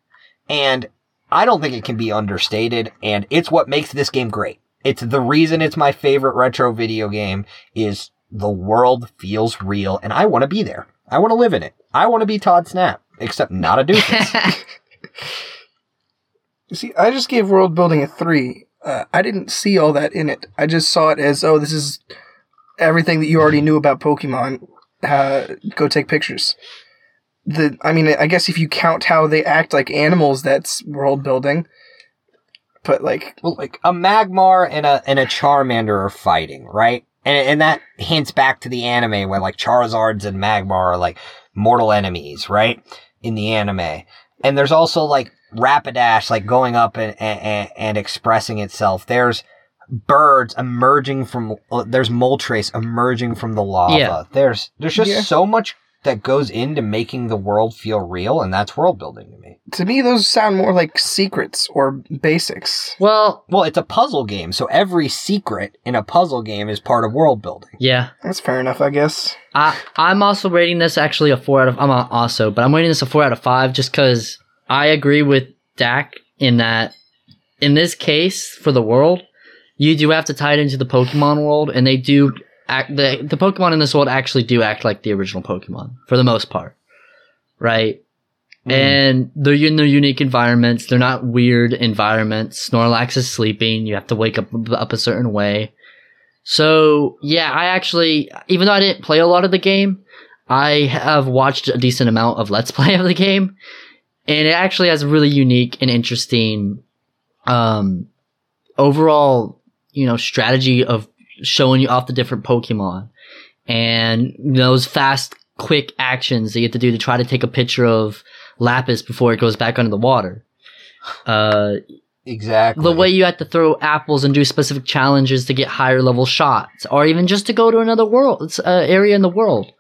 And I don't think it can be understated, and it's what makes this game great. It's the reason it's my favorite retro video game is the world feels real, and I want to be there. I want to live in it. I want to be Todd Snap, except not a doofus. You see, I just gave world building a three. Uh, I didn't see all that in it. I just saw it as, oh, this is everything that you already knew about Pokemon. Uh, go take pictures. the I mean, I guess if you count how they act like animals, that's world building. But like, well, like a Magmar and a and a Charmander are fighting, right? And and that hints back to the anime where like Charizards and Magmar are like mortal enemies, right? In the anime. And there's also like Rapidash like going up and, and, and expressing itself. There's birds emerging from, uh, there's Moltres emerging from the lava. Yeah. There's, there's just Yeah. so much that goes into making the world feel real. And that's world building to me. to me, those sound more like secrets or basics. Well, Well, it's a puzzle game. So every secret in a puzzle game is part of world building. yeah. That's fair enough, I guess. I I'm also rating this actually a four out of I'm not also, but I'm rating this a four out of five just because I agree with Dak in that in this case for the world, you do have to tie it into the Pokemon world, and they do act the the Pokemon in this world actually do act like the original Pokemon for the most part, right? And they're in their unique environments. They're not weird environments. Snorlax is sleeping. You have to wake up up a certain way. So yeah, I actually, even though I didn't play a lot of the game, I have watched a decent amount of Let's Play of the game, and it actually has a really unique and interesting, um, overall, you know, strategy of showing you off the different Pokemon and those fast, quick actions that you have to do to try to take a picture of Lapras before it goes back under the water. Uh, Exactly. the way you have to throw apples and do specific challenges to get higher level shots, or even just to go to another world, it's, uh, area in the world.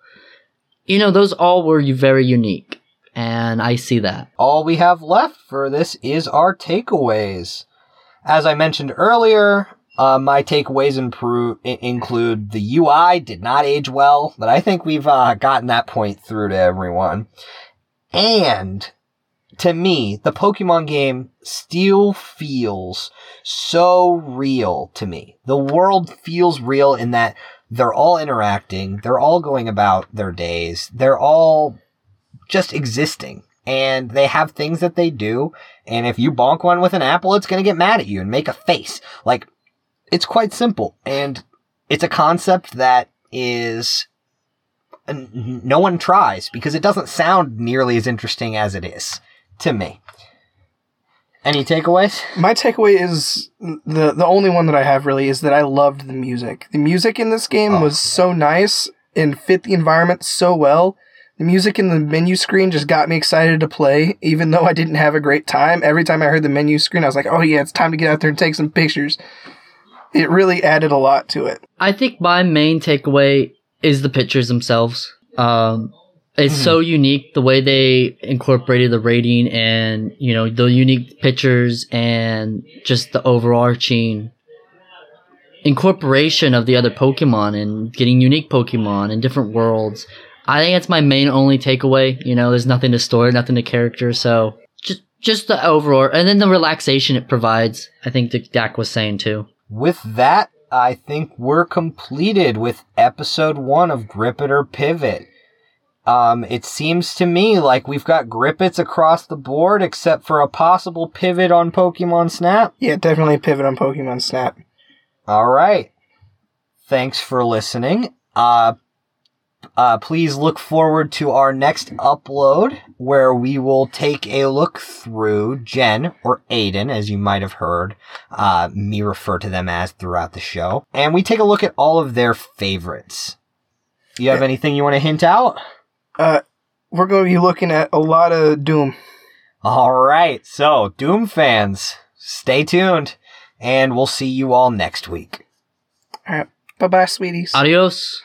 You know, those all were very unique, and I see that. all we have left for this is our takeaways. As I mentioned earlier, uh, my takeaways impro- i- include the UI did not age well, but I think we've uh, gotten that point through to everyone. And to me, the Pokemon game still feels so real to me. The world feels real in that they're all interacting, they're all going about their days, they're all just existing. And they have things that they do, and if you bonk one with an apple, it's gonna get mad at you and make a face. Like, it's quite simple, and it's a concept that is no one tries because it doesn't sound nearly as interesting as it is to me. Any takeaways? My takeaway is the the only one that I have really is that I loved the music. The music in this game Oh, was so nice and fit the environment so well. The music in the menu screen just got me excited to play, even though I didn't have a great time. Every time I heard the menu screen, I was like, "Oh yeah, it's time to get out there and take some pictures." It really added a lot to it. I think my main takeaway is the pictures themselves. Um, it's so unique the way they incorporated the rating and you know the unique pictures and just the overarching incorporation of the other Pokemon and getting unique Pokemon in different worlds. I think that's my main only takeaway. You know, there's nothing to story, nothing to character, so just just the overall and then the relaxation it provides. I think that Dak was saying too. With that, I think we're completed with episode one of Grip It or Pivot. Um, it seems to me like we've got Grippets across the board, except for a possible pivot on Pokemon Snap. Yeah, definitely pivot on Pokemon Snap. All right. Thanks for listening. Uh, uh, please look forward to our next upload where we will take a look through Jen or Aiden, as you might have heard uh, me refer to them as throughout the show. And we take a look at all of their favorites. You have anything you want to hint out? Uh, we're going to be looking at a lot of Doom. All right. So, Doom fans, stay tuned and we'll see you all next week. All right, bye bye, sweeties. Adios.